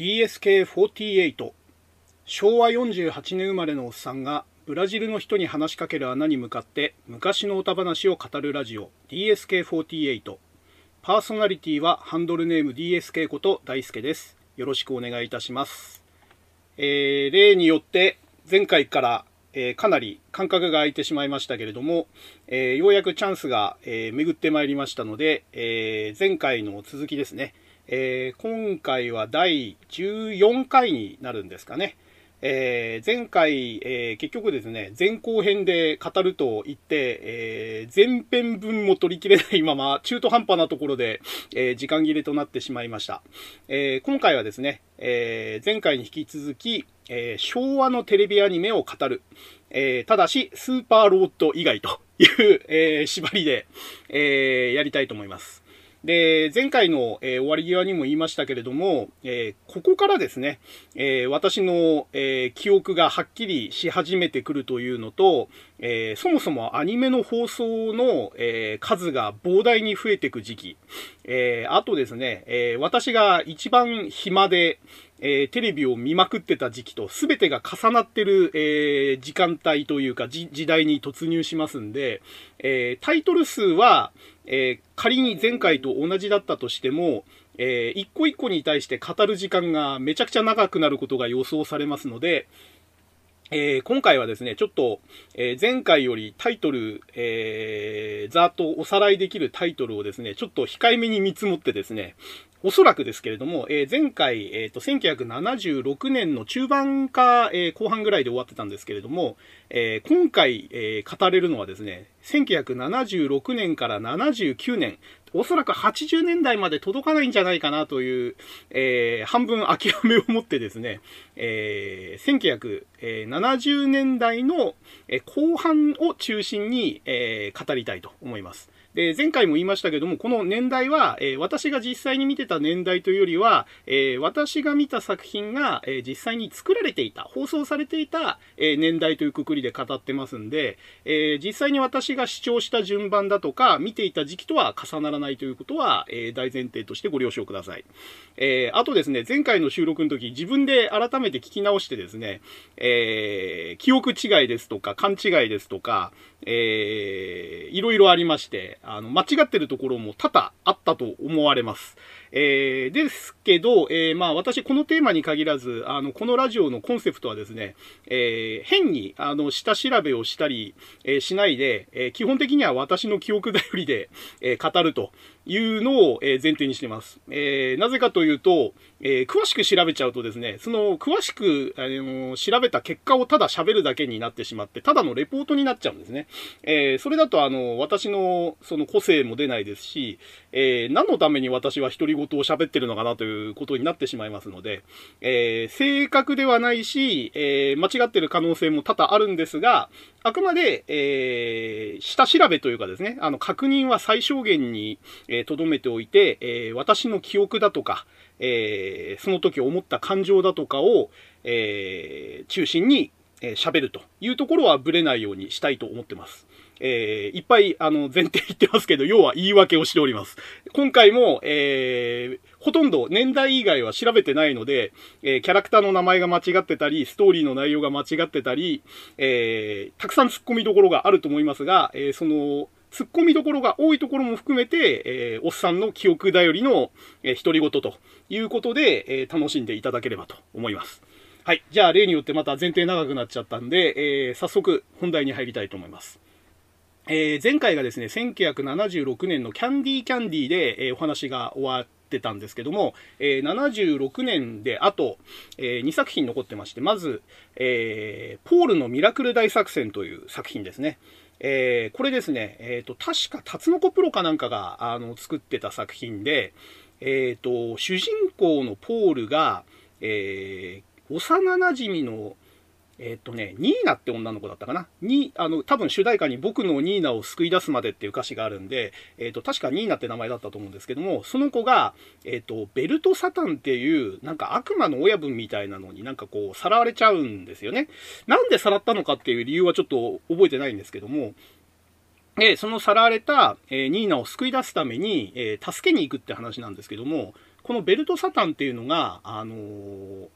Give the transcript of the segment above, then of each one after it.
DSK48 昭和48年生まれのおっさんがブラジルの人に話しかける穴に向かって昔の歌話を語るラジオ DSK48 パーソナリティはハンドルネーム DSK こと大輔です。よろしくお願いいたします、えー例によって前回から、えーかなり間隔が空いてしまいましたけれども、えーようやくチャンスが、え巡ってまいりましたので、え前回の続きですね、えー今回は第14回になるんですかね。えー前回、えー結局ですね、前後編で語ると言って、えー前編分も取り切れないまま、中途半端なところで、え時間切れとなってしまいました。え今回はですね、え前回に引き続き、え昭和のテレビアニメを語る。えただし、スーパーロード以外という、え縛りで、えやりたいと思います。で、前回の、えー終わり際にも言いましたけれども、えーここからですね、えー私の、え記憶がはっきりし始めてくるというのと、えそもそもアニメの放送の、え数が膨大に増えていく時期、えあとですね、え私が一番暇で、えーテレビを見まくってた時期と全てが重なってる、えー時間帯というか時代に突入しますんで、えータイトル数は、えー仮に前回と同じだったとしても、えー一個一個に対して語る時間がめちゃくちゃ長くなることが予想されますので、えー今回はですね、ちょっと、えー前回よりタイトル、えーざっとおさらいできるタイトルをですね、ちょっと控えめに見積もってですね、おそらくですけれども、えー前回、えっ、と、1976年の中盤か、えー後半ぐらいで終わってたんですけれども、えー今回、えー語れるのはですね、1976年から79年、おそらく80年代まで届かないんじゃないかなという、えー半分諦めを持ってですね、えー1970年代の後半を中心に、えー語りたいと思います。で、前回も言いましたけども、この年代は、えー私が実際に見てた年代というよりは、えー私が見た作品が、えー実際に作られていた、放送されていた、え年代というくくりで語ってますんで、え実際に私が視聴した順番だとか、見ていた時期とは重ならないということは、え大前提としてご了承ください。えあとですね、前回の収録の時、自分で改めて聞き直してですね、え記憶違いですとか、勘違いですとか、えーいろいろありまして、あの、間違ってるところも多々あったと思われます。えーですけど、えーまあ私このテーマに限らず、あの、このラジオのコンセプトはですね、えー変に、あの、下調べをしたり、えーしないで、えー基本的には私の記憶頼りで、えー語るというのを、えー前提にしています。えーなぜかというと、えー詳しく調べちゃうとですね、その詳しく、あの調べた結果をただ喋るだけになってしまって、ただのレポートになっちゃうんですね。えーそれだと、あの、私のその個性も出ないですし、えー何のために私は独り言を喋ってるのかなということになってしまいますので、えー正確ではないし、えー間違ってる可能性も多々あるんですが、あくまで、えー下調べというかですね、あの、確認は最小限に、えー、留めておいて、え私の記憶だとか、えその時思った感情だとかを、え中心にえー喋るというところはブレないようにしたいと思ってます。えーいっぱい、あの、前提言ってますけど、要は言い訳をしております。今回も、えーほとんど年代以外は調べてないので、えーキャラクターの名前が間違ってたり、ストーリーの内容が間違ってたり、えーたくさん突っ込みどころがあると思いますが、えーその、突っ込みどころが多いところも含めて、えーおっさんの記憶頼りの、えー独り言ということで、えー楽しんでいただければと思います。はい。じゃあ、例によってまた前提長くなっちゃったんで、えー早速本題に入りたいと思います。えー前回がですね、1976年のキャンディーキャンディーで、えお話が終わってたんですけども、えー76年であと、え2作品残ってまして、まず、えーポールのミラクル大作戦という作品ですね。えーこれですね、えっ、と、確か、タツノコプロかなんかが、あの、作ってた作品で、えっ、と、主人公のポールが、えー幼馴染の、えーっとね、ニーナって女の子だったかな？に、あの、多分主題歌に僕のニーナを救い出すまでっていう歌詞があるんで、えーっと、確かニーナって名前だったと思うんですけども、その子が、えーっと、ベルトサタンっていう、なんか悪魔の親分みたいなのになんかこう、さらわれちゃうんですよね。なんでさらったのかっていう理由はちょっと覚えてないんですけども、で、そのさらわれた、えーニーナを救い出すために、えー助けに行くって話なんですけども、このベルトサタンっていうのが、あのー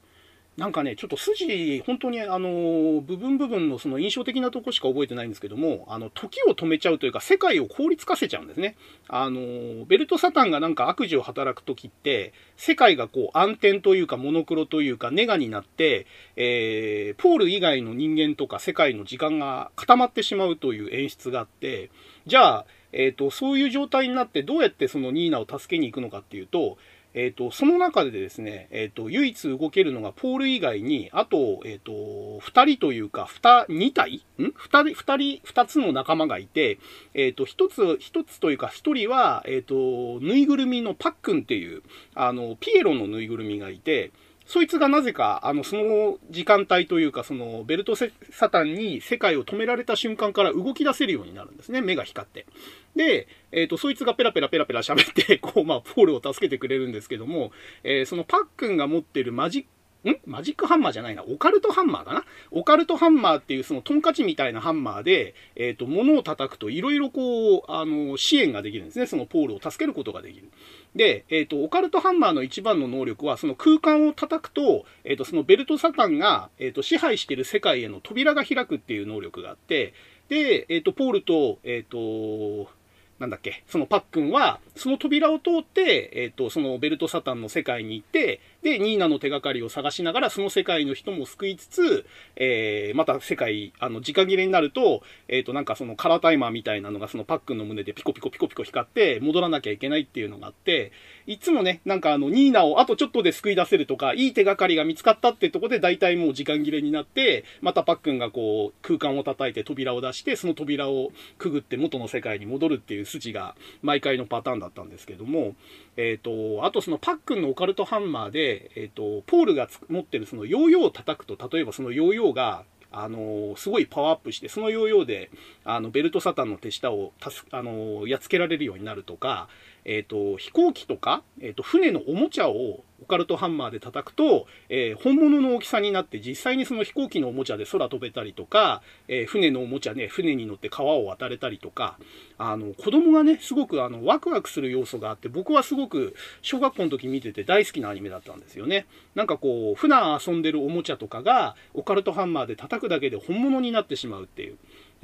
なんかね、ちょっと筋、本当にあの、部分部分のその印象的なとこしか覚えてないんですけども、あの、時を止めちゃうというか、世界を効率化せちゃうんですね。あの、ベルトサタンがなんか悪事を働く時って、世界がこう暗転というか、モノクロというか、ネガになって、えー、ポール以外の人間とか世界の時間が固まってしまうという演出があって、じゃあ、えっ、ー、と、そういう状態になってどうやってそのニーナを助けに行くのかっていうと、えっ、と、その中でですね、えっ、と、唯一動けるのがポール以外に、あと、えっ、と、二人というか、二、二体？ん？二人、二人、二つの仲間がいて、えっ、と、一つ、一つというか、一人は、えっ、と、ぬいぐるみのパックンっていう、あの、ピエロのぬいぐるみがいて、そいつがなぜか、あの、その時間帯というか、その、ベルトサタンに世界を止められた瞬間から動き出せるようになるんですね。目が光って。で、えっ、ー、と、そいつがペラペラペラペラ喋って、こう、まあ、ポールを助けてくれるんですけども、えー、そのパックンが持ってるマジッん？マジックハンマーじゃないな。オカルトハンマーかな？オカルトハンマーっていうそのトンカチみたいなハンマーで、えっ、ー、と、物を叩くといろいろこう、あの、支援ができるんですね。そのポールを助けることができる。で、えっ、ー、と、オカルトハンマーの一番の能力は、その空間を叩くと、えっ、ー、と、そのベルトサタンが、えっ、と、支配してる世界への扉が開くっていう能力があって、で、えっ、と、ポールと、えっ、と、なんだっけ、そのパックンは、その扉を通って、えっ、ー、と、そのベルトサタンの世界に行って、で、ニーナの手がかりを探しながら、その世界の人も救いつつ、えー、また世界、あの、時間切れになると、えっ、ー、と、なんかそのカラータイマーみたいなのがそのパックンの胸でピコピコピコピコ光って、戻らなきゃいけないっていうのがあって、いつもね、なんかあの、ニーナをあとちょっとで救い出せるとか、いい手がかりが見つかったってとこで、大体もう時間切れになって、またパックンがこう、空間を叩いて扉を出して、その扉をくぐって元の世界に戻るっていう筋が、毎回のパターンだったんですけども、えっ、ー、と、あとそのパックンのオカルトハンマーで、えっ、ー、と、ポールが持ってるそのヨーヨーを叩くと、例えばそのヨーヨーがあのすごいパワーアップして、そのヨーヨーで、あの、ベルトサタンの手下をたす、あのやっつけられるようになるとか、えっ、ー、と、飛行機とか、えっ、ー、と、船のおもちゃをオカルトハンマーで叩くと、えー、本物の大きさになって実際にその飛行機のおもちゃで空飛べたりとか、え船のおもちゃね、船に乗って川を渡れたりとか、あの、子供がね、すごくあの、ワクワクする要素があって、僕はすごく小学校の時見てて大好きなアニメだったんですよね。なんかこう、普段遊んでるおもちゃとかが、オカルトハンマーで叩くだけで本物になってしまうっていう。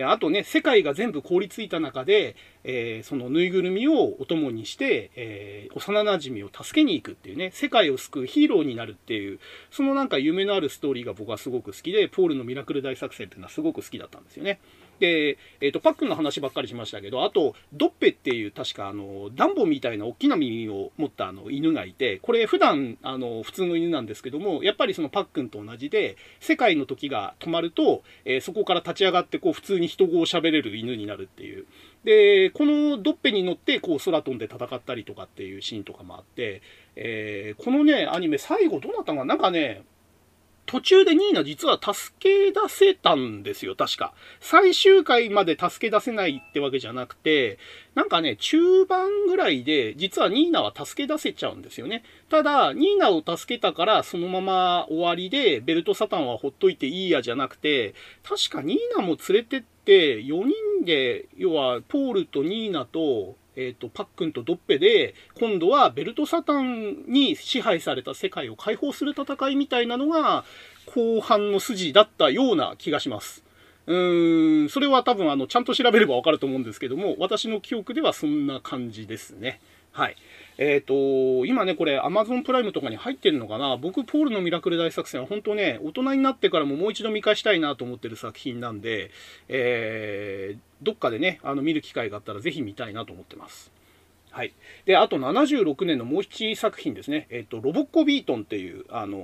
あとね、世界が全部凍りついた中で、えー、そのぬいぐるみをお供にして、えー、幼馴染を助けに行くっていうね、世界を救うヒーローになるっていう、そのなんか夢のあるストーリーが僕はすごく好きで、ポールのミラクル大作戦っていうのはすごく好きだったんですよね。で、えっ、ー、と、パックンの話ばっかりしましたけど、あと、ドッペっていう確かあの、ダンボみたいな大きな耳を持ったあの犬がいて、これ普段あの、普通の犬なんですけども、やっぱりそのパックンと同じで、世界の時が止まると、え、そこから立ち上がってこう普通に人語を喋れる犬になるっていう。で、このドッペに乗ってこう空飛んで戦ったりとかっていうシーンとかもあって、えー、このね、アニメ最後どうなったのかな？なんかね、途中でニーナ実は助け出せたんですよ、確か。最終回まで助け出せないってわけじゃなくて、なんかね、中盤ぐらいで、実はニーナは助け出せちゃうんですよね。ただ、ニーナを助けたから、そのまま終わりで、ベルトサタンはほっといていいやじゃなくて、確かニーナも連れてって、4人で、要は、ポールとニーナと、えっ、ー、と、パックンとドッペで、今度はベルトサタンに支配された世界を解放する戦いみたいなのが、後半の筋だったような気がします。うーん、それは多分あの、ちゃんと調べればわかると思うんですけども、私の記憶ではそんな感じですね。はい。えっ、ー、と、今ね、これ Amazon プライムとかに入ってるのかな？僕、ポールのミラクル大作戦は本当ね、大人になってからももう一度見返したいなと思ってる作品なんで、えー、どっかでね、あの、見る機会があったらぜひ見たいなと思ってます。はい。で、あと76年のもう一作品ですね。え、ー、と、ロボッコビートンっていう、あの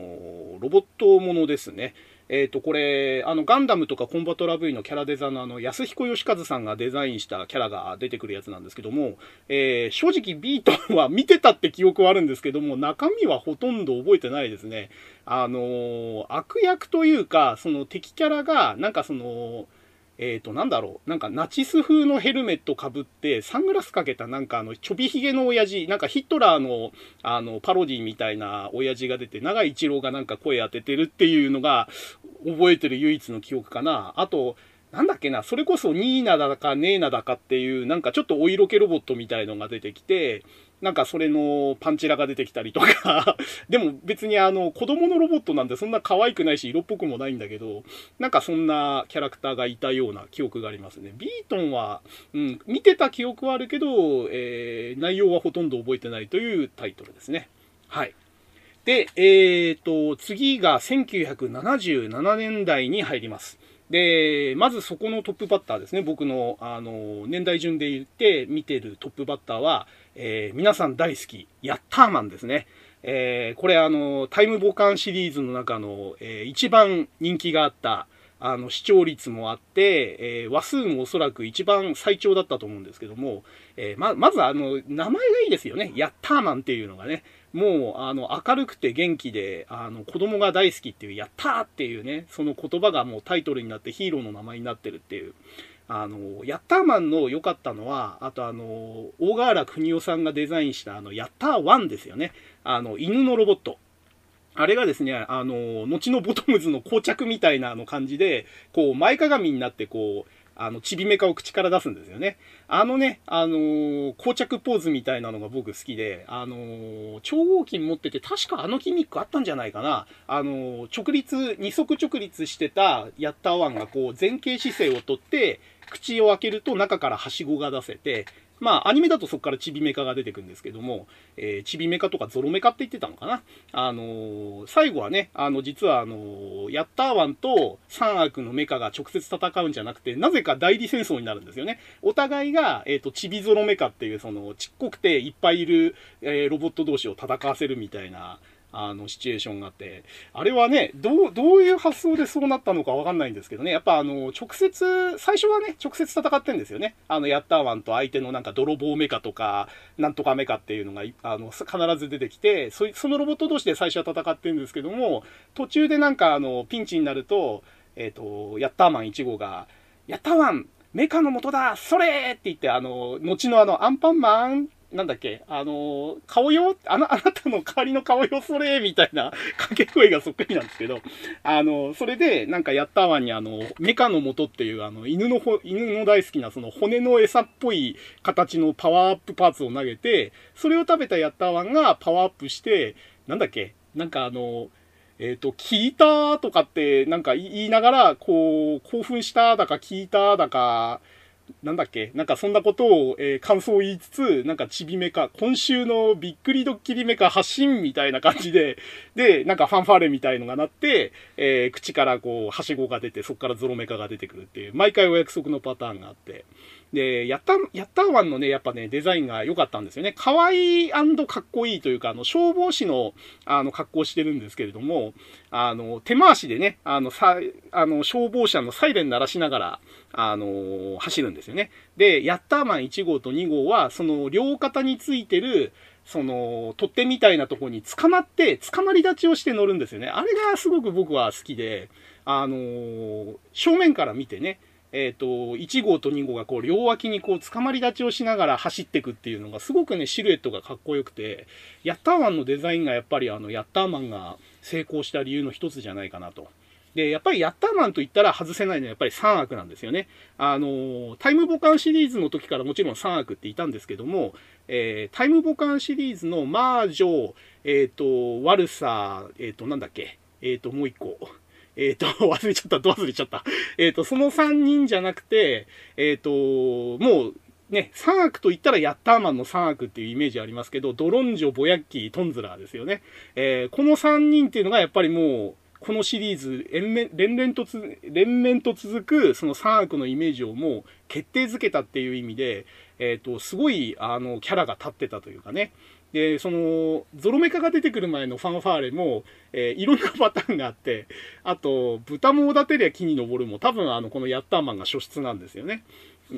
ロボットものですね。えっ、ー、と、これ、あの、ガンダムとかコンバトラ V のキャラデザのあの、安彦義和さんがデザインしたキャラが出てくるやつなんですけども、えー、正直ビートンは見てたって記憶はあるんですけども、中身はほとんど覚えてないですね。あのー、悪役というか、その敵キャラが、なんかその、えっ、ー、と、なんだろう。なんかナチス風のヘルメットかぶって、サングラスかけたなんかあの、ちょびひげの親父、なんかヒットラーの、あの、パロディみたいな親父が出て、長井一郎がなんか声当ててるっていうのが、覚えてる唯一の記憶かな。あと、なんだっけな、それこそニーナだかネーナだかっていう、なんかちょっとお色気ロボットみたいのが出てきて、なんかそれのパンチラが出てきたりとか でも別にあの子供のロボットなんでそんな可愛くないし色っぽくもないんだけど、なんかそんなキャラクターがいたような記憶がありますね。ビートンは、うん、見てた記憶はあるけど、えー、内容はほとんど覚えてないというタイトルですね。はい。で、えっ、ー、と、次が1977年代に入ります。で、まずそこのトップバッターですね。僕の、あの、年代順で言って見てるトップバッターは、えー、皆さん大好き、ヤッターマンですね。えー、これあの、タイムボカンシリーズの中の、えー、一番人気があった、あの、視聴率もあって、えー、話数もおそらく一番最長だったと思うんですけども、えー、ま、まずあの、名前がいいですよね。ヤッターマンっていうのがね。もう、あの、明るくて元気で、あの、子供が大好きっていう、やったーっていうね、その言葉がもうタイトルになってヒーローの名前になってるっていう。あの、ヤッターマンの良かったのは、あとあの、大河原邦夫さんがデザインしたあの、ヤッター1ですよね。あの、犬のロボット。あれがですね、あの、後のボトムズの膠着みたいなの感じで、こう、前かがみになってこう、あの、ちびめかを口から出すんですよね。あのね、あのー、膠着ポーズみたいなのが僕好きで、あの、超合金持ってて、確かあのギミックあったんじゃないかな。あの、直立、二足直立してたヤッターワンがこう、前傾姿勢をとって、口を開けると中からはしごが出せて、まあ、アニメだとそこからチビメカが出てくるんですけども、えー、チビメカとかゾロメカって言ってたのかな。あのー、最後はね、あの、実はあのー、ヤッターワンとサンアークのメカが直接戦うんじゃなくて、なぜか代理戦争になるんですよね。お互いが、えっ、と、チビゾロメカっていう、その、ちっこくていっぱいいる、えロボット同士を戦わせるみたいな、あの、シチュエーションがあって、あれはね、どう、どういう発想でそうなったのかわかんないんですけどね、やっぱあの、直接、最初はね、直接戦ってんですよね。あの、ヤッターワンと相手のなんか泥棒メカとか、なんとかメカっていうのが、あの、必ず出てきて、そのロボット同士で最初は戦ってるんですけども、途中でなんかあの、ピンチになると、えっ、ー、と、ヤッターマン1号が、ヤッターワンメカの元だそれって言って、あの、後のあの、アンパンマンなんだっけ？あの、顔よあの、あなたの代わりの顔よそれ？みたいな 掛け声がそっくりなんですけど、あの、それで、なんかやったわにあの、メカの元っていう、あの、犬のほ、犬の大好きなその骨の餌っぽい形のパワーアップパーツを投げて、それを食べたヤッターワンがパワーアップして、なんだっけ？なんかあの、えっ、ー、と、聞いたとかってなんか言いながら、こう、興奮しただか聞いただか、なんだっけ？なんかそんなことを、えー、感想を言いつつ、なんかちびめか、今週のびっくりドッキリめか発信みたいな感じで、で、なんかファンファーレみたいのが鳴って、えー、口からこう、はしごが出て、そこからゾロメカが出てくるっていう、毎回お約束のパターンがあって、で、やった、やったワンのね、やっぱね、デザインが良かったんですよね。可愛いかっこいいというか、あの、消防士の、あの、格好してるんですけれども、あの、手回しでね、あの、さ、あの、消防車のサイレン鳴らしながら、あの、走るんですよね。で、ヤッターマン1号と2号は、その、両肩についてる、その、取っ手みたいなとこに捕まって、捕まり立ちをして乗るんですよね。あれがすごく僕は好きで、あの正面から見てね、えっ、ー、と、1号と2号がこう両脇にこう捕まり立ちをしながら走っていくっていうのがすごくね、シルエットがかっこよくて、ヤッターマンのデザインがやっぱりあの、ヤッターマンが成功した理由の一つじゃないかなと。で、やっぱりヤッターマンと言ったら外せないのはやっぱり3悪なんですよね。あの、タイムボカンシリーズの時からもちろん3悪っていたんですけども、えー、タイムボカンシリーズのマージョ、えっ、ー、と、悪さ、えっ、ー、と、なんだっけ、えっ、と、もう一個。えっ、ー、と、忘れちゃった、ど忘れちゃった。えっ、ー、と、その3人じゃなくて、えっ、ー、と、もう、ね、3悪と言ったらヤッターマンの3悪っていうイメージありますけど、ドロンジョ、ボヤッキー、トンズラーですよね。えこの3人っていうのがやっぱりもう、このシリーズ連連とつ、連綿と続くその3悪のイメージをもう決定づけたっていう意味で、えっ、と、すごい、あの、キャラが立ってたというかね。で、その、ゾロメカが出てくる前のファンファーレも、えー、いろんなパターンがあって、あと、豚もおだてりゃ木に登るも多分あの、このヤッターマンが初出なんですよね。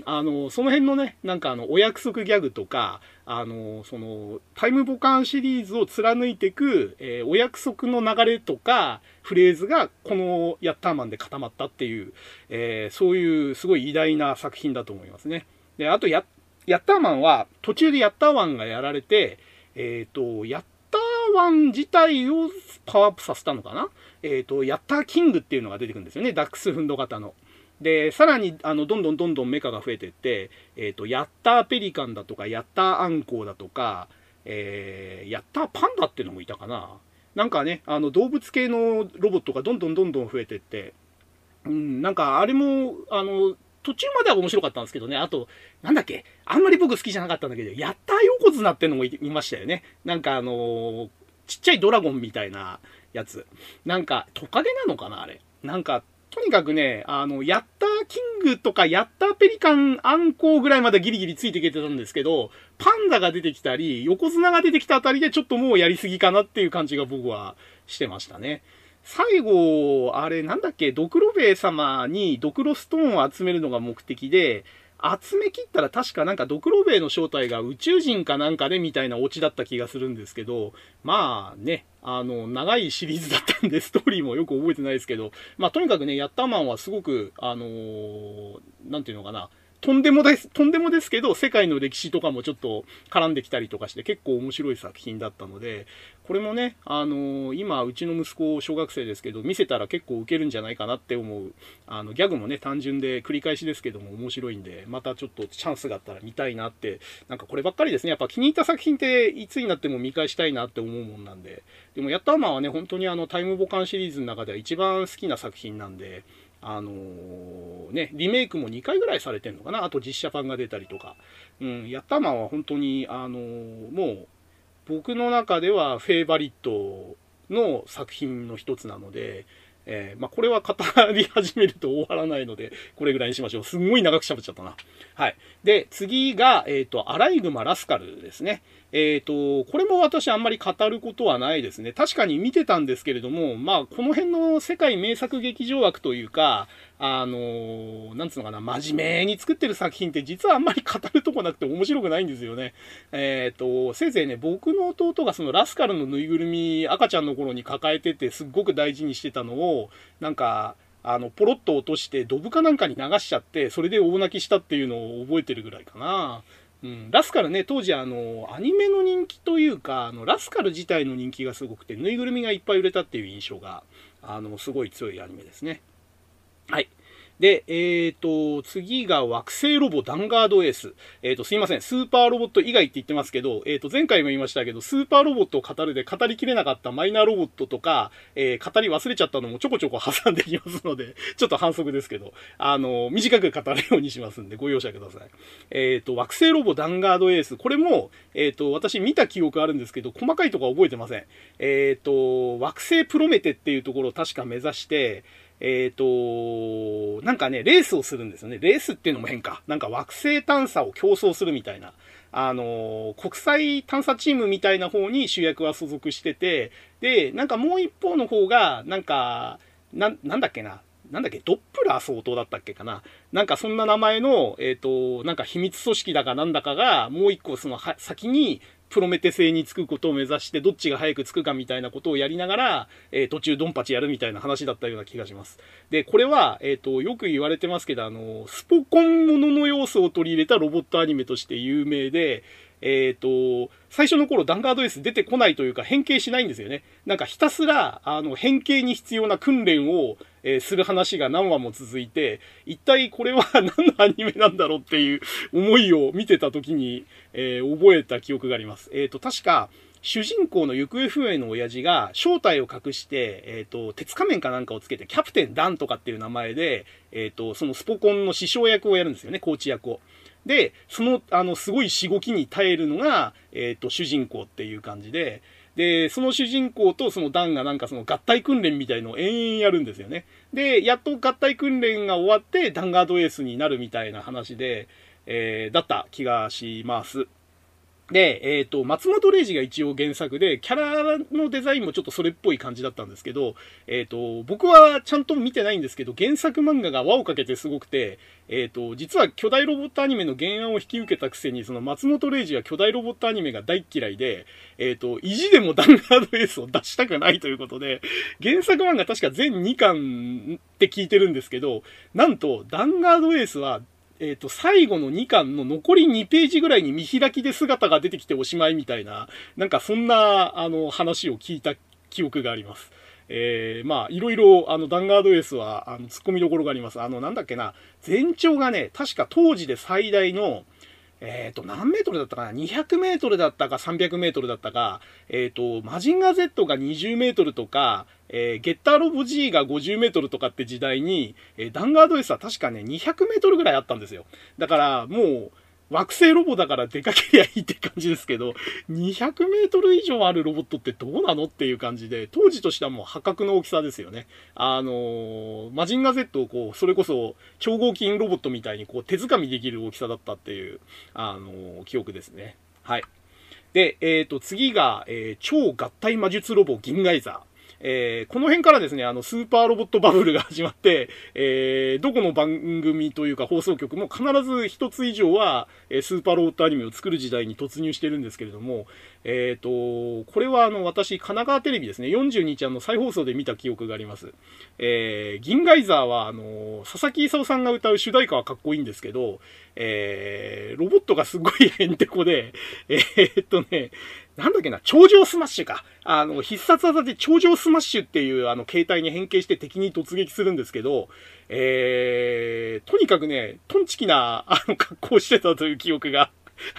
あの、その辺のね、なんかあの、お約束ギャグとか、あの、その、タイムボカンシリーズを貫いていく、えー、お約束の流れとか、フレーズが、このヤッターマンで固まったっていう、えー、そういうすごい偉大な作品だと思いますね。で、あとヤ、ヤッターマンは、途中でヤッターマンがやられて、えっ、ー、と、ヤッターワン自体をパワーアップさせたのかな？えっ、ー、と、ヤッターキングっていうのが出てくるんですよね。ダックスフンド型の。で、さらに、あの、どんどんどんどんメカが増えてって、えっ、ー、と、ヤッターペリカンだとか、ヤッターアンコウだとか、えー、ヤッターパンダっていうのもいたかな？なんかね、あの動物系のロボットがどんどんどんどん増えてって、うん、なんかあれも、あの、途中までは面白かったんですけどね、あと、なんだっけ、あんまり僕好きじゃなかったんだけど、ヤッター横綱ってのもいましたよね。なんかあのー、ちっちゃいドラゴンみたいなやつ。なんか、トカゲなのかなあれ。なんか、とにかくね、あの、ヤッターキングとかヤッターペリカンアンコウぐらいまでギリギリついていけてたんですけど、パンダが出てきたり、横綱が出てきたあたりでちょっともうやりすぎかなっていう感じが僕はしてましたね。最後、あれなんだっけ、ドクロベイ様にドクロストーンを集めるのが目的で、集め切ったら確かなんかドクロベイの正体が宇宙人かなんかでみたいなオチだった気がするんですけど、まあね、あの、長いシリーズだったんで、ストーリーもよく覚えてないですけど、まあとにかくね、ヤッターマンはすごく、あのー、なんていうのかな、とんでもです、とんでもですけど、世界の歴史とかもちょっと絡んできたりとかして結構面白い作品だったので、これもね、あのー、今、うちの息子、小学生ですけど、見せたら結構ウケるんじゃないかなって思う、あの、ギャグもね、単純で繰り返しですけども面白いんで、またちょっとチャンスがあったら見たいなって、なんかこればっかりですね、やっぱ気に入った作品っていつになっても見返したいなって思うもんなんで、でも、ヤッターマンはね、本当にあの、タイムボカンシリーズの中では一番好きな作品なんで、あのー、ね、リメイクも2回ぐらいされてんのかな？あと実写版が出たりとか。うん、ヤッターマンは本当に、あのー、もう、僕の中ではフェイバリットの作品の一つなので、えー、まあ、これは語り始めると終わらないので、これぐらいにしましょう。すんごい長く喋っちゃったな。はい。で、次が、えっ、と、アライグマラスカルですね。えっ、ー、と、これも私あんまり語ることはないですね。確かに見てたんですけれども、まあ、この辺の世界名作劇場枠というか、あのなんつうのかな、真面目に作ってる作品って実はあんまり語るとこなくて面白くないんですよね。えっ、ー、と、せいぜいね、僕の弟がそのラスカルのぬいぐるみ赤ちゃんの頃に抱えててすっごく大事にしてたのを、なんか、あの、ポロッと落として、ドブかなんかに流しちゃって、それで大泣きしたっていうのを覚えてるぐらいかな。うん、ラスカルね、当時あの、アニメの人気というか、あの、ラスカル自体の人気がすごくて、ぬいぐるみがいっぱい売れたっていう印象が、あの、すごい強いアニメですね。はい。で、えっ、ー、と、次が惑星ロボダンガードエース。えっ、ー、と、すいません。スーパーロボット以外って言ってますけど、えっ、ー、と、前回も言いましたけど、スーパーロボットを語るで語りきれなかったマイナーロボットとか、え語り忘れちゃったのもちょこちょこ挟んできますので、ちょっと反則ですけど、あの、短く語るようにしますんで、ご容赦ください。えっ、と、惑星ロボダンガードエース。これも、えっ、と、私見た記憶あるんですけど、細かいとこは覚えてません。えっ、と、惑星プロメテっていうところを確か目指して、えっ、ー、と、なんかね、レースをするんですよね。レースっていうのも変か。なんか惑星探査を競争するみたいな。あの、国際探査チームみたいな方に主役は所属してて、で、なんかもう一方の方が、なんか、な、なんだっけな。なんだっけ、ドップラー相当だったっけかな。なんかそんな名前の、えっ、ー、と、なんか秘密組織だかなんだかが、もう一個その先にプロメテ星に着くことを目指して、どっちが早く着くかみたいなことをやりながら、えー、途中ドンパチやるみたいな話だったような気がします。で、これは、えっ、ー、と、よく言われてますけど、あの、スポコンものの要素を取り入れたロボットアニメとして有名で、えっ、ー、と、最初の頃ダンガード S 出てこないというか変形しないんですよね。なんかひたすら、あの、変形に必要な訓練を、えー、する話が何話も続いて、一体これは 何のアニメなんだろうっていう思いを見てた時に、えー、覚えた記憶があります。えっ、と、確か、主人公の行方不明の親父が正体を隠して、えっ、ー、と、鉄仮面かなんかをつけて、キャプテンダンとかっていう名前で、えっ、ー、と、そのスポコンの師匠役をやるんですよね、コーチ役を。で、その、あの、すごいしごきに耐えるのが、えっ、ー、と、主人公っていう感じで、で、その主人公とそのダンがなんかその合体訓練みたいのを延々やるんですよね。で、やっと合体訓練が終わって、ダンガードエースになるみたいな話で、えー、だった気がします。で、えっ、ー、と、松本零士が一応原作で、キャラのデザインもちょっとそれっぽい感じだったんですけど、えっ、ー、と、僕はちゃんと見てないんですけど、原作漫画が輪をかけてすごくて、えっ、ー、と、実は巨大ロボットアニメの原案を引き受けたくせに、その松本零士は巨大ロボットアニメが大嫌いで、えっ、と、意地でもダンガードエースを出したくないということで、原作漫画確か全2巻って聞いてるんですけど、なんと、ダンガードエースはえっ、ー、と、最後の2巻の残り2ページぐらいに見開きで姿が出てきておしまいみたいな、なんかそんな、あの、話を聞いた記憶があります。えー、まあ、いろいろ、あの、ダンガードエースは、あの、突っ込みどころがあります。あの、なんだっけな、全長がね、確か当時で最大の、えっ、ー、と、何メートルだったかな ?200 メートルだったか300メートルだったか、えっ、ー、と、マジンガー Z が20メートルとか、えー、ゲッターロボ G が50メートルとかって時代に、えー、ダンガード S は確かね、200メートルぐらいあったんですよ。だから、もう、惑星ロボだから出かけりゃいいって感じですけど、200メートル以上あるロボットってどうなのっていう感じで、当時としてはもう破格の大きさですよね。あのー、マジンガー Z をこう、それこそ超合金ロボットみたいにこう手掴みできる大きさだったっていう、あのー、記憶ですね。はい。で、えっ、ー、と、次が、えー、超合体魔術ロボ銀ガイザー。えー、この辺からですね、あの、スーパーロボットバブルが始まって、えー、どこの番組というか放送局も必ず一つ以上は、スーパーロボットアニメを作る時代に突入してるんですけれども、えっ、ー、と、これはあの、私、神奈川テレビですね、40日あの、再放送で見た記憶があります。えー、銀ガイザーは、あの、佐々木勲さんが歌う主題歌はかっこいいんですけど、えー、ロボットがすごいヘンテコで、えー、っとね、なんだっけな、頂上スマッシュか。あの、必殺技で頂上スマッシュっていうあの、形態に変形して敵に突撃するんですけど、えー、とにかくね、トンチキな、あの、格好してたという記憶が、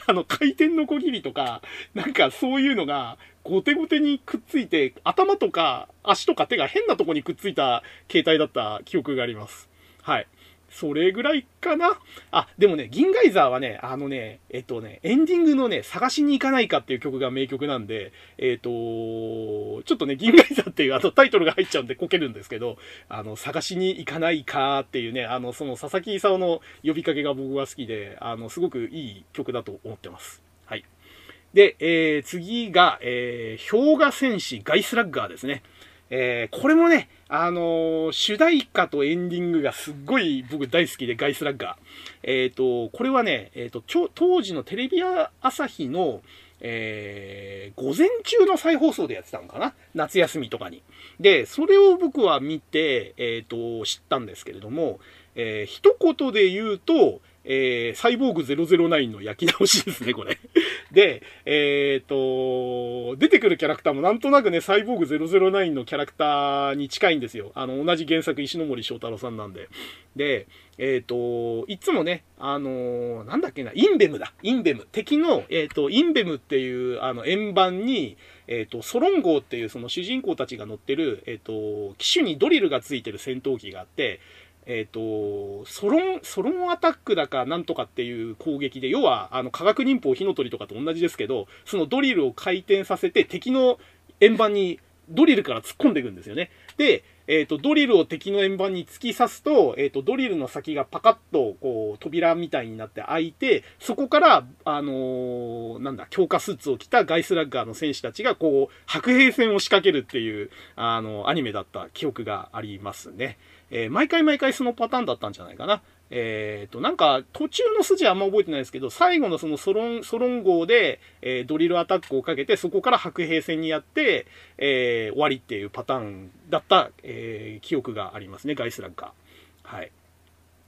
あの、回転のこぎりとか、なんかそういうのが、ゴテゴテにくっついて、頭とか足とか手が変なとこにくっついた形態だった記憶があります。はい。それぐらいかなあ、でもね、銀ガイザーはね、あのね、えっとね、エンディングのね、探しに行かないかっていう曲が名曲なんで、えっと、ちょっとね、銀ガイザーっていうあのタイトルが入っちゃうんでこけるんですけど、あの、探しに行かないかっていうね、あの、その佐々木勲の呼びかけが僕は好きで、あの、すごくいい曲だと思ってます。はい。で、えー、次が、えー、氷河戦士ガイスラッガーですね。えー、これもね、あのー、主題歌とエンディングがすっごい僕大好きで、ガイスラッガー。えっ、ー、と、これはね、えっ、と、当時のテレビ朝日の、えー、午前中の再放送でやってたのかな？夏休みとかに。で、それを僕は見て、えっ、と、知ったんですけれども、えー、一言で言うと、えー、サイボーグ009の焼き直しですね、これ。で、えっ、と、出てくるキャラクターもなんとなくね、サイボーグ009のキャラクターに近いんですよ。あの、同じ原作石森章太郎さんなんで。で、えっ、ー、と、いつもね、あのー、なんだっけな、インベムだ。インベム。敵の、えっ、ー、と、インベムっていう、あの、円盤に、えっ、と、ソロン号っていうその主人公たちが乗ってる、えっ、と、機種にドリルがついてる戦闘機があって、えっ、ー、と、ソロン、ソロンアタックだかなんとかっていう攻撃で、要は、あの、化学忍法火の鳥とかと同じですけど、そのドリルを回転させて敵の円盤にドリルから突っ込んでいくんですよね。で、えっ、ー、と、ドリルを敵の円盤に突き刺すと、えっ、ー、と、ドリルの先がパカッと、こう、扉みたいになって開いて、そこから、あのー、なんだ、強化スーツを着たガイスラッガーの戦士たちが、こう、白兵戦を仕掛けるっていう、あの、アニメだった記憶がありますね。えー、毎回毎回そのパターンだったんじゃないかな。えっ、ー、と、なんか、途中の筋はあんま覚えてないですけど、最後のそのソロン、ソロン号で、えー、ドリルアタックをかけて、そこから白兵戦にやって、えー、終わりっていうパターンだった、え、記憶がありますね、ガイスラッガー。はい。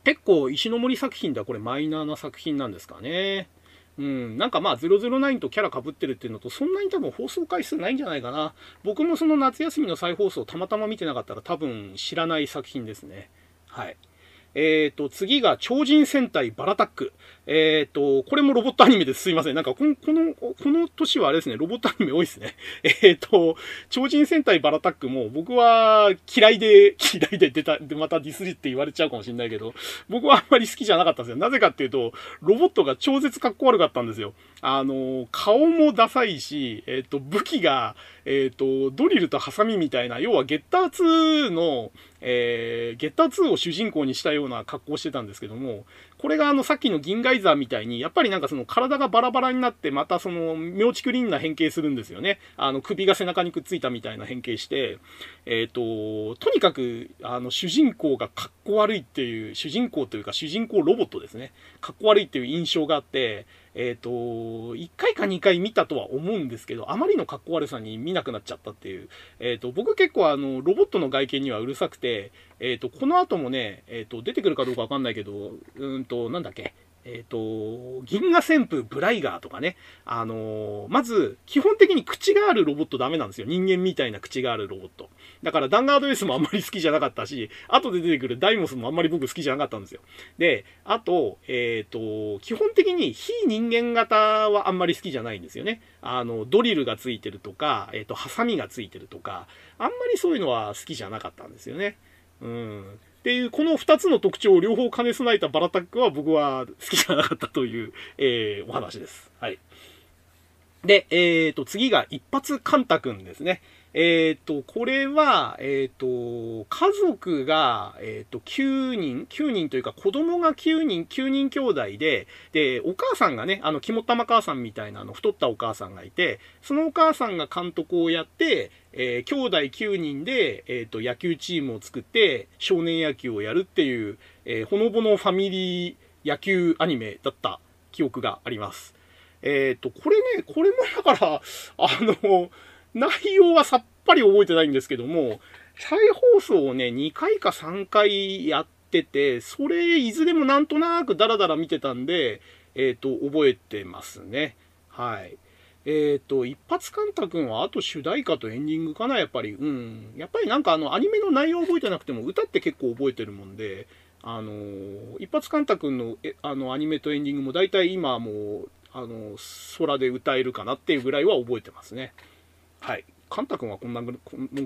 結構、石ノ森作品ではこれマイナーな作品なんですかね。うん、なんかまあ009とキャラかぶってるっていうのと、そんなに多分放送回数ないんじゃないかな。僕もその夏休みの再放送たまたま見てなかったら多分知らない作品ですね。はい。え、ー、と、次が超人戦隊バラタック。えっ、ー、と、これもロボットアニメです。すいません。なんかこの、この、この年はあれですね、ロボットアニメ多いですね。えっ、ー、と、超人戦隊バラタックも僕は嫌いで、嫌いで出た、で、またディスリって言われちゃうかもしれないけど、僕はあんまり好きじゃなかったんですよ。なぜかっていうと、ロボットが超絶かっこ悪かったんですよ。あの、顔もダサいし、えっ、と、武器が、えっ、と、ドリルとハサミみたいな、要はゲッター2の、えー、ゲッター2を主人公にしたような格好してたんですけども、これがあのさっきの銀ガイザーみたいに、やっぱりなんかその体がバラバラになって、またその妙竹林な変形するんですよね。あの首が背中にくっついたみたいな変形して、えっ、ー、と、とにかくあの主人公がかっこ悪いっていう、主人公というか主人公ロボットですね。かっこ悪いっていう印象があって、えっ、ー、と、1回か2回見たとは思うんですけど、あまりの格好悪さに見なくなっちゃったっていう。えっ、ー、と、僕結構あの、ロボットの外見にはうるさくて、えっ、ー、と、この後もね、えっ、と、出てくるかどうかわかんないけど、うんと、なんだっけ、えっ、と、銀河旋風ブライガーとかね、あの、まず、基本的に口があるロボットダメなんですよ。人間みたいな口があるロボット。だから、ダンガード S もあんまり好きじゃなかったし、後で出てくるダイモスもあんまり僕好きじゃなかったんですよ。で、あと、えっ、ー、と、基本的に非人間型はあんまり好きじゃないんですよね。あの、ドリルがついてるとか、えっ、と、ハサミがついてるとか、あんまりそういうのは好きじゃなかったんですよね。うん。っていう、この2つの特徴を両方兼ね備えたバラタックは僕は好きじゃなかったという、えー、お話です。はい。で、えっ、ー、と、次が一発カンタ君ですね。えっ、ー、と、これは、えっ、ー、と、家族が、えっ、と、9人、9人というか子供が9人、9人兄弟で、で、お母さんがね、あの、肝玉母さんみたいな、あの、太ったお母さんがいて、そのお母さんが監督をやって、えー、兄弟9人で、えっ、と、野球チームを作って、少年野球をやるっていう、えほのぼのファミリー野球アニメだった記憶があります。えっ、と、これね、これもだから、あの、内容はさっぱり覚えてないんですけども、再放送をね、2回か3回やってて、それいずれもなんとなくダラダラ見てたんで、えっ、ー、と、覚えてますね。はい。えっ、ー、と、一発カンタ君はあと主題歌とエンディングかな、やっぱり。うん。やっぱりなんかあの、アニメの内容覚えてなくても、歌って結構覚えてるもんで、あのー、一発カンタ君のえあのアニメとエンディングも大体今もう、あの、空で歌えるかなっていうぐらいは覚えてますね。はい。カンタ君はこんなもん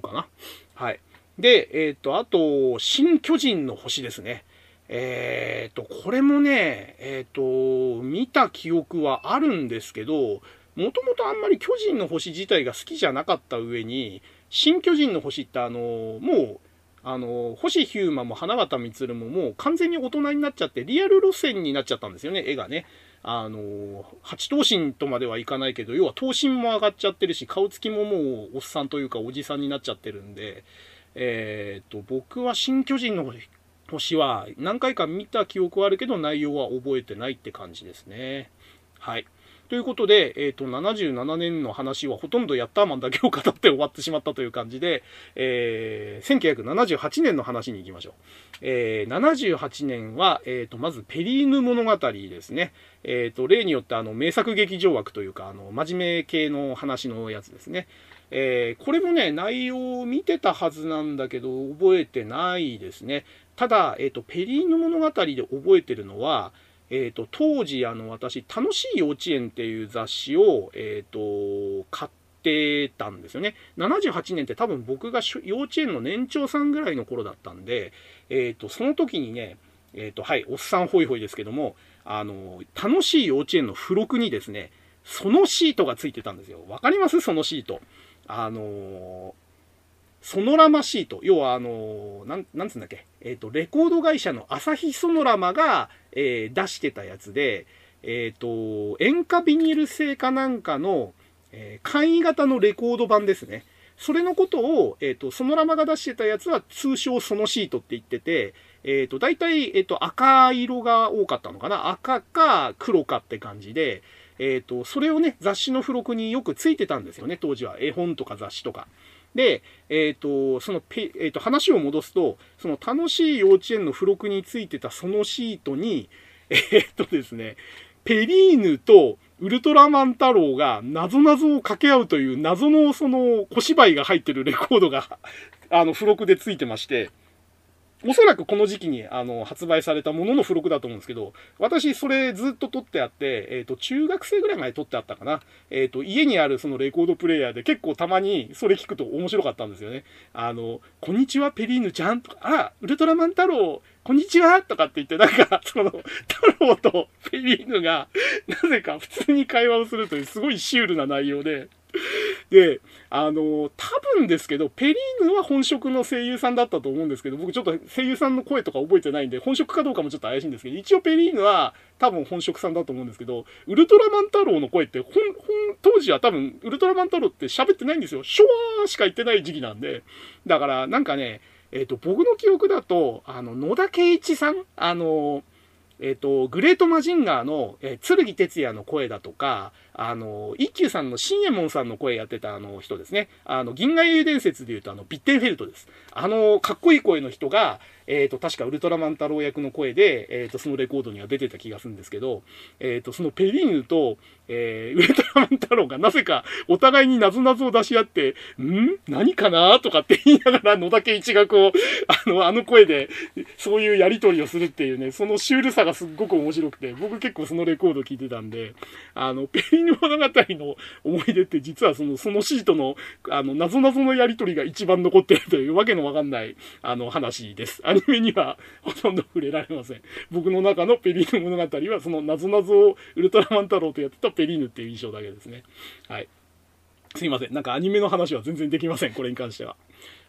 かな？はい。で、えっ、ー、と、あと、新巨人の星ですね。えっ、ー、と、これもね、えっ、ー、と、見た記憶はあるんですけど、もともとあんまり巨人の星自体が好きじゃなかった上に、新巨人の星ってあの、もう、あの、星ヒューマも花形満ももう完全に大人になっちゃって、リアル路線になっちゃったんですよね、絵がね。あの、八頭身とまではいかないけど、要は頭身も上がっちゃってるし、顔つきももうおっさんというかおじさんになっちゃってるんで、えっ、と、僕は新巨人の星は何回か見た記憶はあるけど、内容は覚えてないって感じですね。はい。ということで、えっ、ー、と、77年の話はほとんどヤッターマンだけを語って終わってしまったという感じで、えー、1978年の話に行きましょう。えー、78年は、えっ、ー、と、まずペリーヌ物語ですね。えっ、ー、と、例によってあの、名作劇場枠というか、あの、真面目系の話のやつですね。えー、これもね、内容を見てたはずなんだけど、覚えてないですね。ただ、えっ、と、ペリーヌ物語で覚えてるのは、えっ、ー、と、当時、あの、私、楽しい幼稚園っていう雑誌を、えっ、ー、と、買ってたんですよね。78年って多分僕が幼稚園の年長さんぐらいの頃だったんで、えっ、ー、と、その時にね、えっ、と、はい、おっさんホイホイですけども、あの、楽しい幼稚園の付録にですね、そのシートがついてたんですよ。わかります？そのシート。あのソノラマシート。要は、あのなん、なんつんだっけ？えっ、ー、と、レコード会社の朝日ソノラマが、えー、出してたやつで、えっ、ー、と、塩化ビニール製かなんかの、えー、簡易型のレコード版ですね。それのことを、えっ、と、ソノラマが出してたやつは通称そのシートって言ってて、えっ、と、大体、えっ、と、赤色が多かったのかな赤か黒かって感じで、えっ、と、それをね、雑誌の付録によくついてたんですよね、当時は。絵本とか雑誌とか。で、えっ、ー、と、そのペ、えっ、ー、と、話を戻すと、その楽しい幼稚園の付録についてたそのシートに、えっ、ー、とですね、ペリーヌとウルトラマン太郎が謎々を掛け合うという謎のその小芝居が入ってるレコードがあの、付録でついてまして、おそらくこの時期にあの発売されたものの付録だと思うんですけど、私それずっと撮ってあって、えっ、ー、と、中学生ぐらいまで撮ってあったかな。えっ、ー、と、家にあるそのレコードプレイヤーで結構たまにそれ聞くと面白かったんですよね。あの、こんにちはペリーヌちゃんとか、あ、ウルトラマン太郎、こんにちはとかって言って、なんか、その、太郎とペリーヌが、なぜか普通に会話をするというすごいシュールな内容で、で、あの、多分ですけど、ペリーヌは本職の声優さんだったと思うんですけど、僕ちょっと声優さんの声とか覚えてないんで、本職かどうかもちょっと怪しいんですけど、一応ペリーヌは多分本職さんだと思うんですけど、ウルトラマン太郎の声って、本、本、当時は多分、ウルトラマン太郎って喋ってないんですよ。シュワーしか言ってない時期なんで。だから、なんかね、えっ、ー、と、僕の記憶だと、あの、野田圭一さんあの、えっ、ー、と、グレートマジンガーの、えー、剣哲也の声だとか、あの、一休さんの新右衛門さんの声やってたあの人ですね。あの、銀河英雄伝説で言うとあの、ビッテンフェルトです。あの、かっこいい声の人が、えっ、ー、と、確かウルトラマン太郎役の声で、えっ、ー、と、そのレコードには出てた気がするんですけど、えっ、ー、と、そのペリーヌと、えー、ウルトラマン太郎がなぜかお互いになぞなぞを出し合って、ん？何かな？とかって言いながら野田健一がこう、あの、あの声で、そういうやりとりをするっていうね、そのシュールさがすっごく面白くて、僕結構そのレコード聞いてたんで、あの、ペリーヌ物語の思い出って実はその、そのシートの、あの、なぞなぞのやりとりが一番残ってるというわけのわかんない、あの、話です。アニメにはほとんど触れられません。僕の中のペリーヌ物語は、その謎々をウルトラマン太郎とやってたペリーヌっていう印象だけですね。はい。すいません。なんかアニメの話は全然できません。これに関しては。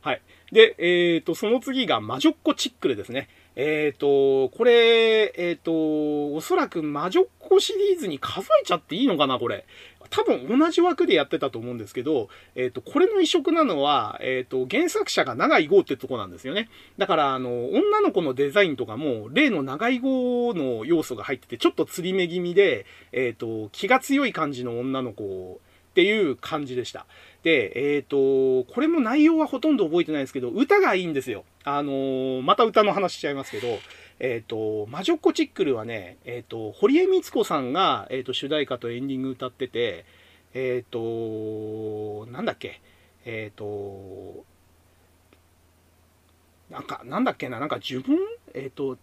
はい。で、えっ、ー、と、その次が魔女っ子チックルですね。えっ、ー、と、これ、えっ、ー、と、おそらく魔女っ子シリーズに数えちゃっていいのかな、これ。多分同じ枠でやってたと思うんですけど、えっ、ー、と、これの異色なのは、えっ、と、原作者が長井豪ってとこなんですよね。だから、あの、女の子のデザインとかも、例の長井豪の要素が入ってて、ちょっと釣り目気味で、えっ、と、気が強い感じの女の子っていう感じでした。で、えっ、と、これも内容はほとんど覚えてないですけど、歌がいいんですよ。あのまた歌の話しちゃいますけど、えっ、ー、と、魔女っ子チックルはね、えっ、ー、と、堀江光子さんが、えっ、ー、と、主題歌とエンディング歌ってて、えっ、と、なんだっけ、えっ、と、なんか、なんだっけな、なんか呪文？えっ、と、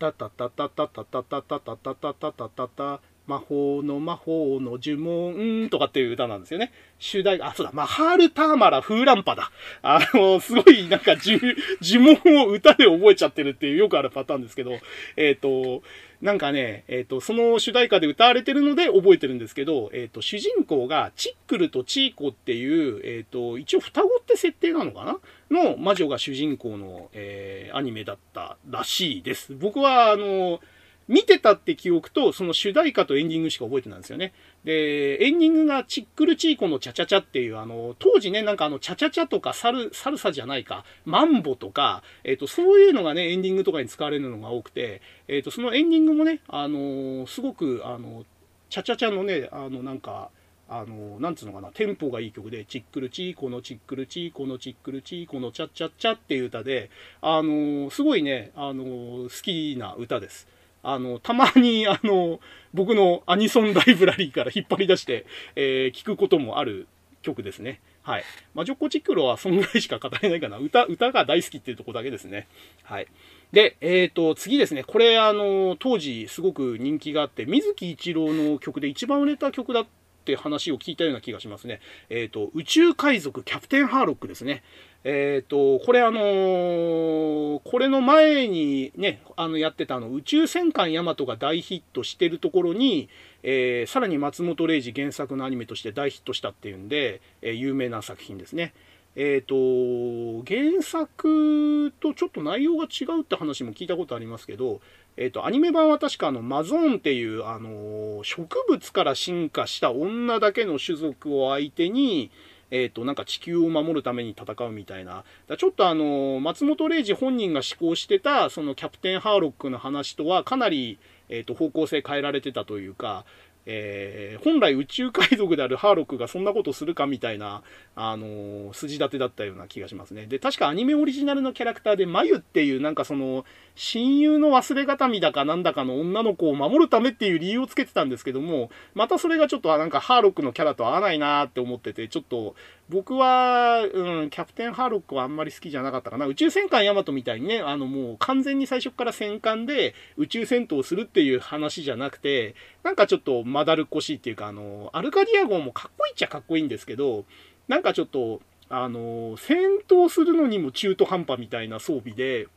タタタタタタタタタタタタタタタタ魔法の魔法の呪文とかっていう歌なんですよね。主題あ、そうだ、マハールターマラフーランパだ。あの、すごいなんか呪文を歌で覚えちゃってるっていうよくあるパターンですけど、えっ、ー、と、なんかね、えっ、ー、と、その主題歌で歌われてるので覚えてるんですけど、えっ、ー、と、主人公がチックルとチーコっていう、えっ、と、一応双子って設定なのかな？の魔女が主人公の、えアニメだったらしいです。僕は、あの、見てたって記憶と、その主題歌とエンディングしか覚えてないんですよね。で、エンディングがチックルチーコのチャチャチャっていう、あの、当時ね、なんかあの、チャチャチャとかサル、サルサじゃないか、マンボとか、えっ、ー、と、そういうのがね、エンディングとかに使われるのが多くて、えっ、ー、と、そのエンディングもね、あの、すごく、あの、チャチャチャのね、あの、なんか、あの、なんつうのかな、テンポがいい曲で、チックルチーコのチックルチーコのチックルチーコのチャッチャチャっていう歌で、あの、すごいね、あの、好きな歌です。あの、たまに、あの、僕のアニソンライブラリーから引っ張り出して、えー、聞くこともある曲ですね。はい。マジョッコチクロはそんぐらいしか語れないかな。歌、歌が大好きっていうとこだけですね。はい。で、えっ、ー、と、次ですね。これ、あの、当時すごく人気があって、水木一郎の曲で一番売れた曲だって話を聞いたような気がしますね。えっ、ー、と、宇宙海賊キャプテンハーロックですね。えっ、ー、と、これあのー、これの前にね、あの、やってたあの、宇宙戦艦ヤマトが大ヒットしてるところに、えー、さらに松本零士原作のアニメとして大ヒットしたっていうんで、えー、有名な作品ですね。えっ、ー、と、原作とちょっと内容が違うって話も聞いたことありますけど、えっ、ー、と、アニメ版は確かあの、マゾーンっていう、あの、植物から進化した女だけの種族を相手に、えっ、ー、と、なんか地球を守るために戦うみたいな。だちょっとあの、松本零士本人が思考してた、そのキャプテンハーロックの話とはかなり、えっ、ー、と、方向性変えられてたというか、えー、本来宇宙海賊であるハーロックがそんなことするかみたいな、あの、筋立てだったような気がしますね。で、確かアニメオリジナルのキャラクターで、眉っていうなんかその、親友の忘れがたみだかなんだかの女の子を守るためっていう理由をつけてたんですけども、またそれがちょっとなんかハーロックのキャラと合わないなーって思ってて、ちょっと僕は、うん、キャプテンハーロックはあんまり好きじゃなかったかな。宇宙戦艦ヤマトみたいにね、あのもう完全に最初から戦艦で宇宙戦闘するっていう話じゃなくて、なんかちょっとまだるっこしいっていうか、あの、アルカディア号もかっこいいっちゃかっこいいんですけど、なんかちょっと、あの、戦闘するのにも中途半端みたいな装備で、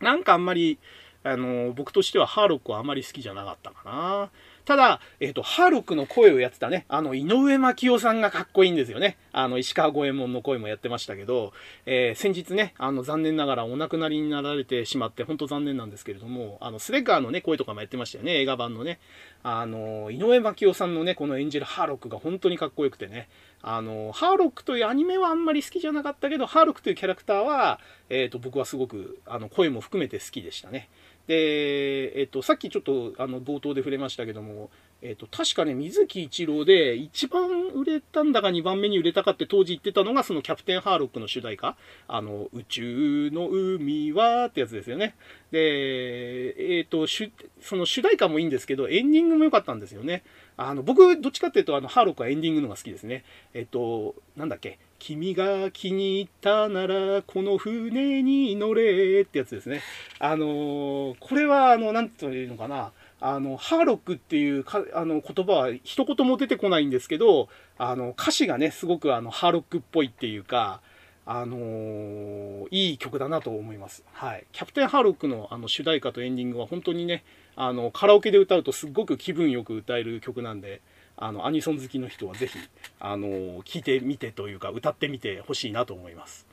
なんかあんまり、あの、僕としてはハーロックはあまり好きじゃなかったかな。ただ、えっ、ー、と、ハーロックの声をやってたね、あの、井上真紀夫さんがかっこいいんですよね。あの、石川五右衛門の声もやってましたけど、えー、先日ね、あの、残念ながらお亡くなりになられてしまって、本当残念なんですけれども、あの、スレッガーのね、声とかもやってましたよね、映画版のね。あの、井上真紀夫さんのね、この演じるハーロックが本当にかっこよくてね、あの、ハーロックというアニメはあんまり好きじゃなかったけど、ハーロックというキャラクターは、えっ、ー、と、僕はすごく、あの、声も含めて好きでしたね。で、えっと、さっきちょっとあの冒頭で触れましたけども、えっ、と、確かね、水木一郎で一番売れたんだか二番目に売れたかって当時言ってたのが、そのキャプテンハーロックの主題歌。あの、宇宙の海はってやつですよね。で、えっ、と、その主題歌もいいんですけど、エンディングも良かったんですよね。あの、僕、どっちかっていうと、あの、ハーロックはエンディングのが好きですね。えっ、と、なんだっけ。君が気に入ったなら、この船に乗れってやつですね。あのこれは、あの、なんていうのかな。あの、ハーロックっていうかあの言葉は一言も出てこないんですけど、あの、歌詞がね、すごくあの、ハーロックっぽいっていうか、あのー、いい曲だなと思います。はい。キャプテンハーロックのあの主題歌とエンディングは本当にね、あの、カラオケで歌うとすっごく気分よく歌える曲なんで、あの、アニソン好きの人はぜひ、あの、聴いてみてというか、歌ってみてほしいなと思います。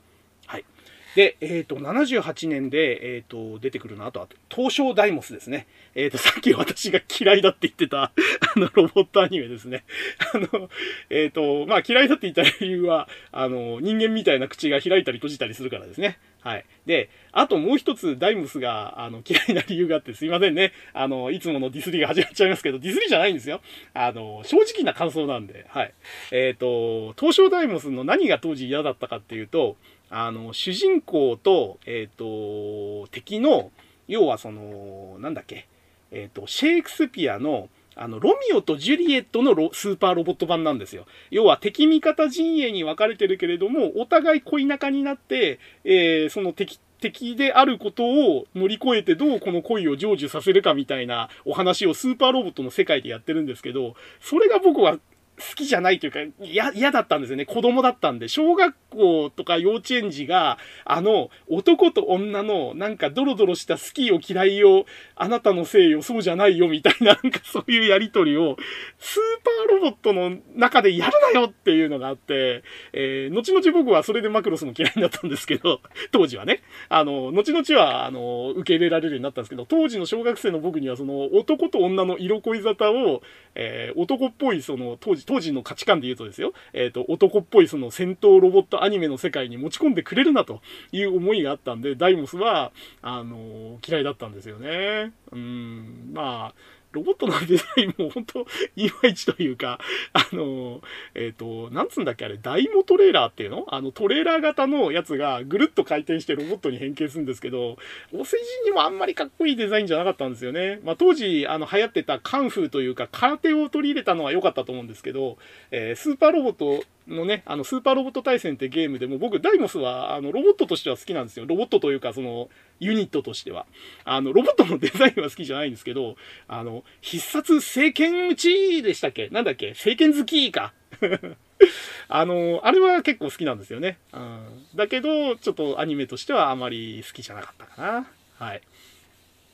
で、えっ、ー、と、78年で、えっ、ー、と、出てくるのあとは、東証ダイモスですね。えっ、ー、と、さっき私が嫌いだって言ってた、あの、ロボットアニメですね。あの、えっ、と、まあ、嫌いだって言った理由は、あの、人間みたいな口が開いたり閉じたりするからですね。はい。で、あともう一つダイモスが、あの、嫌いな理由があってすいませんね。あの、いつものディスリが始まっちゃいますけど、ディスリじゃないんですよ。あの、正直な感想なんで、はい。えっ、と、東証ダイモスの何が当時嫌だったかっていうと、あの、主人公と、えっ、ー、と、敵の、要はその、なんだっけ、えっ、ー、と、シェイクスピアの、あの、ロミオとジュリエットのスーパーロボット版なんですよ。要は敵味方陣営に分かれてるけれども、お互い恋仲になって、えー、その敵、敵であることを乗り越えてどうこの恋を成就させるかみたいなお話をスーパーロボットの世界でやってるんですけど、それが僕は好きじゃないというか、嫌、だったんですよね。子供だったんで。小学校とか幼稚園児が、あの、男と女の、なんかドロドロした好きを嫌いを、あなたのせいよ、そうじゃないよ、みたいな、なんかそういうやりとりを、スーパーロボットの中でやるなよっていうのがあって、えー、後々僕はそれでマクロスも嫌いになったんですけど、当時はね。あの、後々は、あの、受け入れられるようになったんですけど、当時の小学生の僕には、その、男と女の色恋沙汰を、えー、男っぽい、その、当時、当時の価値観で言うとですよ、えっ、ー、と、男っぽいその戦闘ロボットアニメの世界に持ち込んでくれるなという思いがあったんで、ダイモスは、あの嫌いだったんですよね。うん、まあ、ロボットのデザインも本当、いまいちというか、あの、えっ、ー、と、なんつうんだっけあれ、ダイモトレーラーっていうの？あの、トレーラー型のやつがぐるっと回転してロボットに変形するんですけど、お世辞にもあんまりかっこいいデザインじゃなかったんですよね。まあ、当時、あの、流行ってたカンフーというか、空手を取り入れたのは良かったと思うんですけど、えー、スーパーロボットのね、あの、スーパーロボット対戦ってゲームでも、僕、ダイモスは、あの、ロボットとしては好きなんですよ。ロボットというか、その、ユニットとしては。あの、ロボットのデザインは好きじゃないんですけど、あの、必殺聖剣打ちでしたっけ？なんだっけ？聖剣好きか。あの、あれは結構好きなんですよね。うん。だけど、ちょっとアニメとしてはあまり好きじゃなかったかな。はい。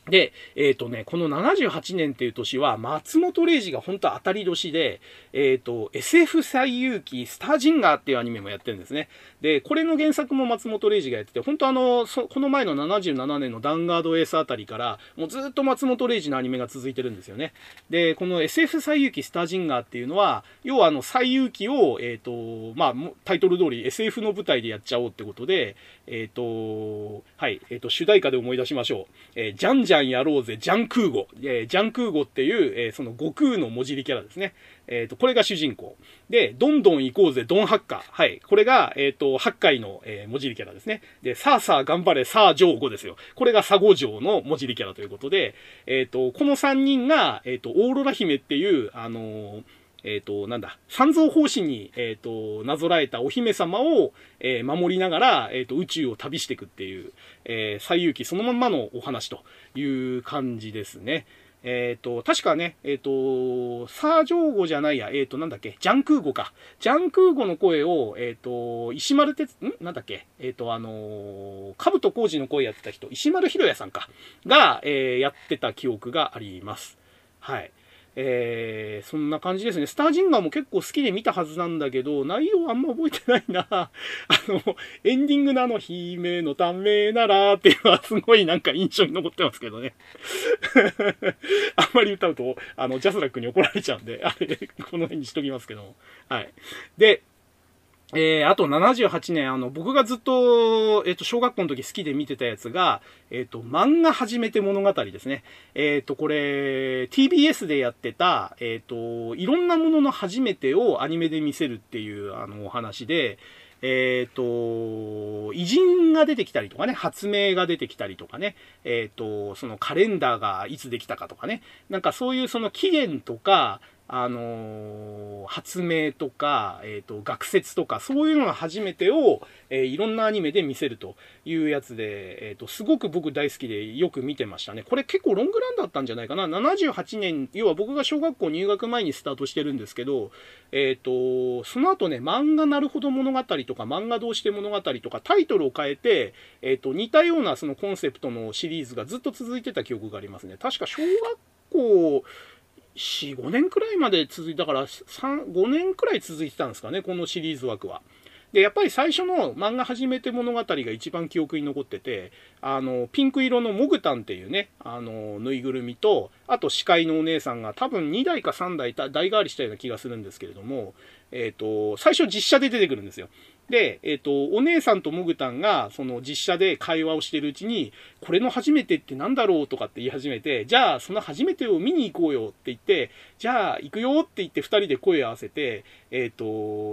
で、えっ、ー、とね、この78年っていう年は、松本零士が本当当たり年で、えっ、ー、と、SF 最遊記、スタージンガーっていうアニメもやってるんですね。で、これの原作も松本零士がやってて、本当あの、この前の77年のダンガードエースあたりから、もうずっと松本零士のアニメが続いてるんですよね。で、この SF 最遊記、スタージンガーっていうのは、要はあの、最遊記を、えっ、ー、と、まあ、タイトル通り SF の舞台でやっちゃおうってことで、えっ、と、はい、えっ、と、主題歌で思い出しましょう。えー、じゃんじゃんやろうぜ、ジャンクーゴ。えー、ジャンクーゴっていう、えー、その悟空の文字りキャラですね。えっ、ー、と、これが主人公。で、どんどん行こうぜ、ドンハッカー。はい。これが、えっ、ー、と、八海の、えー、文字りキャラですね。で、さあさあ頑張れ、さあ上五ですよ。これが佐護城の文字りキャラということで、えっ、と、この三人が、えっ、と、オーロラ姫っていう、あのえっ、ー、と、なんだ、三蔵法師に、えっ、ー、と、なぞらえたお姫様を、えー、守りながら、えっ、と、宇宙を旅していくっていう、えー、最遊記そのまんまのお話という感じですね。えっ、と、確かね、えっ、と、サージョーゴじゃないや、えっ、と、なんだっけ、ジャンクーゴか。ジャンクーゴの声を、えっ、と、石丸哲、ん？なんだっけ、えっ、と、あのー、かぶと工事の声やってた人、石丸ひろやさんか、が、えやってた記憶があります。はい。えー、そんな感じですね。スタージンガーも結構好きで見たはずなんだけど、内容あんま覚えてないな。あの、エンディングのあの、姫のためならっていうのはすごいなんか印象に残ってますけどね。あんまり歌うと、あの、ジャスラックに怒られちゃうんで、あれ、この辺にしときますけども。はい。で、えー、あと78年、あの、僕がずっと、えっ、ー、と、小学校の時好きで見てたやつが、えっ、ー、と、漫画初めて物語ですね。えっ、と、これ、TBS でやってた、えっ、と、いろんなものの初めてをアニメで見せるっていう、あの、お話で、えっ、と、偉人が出てきたりとかね、発明が出てきたりとかね、えっ、と、そのカレンダーがいつできたかとかね、なんかそういうその起源とか、あのー、発明とか、えっ、ー、と、学説とか、そういうのが初めてを、えー、いろんなアニメで見せるというやつで、えっ、と、すごく僕大好きでよく見てましたね。これ結構ロングランだったんじゃないかな。78年、要は僕が小学校入学前にスタートしてるんですけど、えっ、と、その後ね、漫画なるほど物語とか、漫画どうして物語とか、タイトルを変えて、えっ、と、似たようなそのコンセプトのシリーズがずっと続いてた記憶がありますね。確か小学校、4、5年くらいまで続いたから、3、5年くらい続いてたんですかね、このシリーズ枠は。で、やっぱり最初の漫画始めて物語が一番記憶に残ってて、あの、ピンク色のモグタンっていうね、あの、ぬいぐるみと、あと司会のお姉さんが多分2台か3台代替わりしたような気がするんですけれども、えっ、ー、と、最初実写で出てくるんですよ。で、えっ、ー、と、お姉さんとモグタンが、その実写で会話をしてるうちに、これの初めてって何だろうとかって言い始めて、じゃあ、その初めてを見に行こうよって言って、じゃあ、行くよって言って二人で声を合わせて、えっ、ー、と、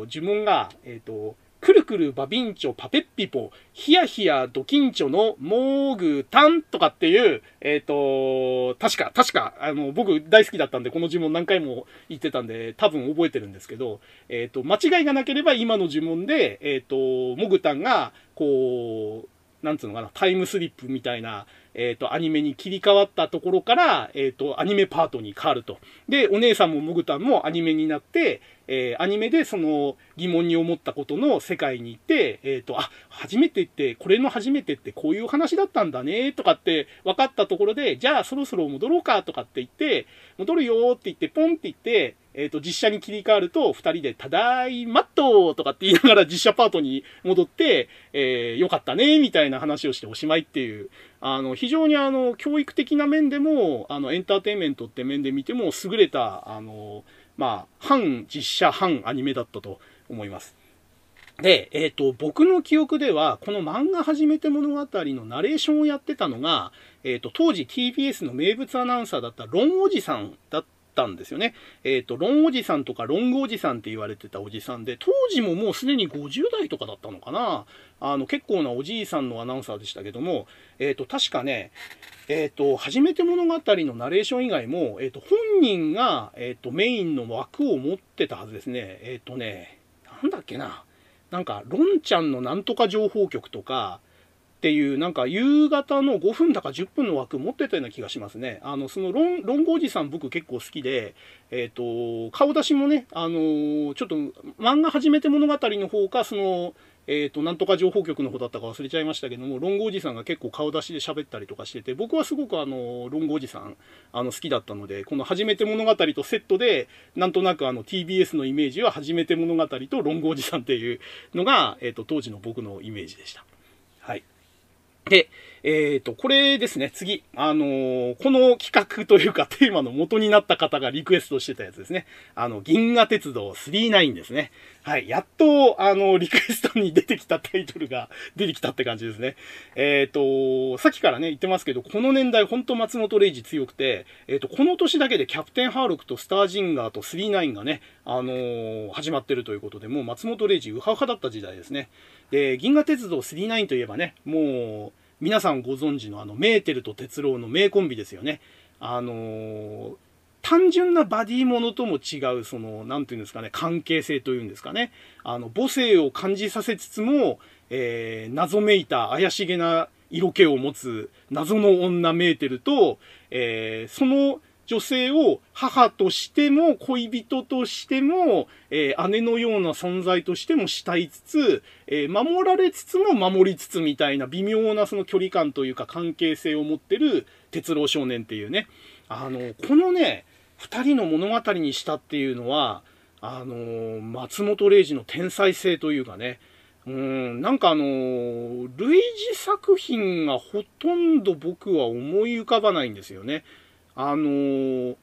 呪文が、えっ、と、くるくるバビンチョパペッピポ、ヒヤヒヤドキンチョのモーグタンとかっていう、えっ、ー、と、確か、確か、あの、僕大好きだったんで、この呪文何回も言ってたんで、多分覚えてるんですけど、えっ、ー、と、間違いがなければ今の呪文で、えっ、ー、と、モグタンが、こう、なんつうのかな、タイムスリップみたいな、えっ、と、アニメに切り替わったところから、えっ、と、アニメパートに変わると。で、お姉さんももぐたんもアニメになって、えー、アニメでその疑問に思ったことの世界に行って、えっ、と、あ、初めてって、これの初めてってこういう話だったんだね、とかって分かったところで、じゃあそろそろ戻ろうか、とかって言って、戻るよって言って、ポンって言って、えっ、ー、と、実写に切り替わると、二人で、ただいまっととかって言いながら実写パートに戻って、えー、よかったね、みたいな話をしておしまいっていう、あの、非常にあの、教育的な面でも、あの、エンターテインメントって面で見ても優れた、あの、まあ、反実写、反アニメだったと思います。で、えっ、ー、と、僕の記憶では、この漫画初めて物語のナレーションをやってたのが、えっ、ー、と、当時 TBS の名物アナウンサーだったロンおじさんだったんですよね。えっ、ー、と、ロンおじさんとかロングおじさんって言われてたおじさんで、当時ももうすでに50代とかだったのかな。あの、結構なおじいさんのアナウンサーでしたけども、え、ー、と、確かね、え、ー、と、初めて物語のナレーション以外も、えっ、と、本人が、えっ、と、メインの枠を持ってたはずですね。えっ、とね、なんだっけな。なんか、ロンちゃんのなんとか情報局とか、っていう、なんか夕方の5分だか10分の枠持ってたような気がしますね。あの、そのロン、ロンゴおじさん僕結構好きで、えっ、ー、と、顔出しもね、あのちょっと漫画初めて物語の方か、その、えっ、ー、と、なんとか情報局の方だったか忘れちゃいましたけども、ロンゴおじさんが結構顔出しで喋ったりとかしてて、僕はすごくあの、ロングおじさん、あの、好きだったので、この初めて物語とセットで、なんとなくあの、TBS のイメージは初めて物語とロングおじさんっていうのが、えっ、ー、と、当時の僕のイメージでした。はい。で、えっ、ー、と、これですね、次。あのー、この企画というか テーマの元になった方がリクエストしてたやつですね。あの、銀河鉄道39ですね。はい。やっと、あの、リクエストに出てきたタイトルが 出てきたって感じですね。えっ、ー、と、さっきからね、言ってますけど、この年代、ほんと松本零士強くて、えっ、と、この年だけでキャプテンハーロックとスタージンガーと39がね、あの始まってるということで、もう松本零士ウハウハだった時代ですね。で、銀河鉄道39といえばね、もう、皆さんご存知のあの、メーテルと鉄郎の名コンビですよね。あのー、単純なバディものとも違う、その、なんていうんですかね、関係性というんですかね。あの、母性を感じさせつつも、えー、謎めいた怪しげな色気を持つ謎の女メーテルと、えー、その女性を母としても恋人としても、えー、姉のような存在としても慕いつつ、えー、守られつつも守りつつみたいな微妙なその距離感というか関係性を持ってる鉄郎少年っていうね。あの、このね、二人の物語にしたっていうのは、あの、松本零士の天才性というかね、うん、なんかあの、類似作品がほとんど僕は思い浮かばないんですよね。あのー、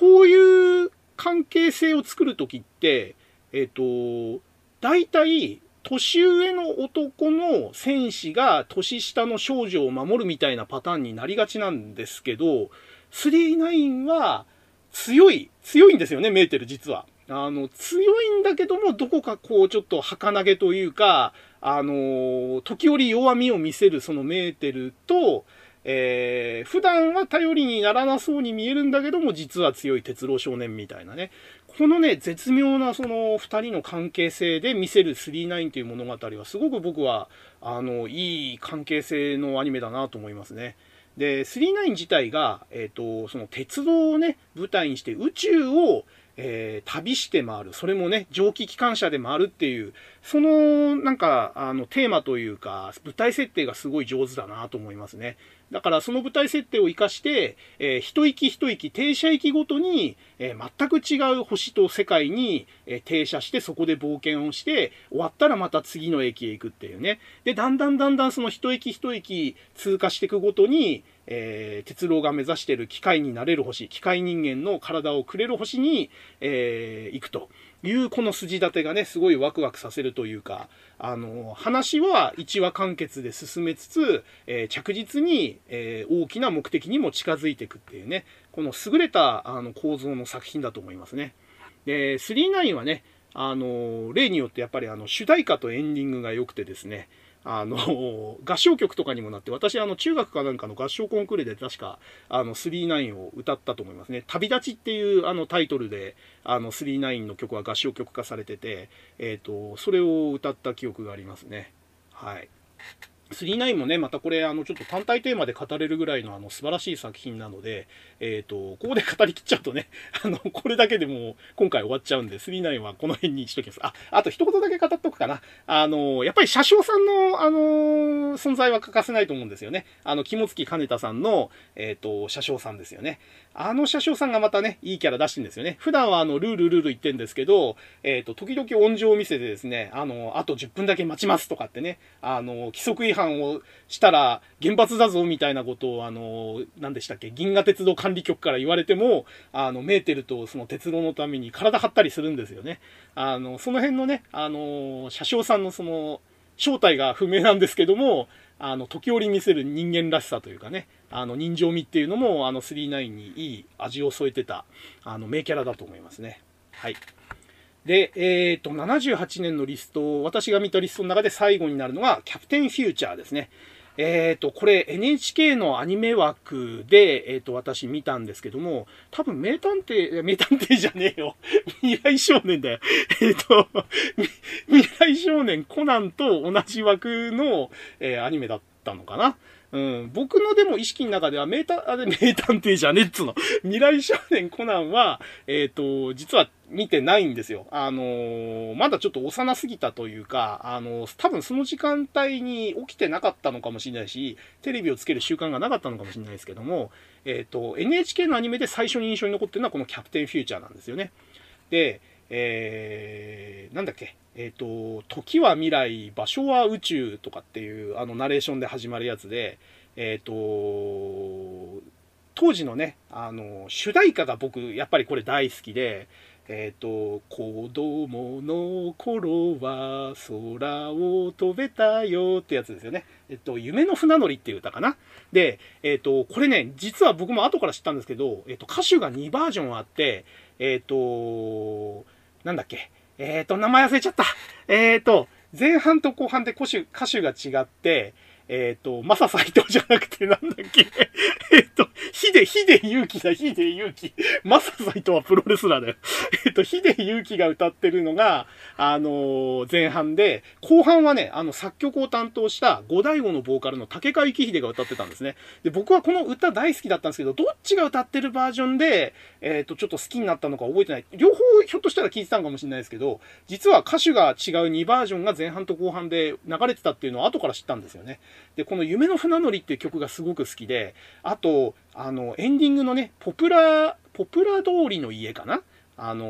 こういう関係性を作るときって、えっ、ー、と、大体、年上の男の戦士が年下の少女を守るみたいなパターンになりがちなんですけど、39は強い、強いんですよね、メーテル実は。あの、強いんだけども、どこかこう、ちょっと儚げというか、あの、時折弱みを見せるそのメーテルと、えー、普段は頼りにならなそうに見えるんだけども、実は強い鉄郎少年みたいなね。このね、絶妙なその二人の関係性で見せる39という物語はすごく僕は、あの、いい関係性のアニメだなと思いますね。で、39自体が、えっ、ー、と、その鉄道をね、舞台にして宇宙を、えー、旅して回る。それもね、蒸気機関車で回るっていう、その、なんか、あの、テーマというか、舞台設定がすごい上手だなと思いますね。だからその舞台設定を活かして、えー、一息一息、停車駅ごとに、えー、全く違う星と世界に、えー、停車して、そこで冒険をして、終わったらまた次の駅へ行くっていうね。で、だんだんだんだんその一息一息通過していくごとに、えー、鉄郎が目指してる機械になれる星、機械人間の体をくれる星に、えー、行くと。いうこの筋立てがね、すごいワクワクさせるというか、あの、話は一話完結で進めつつ、えー、着実に、えー、大きな目的にも近づいていくっていうね、この優れたあの構造の作品だと思いますね。で、39はね、あの、例によってやっぱりあの主題歌とエンディングが良くてですね、あの、合唱曲とかにもなって、私、あの、中学かなんかの合唱コンクールで確か、あの、39を歌ったと思いますね。旅立ちっていう、あの、タイトルで、あの、39の曲は合唱曲化されてて、えっ、ー、と、それを歌った記憶がありますね。はい。39もね、またこれ、あの、ちょっと単体テーマで語れるぐらいの、あの、素晴らしい作品なので、えっ、ー、と、ここで語りきっちゃうとね、あの、これだけでも今回終わっちゃうんで、39はこの辺にしときます。あ、あと一言だけ語っとくかな。あの、やっぱり車掌さんの、あの、存在は欠かせないと思うんですよね。あの、肝月金田さんの、えっ、ー、と、車掌さんですよね。あの車掌さんがまたね、いいキャラ出してんですよね。普段はあの、ルールルール言ってんですけど、えっ、ー、と、時々温情を見せてですね、あの、あと10分だけ待ちますとかってね、あの、規則違反をしたら原発だぞみたいなことを、あの、何でしたっけ、銀河鉄道管理局から言われても、あの、メーテルとその鉄道のために体張ったりするんですよね。あの、その辺のね、あの、車掌さんのその、正体が不明なんですけども、あの、時折見せる人間らしさというかね、あの、人情味っていうのも、あの、39にいい味を添えてた、あの、名キャラだと思いますね。はい。で、えっ、ー、と、78年のリスト、私が見たリストの中で最後になるのが、キャプテンフューチャーですね。えっ、ー、と、これ NHK のアニメ枠で、えっ、ー、と、私見たんですけども、多分名探偵、名探偵じゃねえよ。未来少年だよ。えっ、と、未来少年コナンと同じ枠の、えアニメだったのかな。うん。僕のでも意識の中では名探、あれ、名探偵じゃねっつの。未来少年コナンは、えっ、と、実は見てないんですよ。あのー、まだちょっと幼すぎたというか、あのー、多分その時間帯に起きてなかったのかもしれないし、テレビをつける習慣がなかったのかもしれないですけども、えっ、と、NHK のアニメで最初に印象に残ってるのはこのキャプテンフューチャーなんですよね。で、えー、なんだっけ、えっ、と、時は未来、場所は宇宙とかっていう、あの、ナレーションで始まるやつで、えっ、と、当時のね、あの、主題歌が僕、やっぱりこれ大好きで、えっ、ー、と、子供の頃は空を飛べたよってやつですよね。えっと、夢の船乗りっていう歌かな。で、えっと、これね、実は僕も後から知ったんですけど、えっと、歌手が2バージョンあって、えっと、なんだっけ。えっ、と、名前忘れちゃった。えっ、と、前半と後半で歌手、歌手が違って、えっ、ー、と、マサ斎藤じゃなくてなんだっけ？えっと、ヒデ、ヒデユウキだ、ヒデユウキ。マサ斎藤はプロレスラーだよ。えっと、ヒデユウキが歌ってるのが、あのー、前半で、後半はね、あの、作曲を担当した五大悟のボーカルの竹川幸秀が歌ってたんですね。で、僕はこの歌大好きだったんですけど、どっちが歌ってるバージョンで、えっと、ちょっと好きになったのか覚えてない。両方ひょっとしたら聞いてたのかもしれないですけど、実は歌手が違う2バージョンが前半と後半で流れてたっていうのを後から知ったんですよね。で、この夢の船乗りっていう曲がすごく好きで、あと、あの、エンディングのね、ポプラ、ポプラ通りの家かな？あの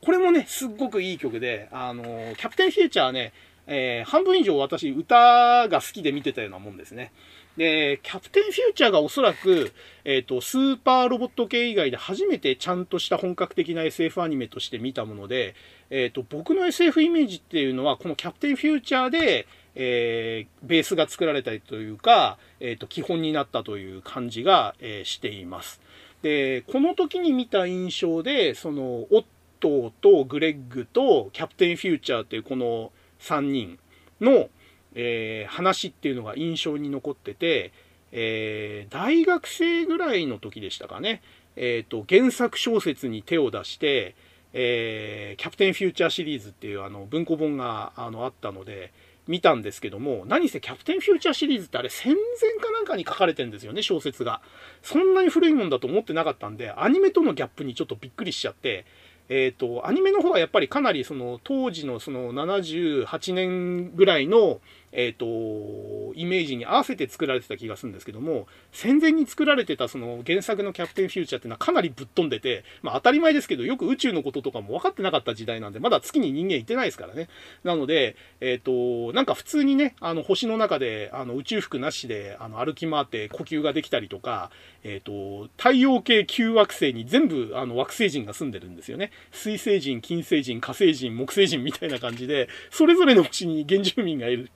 ー、これもね、すっごくいい曲で、あのー、キャプテンフューチャーね、えー、半分以上私歌が好きで見てたようなもんですね。で、キャプテンフューチャーがおそらく、えっ、ー、と、スーパーロボット系以外で初めてちゃんとした本格的な SF アニメとして見たもので、えっ、ー、と、僕の SF イメージっていうのは、このキャプテンフューチャーで、えー、ベースが作られたりというか、えっ、と、基本になったという感じが、えしています。で、この時に見た印象で、その、オッオットーとグラッグとキャプテンフューチャーっていうこの3人の、えー、話っていうのが印象に残ってて、えー、大学生ぐらいの時でしたかね、えっ、ー、と、原作小説に手を出して、えー、キャプテンフューチャーシリーズっていうあの文庫本があのあったので、見たんですけども、何せキャプテンフューチャーシリーズってあれ戦前かなんかに書かれてるんですよね、小説が。そんなに古いもんだと思ってなかったんで、アニメとのギャップにちょっとびっくりしちゃって、えっ、ー、と、アニメの方はやっぱりかなりその当時のその78年ぐらいの、えっ、ー、と、イメージに合わせて作られてた気がするんですけども、戦前に作られてたその原作のキャプテンフューチャーっていうのはかなりぶっ飛んでて、まあ当たり前ですけど、よく宇宙のこととかも分かってなかった時代なんで、まだ月に人間行ってないですからね。なので、えっ、ー、と、なんか普通にね、あの星の中で、あの宇宙服なしで、あの歩き回って呼吸ができたりとか、えっ、ー、と、太陽系旧惑星に全部あの惑星人が住んでるんですよね。水星人、金星人、火星人、木星人みたいな感じで、それぞれの星に原住民がいる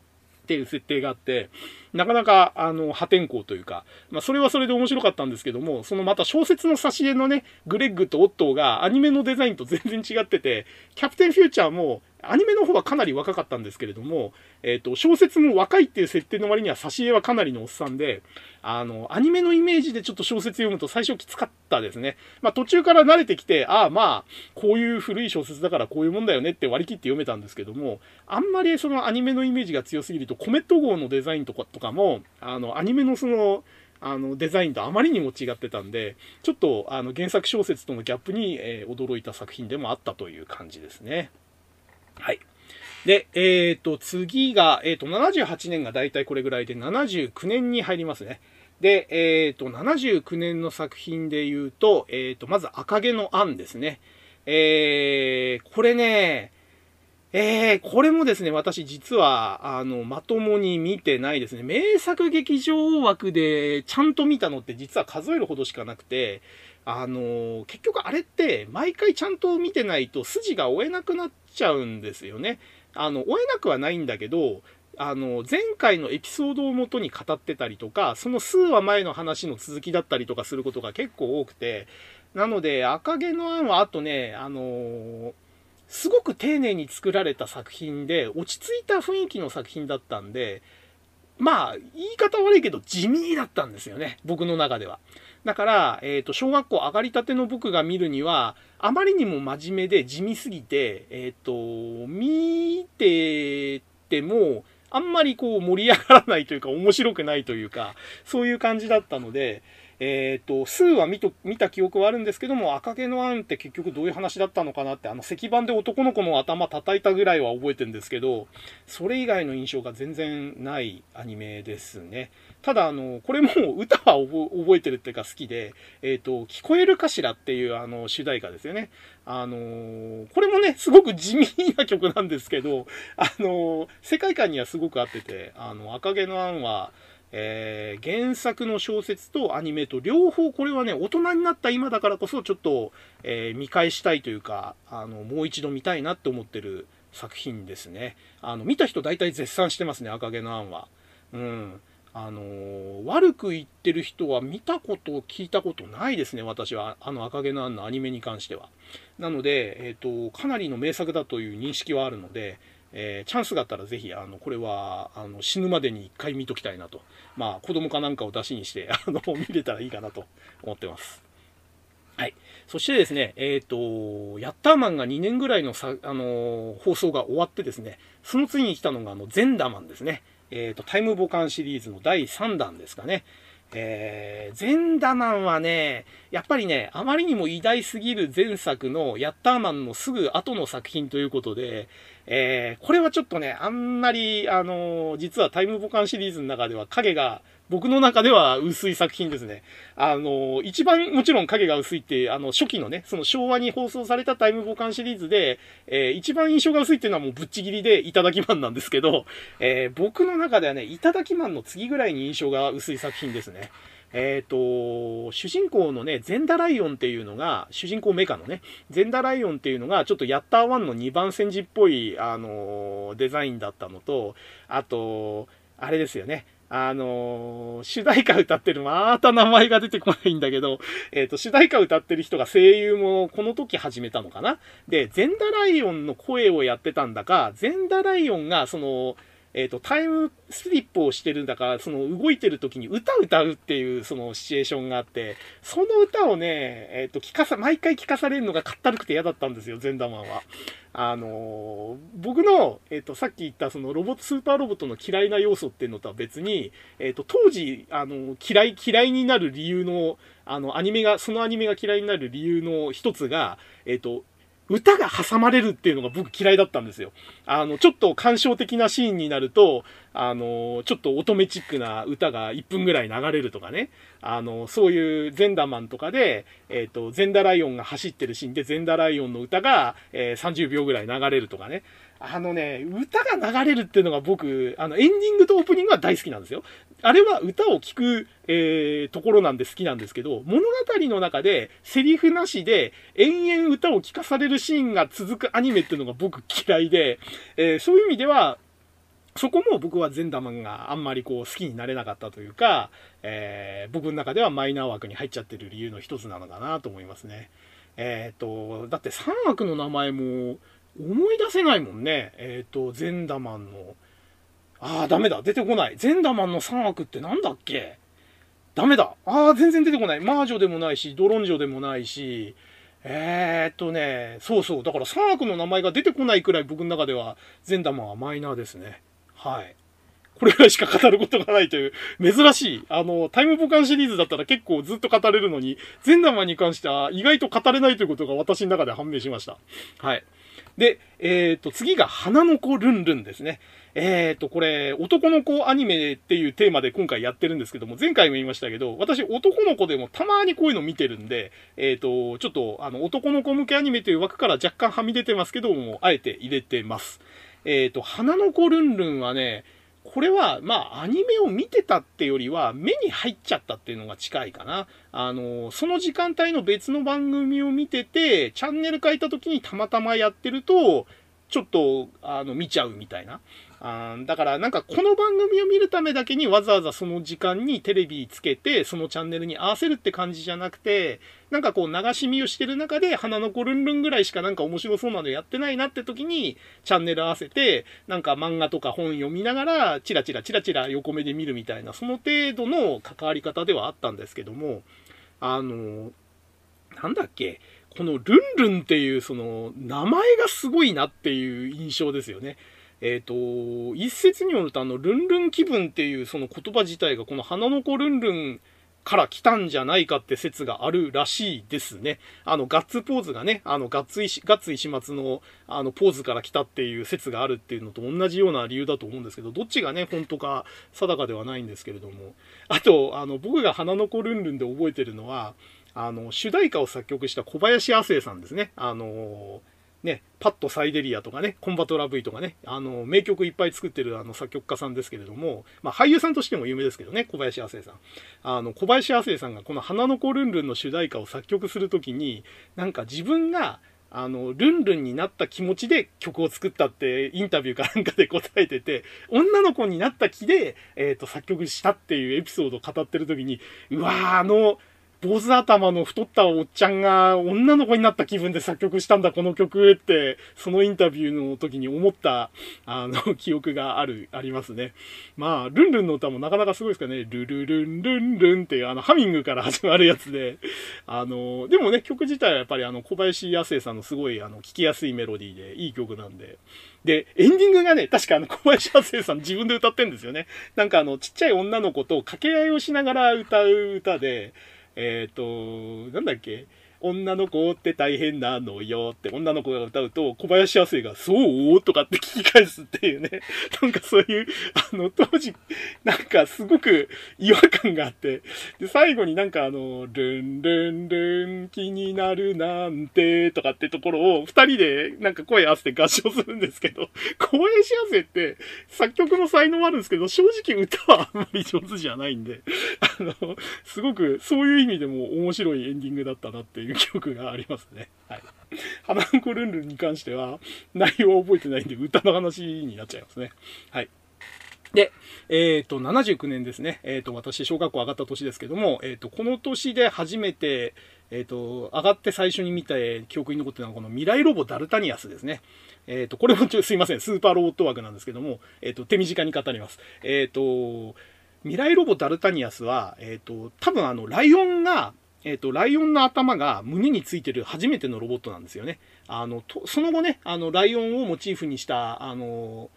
っていう設定があって、なかなか、あの、破天荒というか、まあ、それはそれで面白かったんですけども、そのまた小説の挿絵のね、グレッグとオットーがアニメのデザインと全然違ってて、キャプテンフューチャーも、アニメの方はかなり若かったんですけれども、えっ、ー、と、小説も若いっていう設定の割には挿絵はかなりのおっさんで、あの、アニメのイメージでちょっと小説読むと最初きつかったですね。まあ途中から慣れてきて、ああまあ、こういう古い小説だからこういうもんだよねって割り切って読めたんですけども、あんまりそのアニメのイメージが強すぎると、コメット号のデザインとかかも、あの、アニメのその、あの、デザインとあまりにも違ってたんで、ちょっと、あの、原作小説とのギャップに、えー、驚いた作品でもあったという感じですね。はい。で、えっ、ー、と、次が、えっ、ー、と、78年がだいたいこれぐらいで、79年に入りますね。で、えっ、ー、と、79年の作品で言うと、えっ、と、まず赤毛のアンですね。えー、これね、えー、これもですね、私実は、あの、まともに見てないですね。名作劇場枠でちゃんと見たのって実は数えるほどしかなくて、あの、結局あれって毎回ちゃんと見てないと筋が追えなくなっちゃうんですよね。あの、追えなくはないんだけど、あの、前回のエピソードをもとに語ってたりとか、その数話前の話の続きだったりとかすることが結構多くて、なので、赤毛のアンは、あとね、あの、すごく丁寧に作られた作品で、落ち着いた雰囲気の作品だったんで、まあ、言い方悪いけど地味だったんですよね。僕の中では。だから、えっ、ー、と、小学校上がりたての僕が見るには、あまりにも真面目で地味すぎて、えっ、ー、と、見てても、あんまりこう盛り上がらないというか、面白くないというか、そういう感じだったので、えっ、ー、と、数は見と見た記憶はあるんですけども、赤毛のアンって結局どういう話だったのかなって、あの石板で男の子の頭叩いたぐらいは覚えてるんですけど、それ以外の印象が全然ないアニメですね。ただ、あの、これも歌は覚えてるっていうか好きで、えっ、ー、と、聞こえるかしらっていうあの主題歌ですよね。あのこれもね、すごく地味な曲なんですけど、あの世界観にはすごく合ってて、あの、赤毛のアンは、えー、原作の小説とアニメと両方これはね、大人になった今だからこそちょっと、えー、見返したいというか、あの、もう一度見たいなって思ってる作品ですね。あの、見た人大体絶賛してますね、赤毛のアンは。うん。あのー、悪く言ってる人は見たこと、聞いたことないですね、私は。あの赤毛のアンのアニメに関しては。なので、えっ、ー、と、かなりの名作だという認識はあるので、えー、チャンスがあったらぜひ、あの、これは、あの、死ぬまでに一回見ときたいなと。まあ、子供かなんかを出しにして、あの、見れたらいいかなと思ってます。はい。そしてですね、えっ、ー、と、ヤッターマンが2年ぐらいのさ、あのー、放送が終わってですね、その次に来たのが、あの、ゼンダマンですね。えっ、ー、と、タイムボカンシリーズの第3弾ですかね。えー、ゼンダマンはね、やっぱりね、あまりにも偉大すぎる前作のヤッターマンのすぐ後の作品ということで、えー、これはちょっとね、あんまり、あのー、実はタイムボカンシリーズの中では影が、僕の中では薄い作品ですね。あのー、一番もちろん影が薄いって、あの、初期のね、その昭和に放送されたタイムボカンシリーズで、えー、一番印象が薄いっていうのはもうぶっちぎりでいただきマンなんですけど、えー、僕の中ではね、いただきマンの次ぐらいに印象が薄い作品ですね。えっ、ー、と、主人公のね、ゼンダライオンっていうのが、主人公メカのね、ゼンダライオンっていうのが、ちょっとヤッター1の2番戦時っぽい、あの、デザインだったのと、あと、あれですよね。あのー、主題歌歌ってる、また名前が出てこないんだけど、えっ、ー、と、主題歌歌ってる人が声優もこの時始めたのかなで、ゼンダライオンの声をやってたんだか、ゼンダライオンが、その、えっ、ー、と、タイムスリップをしてるんだから、その動いてる時に歌歌うっていうそのシチュエーションがあって、その歌をね、えっ、ー、と、聞かさ、毎回聞かされるのがかったるくて嫌だったんですよ、ゼンダマンは。あのー、僕の、えっ、と、さっき言ったそのロボット、スーパーロボットの嫌いな要素っていうのとは別に、えっ、と、当時、あの、嫌い、嫌いになる理由の、あの、アニメが、そのアニメが嫌いになる理由の一つが、えっ、と、歌が挟まれるっていうのが僕嫌いだったんですよ。あの、ちょっと感傷的なシーンになると、あの、ちょっと乙女チックな歌が1分ぐらい流れるとかね。あの、そういうゼンダマンとかで、えっ、ー、と、ゼンダライオンが走ってるシーンでゼンダライオンの歌が、えー、30秒ぐらい流れるとかね。あのね、歌が流れるっていうのが僕、あの、エンディングとオープニングは大好きなんですよ。あれは歌を聴く、えー、ところなんで好きなんですけど、物語の中でセリフなしで延々歌を聴かされるシーンが続くアニメっていうのが僕嫌いで、えー、そういう意味では、そこも僕はゼンダマンがあんまりこう好きになれなかったというか、えー、僕の中ではマイナー枠に入っちゃってる理由の一つなのかなと思いますね。えっ、ー、と、だって3枠の名前も思い出せないもんね。えっ、ー、と、ゼンダマンのああ、ダメだ。出てこない。ゼンダマンの3枠ってなんだっけ？ダメだ。ああ、全然出てこない。マージョでもないし、ドロンジョでもないし、えー、っとね、そうそう。だから3枠の名前が出てこないくらい僕の中では、ゼンダマンはマイナーですね。はい。これぐらいしか語ることがないという、珍しい。あの、タイムボカンシリーズだったら結構ずっと語れるのに、ゼンダマンに関しては意外と語れないということが私の中で判明しました。はい。で、えー、っと、次が花の子ルンルンですね。えっ、ー、と、これ、男の子アニメっていうテーマで今回やってるんですけども、前回も言いましたけど、私男の子でもたまにこういうの見てるんで、えっ、ー、と、ちょっと、あの、男の子向けアニメという枠から若干はみ出てますけども、あえて入れてます。えっ、ー、と、花の子ルンルンはね、これは、まあ、アニメを見てたってよりは、目に入っちゃったっていうのが近いかな。あの、その時間帯の別の番組を見てて、チャンネル変えた時にたまたまやってると、ちょっと、あの、見ちゃうみたいな。あだからなんかこの番組を見るためだけにわざわざその時間にテレビつけてそのチャンネルに合わせるって感じじゃなくてなんかこう流し見をしてる中で花の子ルンルンぐらいしかなんか面白そうなのやってないなって時にチャンネル合わせてなんか漫画とか本読みながらチラチラチラチラ横目で見るみたいなその程度の関わり方ではあったんですけどもあのなんだっけこのルンルンっていうその名前がすごいなっていう印象ですよね。えっ、ー、と、一説によると、あの、ルンルン気分っていうその言葉自体が、この花の子ルンルンから来たんじゃないかって説があるらしいですね。あの、ガッツポーズがね、あの、ガッツ石、ガッツ石松の、あの、ポーズから来たっていう説があるっていうのと同じような理由だと思うんですけど、どっちがね、本当か定かではないんですけれども。あと、あの、僕が花の子ルンルンで覚えてるのは、あの、主題歌を作曲した小林亜生さんですね。あのーね、パッドサイデリアとかね、コンバトラ V とかね、あの、名曲いっぱい作ってるあの作曲家さんですけれども、まあ俳優さんとしても有名ですけどね、小林亜生さん。あの、小林亜生さんがこの花の子ルンルンの主題歌を作曲するときに、なんか自分が、あの、ルンルンになった気持ちで曲を作ったってインタビューかなんかで答えてて、女の子になった気で、えっ、ー、と、作曲したっていうエピソードを語ってる時に、うわー、あの、坊主頭の太ったおっちゃんが女の子になった気分で作曲したんだ、この曲って、そのインタビューの時に思った、あの、記憶がある、ありますね。まあ、ルンルンの歌もなかなかすごいですかね。ルルルンルンルンっていう、あの、ハミングから始まるやつで、あの、でもね、曲自体はやっぱりあの、小林康生さんのすごい、あの、聴きやすいメロディーで、いい曲なんで。で、エンディングがね、確かあの、小林康生さん自分で歌ってんですよね。なんかあの、ちっちゃい女の子と掛け合いをしながら歌う歌で、えっ、ー、と、なんだっけ、女の子って大変なのよって女の子が歌うと、小林亜生が、そう？とかって聞き返すっていうね。なんかそういう、あの、当時、なんかすごく違和感があって、で、最後になんかあの、ルンルンルン気になるなんてとかってところを二人でなんか声合わせて合唱するんですけど、小林亜生って作曲の才能はあるんですけど、正直歌はあんまり上手じゃないんで、あの、すごくそういう意味でも面白いエンディングだったなっていう。記憶がありますね。はい。花んこルンルンに関しては内容を覚えてないんで歌の話になっちゃいますね。はい。で、えっ、ー、と、79年ですね。えっ、ー、と、私、小学校上がった年ですけども、えっ、ー、と、この年で初めて、えっ、と、上がって最初に見た記憶に残ってるのは、この未来ロボダルタニアスですね。えっ、と、これもちょすいません、スーパーロボット枠なんですけども、えっ、と、手短に語ります。えっ、と、未来ロボダルタニアスは、えっ、と、多分あの、ライオンが、えっ、と、ライオンの頭が胸についてる初めてのロボットなんですよね。あの、とその後ね、あの、ライオンをモチーフにした、あの、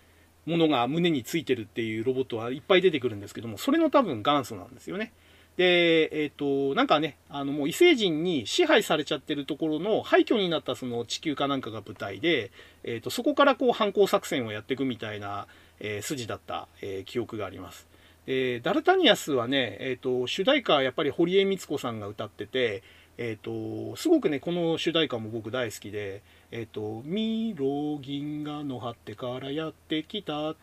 ものが胸についてるっていうロボットはいっぱい出てくるんですけども、それの多分元祖なんですよね。で、えっ、ー、と、なんかね、あの、もう異星人に支配されちゃってるところの廃墟になったその地球かなんかが舞台で、えっ、ー、と、そこからこう反抗作戦をやっていくみたいな、えー、筋だった、え記憶があります。えーダルタニアスはね、えっ、と、主題歌はやっぱり堀江光子さんが歌ってて、えっ、と、すごくね、この主題歌も僕大好きで、えっ、と、ミロ銀河の張ってからやってきた。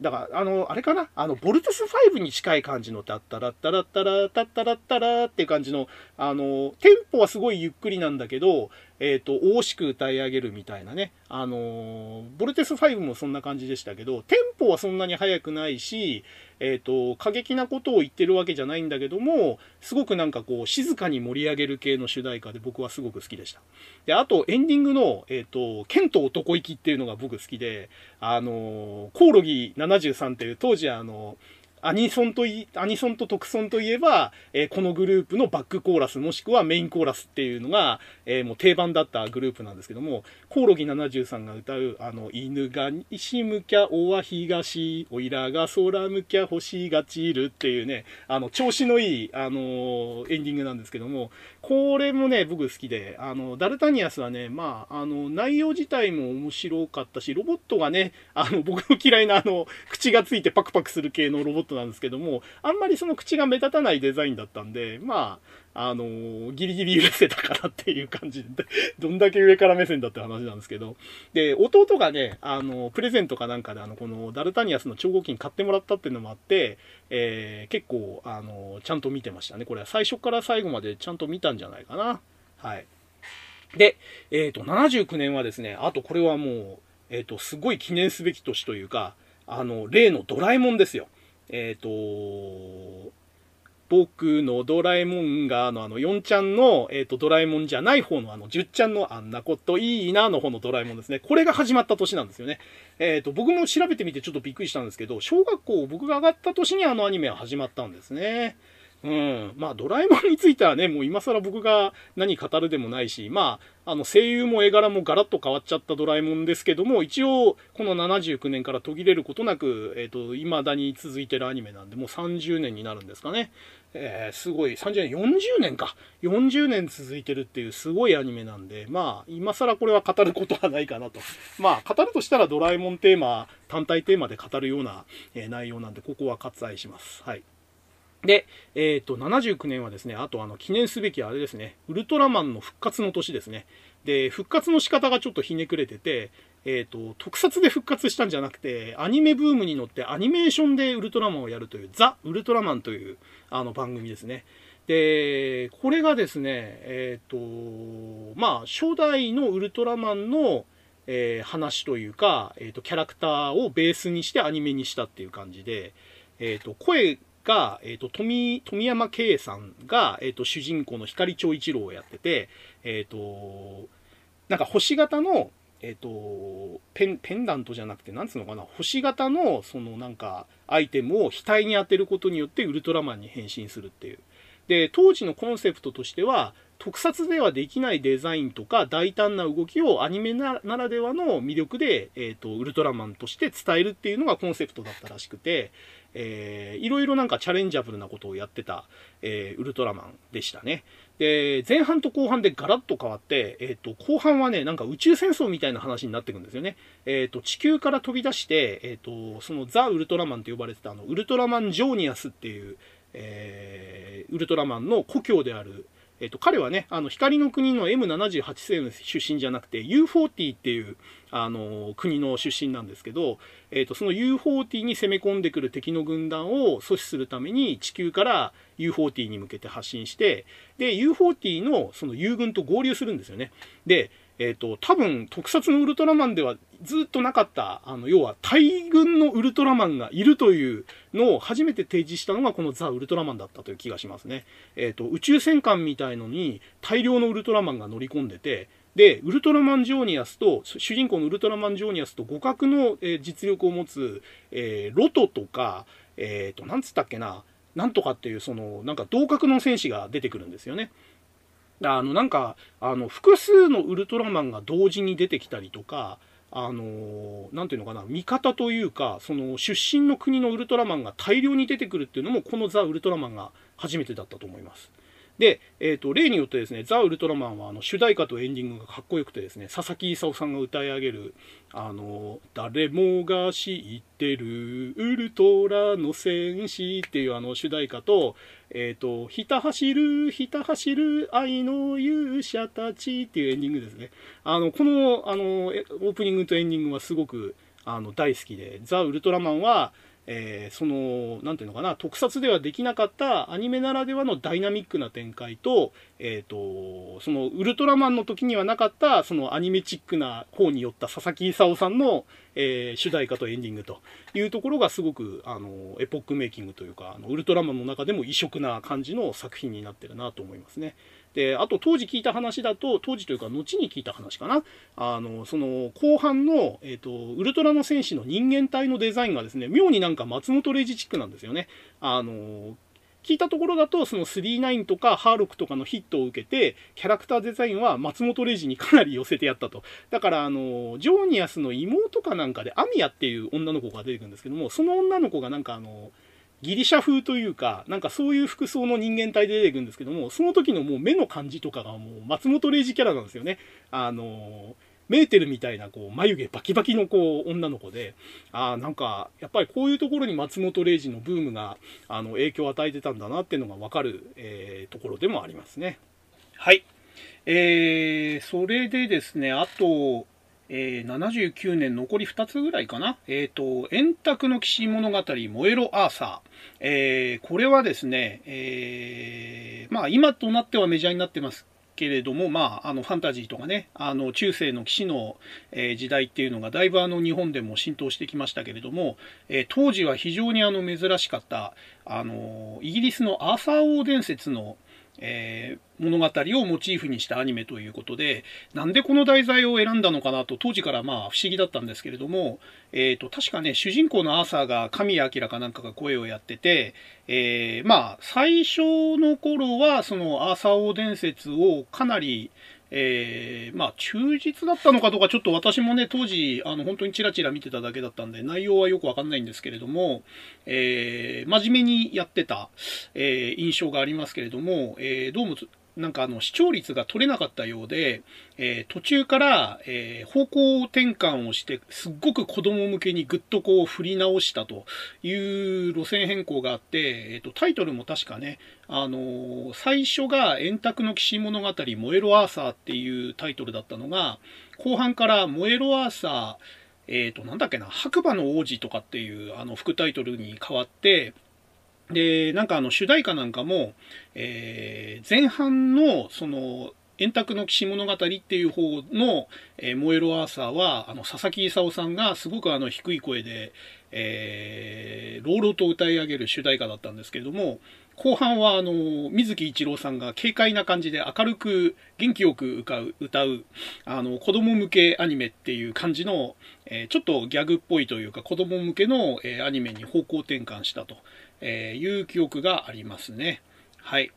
だから、あの、あれかな？あの、ボルテス5に近い感じの、タッタラッタラッタラ、タッタラッタラっていう感じの、あの、テンポはすごいゆっくりなんだけど、えっ、ー、と、大しく歌い上げるみたいなね。あの、ボルテス5もそんな感じでしたけど、テンポはそんなに速くないし、えっ、ー、と、過激なことを言ってるわけじゃないんだけども、すごくなんかこう、静かに盛り上げる系の主題歌で僕はすごく好きでした。で、あと、エンディングの、えっ、と、剣と男行きっていうのが僕好きで、あの、コオロギ73っていう、当時あの、アニソンとい、アニソンと特ソンといえば、えー、このグループのバックコーラスもしくはメインコーラスっていうのが、えー、もう定番だったグループなんですけども、コオロギ73が歌う、あの、犬が西向きゃおは東、おいらが空向きゃ星が散るっていうね、あの、調子のいい、あのエンディングなんですけども、これもね、僕好きで、あの、ダルタニアスはね、まあ、あの、内容自体も面白かったし、ロボットがね、あの、僕の嫌いなあの、口がついてパクパクする系のロボットなんですけども、あんまりその口が目立たないデザインだったんで、まあ、あのー、ギリギリ許せたかなっていう感じで、どんだけ上から目線だって話なんですけど、で、弟がね、あの、プレゼントかなんかで、あの、このダルタニアスの超合金買ってもらったっていうのもあって、えー、結構、あの、ちゃんと見てましたね。これは最初から最後までちゃんと見たんじゃないかな。はい。で、えっ、ー、と、79年はですね、あとこれはもう、えっ、ー、と、すごい記念すべき年というか、あの、例のドラえもんですよ。えっ、ー、と、僕のドラえもんが、あの、あの、4ちゃんの、えっ、ー、と、ドラえもんじゃない方の、あの、10ちゃんのあんなこといいなの方のドラえもんですね。これが始まった年なんですよね。えっ、ー、と、僕も調べてみてちょっとびっくりしたんですけど、小学校僕が上がった年にあのアニメは始まったんですね。うん。まあ、ドラえもんについてはね、もう今更僕が何語るでもないし、まあ、あの、声優も絵柄もガラッと変わっちゃったドラえもんですけども、一応、この79年から途切れることなく、えっ、ー、と、未だに続いてるアニメなんで、もう30年になるんですかね。えー、すごい、30年、40年か。40年続いてるっていうすごいアニメなんで、まあ、今更これは語ることはないかなと。まあ、語るとしたらドラえもんテーマ、単体テーマで語るような、えー、内容なんで、ここは割愛します。はい。で、えっ、ー、と、79年はですね、あとあの、記念すべきあれですね、ウルトラマンの復活の年ですね。で、復活の仕方がちょっとひねくれてて、えっ、ー、と、特撮で復活したんじゃなくて、アニメブームに乗ってアニメーションでウルトラマンをやるという、ザ・ウルトラマンというあの番組ですね。で、これがですね、えっ、ー、と、まあ、初代のウルトラマンの、えー、話というか、えっ、と、キャラクターをベースにしてアニメにしたっていう感じで、えっ、と、声が、え、ー、と、富、富山圭さんが、え、ー、と、主人公の光長一郎をやってて、え、ー、と、なんか星型の、えっ、と、ペン、ペンダントじゃなくて、なんつうのかな、星型の、そのなんか、アイテムを額に当てることによってウルトラマンに変身するっていう。で、当時のコンセプトとしては、特撮ではできないデザインとか大胆な動きをアニメならではの魅力で、えっ、ー、と、ウルトラマンとして伝えるっていうのがコンセプトだったらしくて、えー、いろいろなんかチャレンジャブルなことをやってた、えー、ウルトラマンでしたね。で、前半と後半でガラッと変わって、えっ、ー、と、後半はね、なんか宇宙戦争みたいな話になってくんですよね。えっ、ー、と、地球から飛び出して、えっ、ー、と、そのザ・ウルトラマンと呼ばれてたあの、ウルトラマン・ジョーニアスっていう、えウルトラマンの故郷である、えっ、と、彼はね、あの、光の国の M78 星の出身じゃなくて、U40 っていう、あの、国の出身なんですけど、えっ、と、その U40 に攻め込んでくる敵の軍団を阻止するために、地球から U40 に向けて発進して、で、U40 のその友軍と合流するんですよね。で、えっ、と、多分、特撮のウルトラマンではずっとなかった、あの、要は大軍のウルトラマンがいるというのを初めて提示したのがこのザ・ウルトラマンだったという気がしますね。えっ、ー、と、宇宙戦艦みたいのに大量のウルトラマンが乗り込んでて、で、ウルトラマン・ジョーニアスと、主人公のウルトラマン・ジョーニアスと互角の、えー、実力を持つ、えー、ロトとか、えっ、と、なんつったっけな、なんとかっていう、その、なんか同格の戦士が出てくるんですよね。あの、なんか、あの、複数のウルトラマンが同時に出てきたりとか、あのなんていうのかな、味方というか、その出身の国のウルトラマンが大量に出てくるっていうのも、このザ・ウルトラマンが初めてだったと思います。で、えっ、ー、と、例によってですね、ザ・ウルトラマンは、あの、主題歌とエンディングがかっこよくてですね、佐々木勲さんが歌い上げる、あの、誰もが知ってる、ウルトラの戦士っていうあの、主題歌と、えっ、ー、と、ひた走る、ひた走る愛の勇者たちっていうエンディングですね。あの、この、あの、オープニングとエンディングはすごく、あの、大好きで、ザ・ウルトラマンは、えー、その、なんていうのかな、特撮ではできなかったアニメならではのダイナミックな展開と、え、ー、と、その、ウルトラマンの時にはなかった、そのアニメチックな方によった佐々木勲さんの、えー、主題歌とエンディングというところがすごく、あの、エポックメイキングというか、あのウルトラマンの中でも異色な感じの作品になってるなと思いますね。で、あと当時聞いた話だと、当時というか後に聞いた話かな。あの、その後半の、えっ、ー、と、ウルトラの戦士の人間体のデザインがですね、妙になんか松本零士チックなんですよね。あの、聞いたところだと、その39とかハーロックとかのヒットを受けて、キャラクターデザインは松本零士にかなり寄せてやったと。だから、あの、ジョーニアスの妹かなんかで、アミアっていう女の子が出てくるんですけども、その女の子がなんかあの、ギリシャ風というか、なんかそういう服装の人間体で出てくるんですけども、その時のもう目の感じとかがもう松本零士キャラなんですよね。あの、メーテルみたいなこう眉毛バキバキのこう女の子で、ああ、なんかやっぱりこういうところに松本零士のブームがあの影響を与えてたんだなっていうのがわかる、えー、ところでもありますね。はい。えー、それでですね、あと、えー、79年残り2つぐらいかな。えっ、ー、と、円卓の騎士物語、燃えろアーサー。えー、これはですね、えー、まあ今となってはメジャーになってますけれども、まあ、あのファンタジーとかね、あの中世の騎士の、えー、時代っていうのがだいぶあの日本でも浸透してきましたけれども、えー、当時は非常にあの珍しかったあのイギリスのアーサー王伝説の、えー、物語をモチーフにしたアニメということで、なんでこの題材を選んだのかなと当時からまあ不思議だったんですけれども、えっ、ー、と、確かね、主人公のアーサーが神谷明かなんかが声をやってて、えー、まあ、最初の頃はそのアーサー王伝説をかなり、えー、まあ、忠実だったのかどうか、ちょっと私もね、当時、あの、本当にチラチラ見てただけだったんで、内容はよくわかんないんですけれども、えー、真面目にやってた、えー、印象がありますけれども、えー、どうも、なんかあの視聴率が取れなかったようで、えー、途中から、えー、方向転換をして、すっごく子供向けにぐっとこう振り直したという路線変更があって、えーと、タイトルも確かね、あの、最初が円卓の騎士物語燃えろアーサーっていうタイトルだったのが、後半から燃えろアーサー、えっ、と、なんだっけな、白馬の王子とかっていうあの副タイトルに変わって、で、なんかあの主題歌なんかも、えー、前半のその円卓の騎士物語っていう方の、えー、燃えろアーサーは、あの、佐々木勲さんがすごくあの低い声で、えー、朗々と歌い上げる主題歌だったんですけれども、後半はあの、水木一郎さんが軽快な感じで明るく元気よく歌う、歌う、あの、子供向けアニメっていう感じの、えー、ちょっとギャグっぽいというか子供向けの、えー、アニメに方向転換したと。えいう記憶がありますね。はい。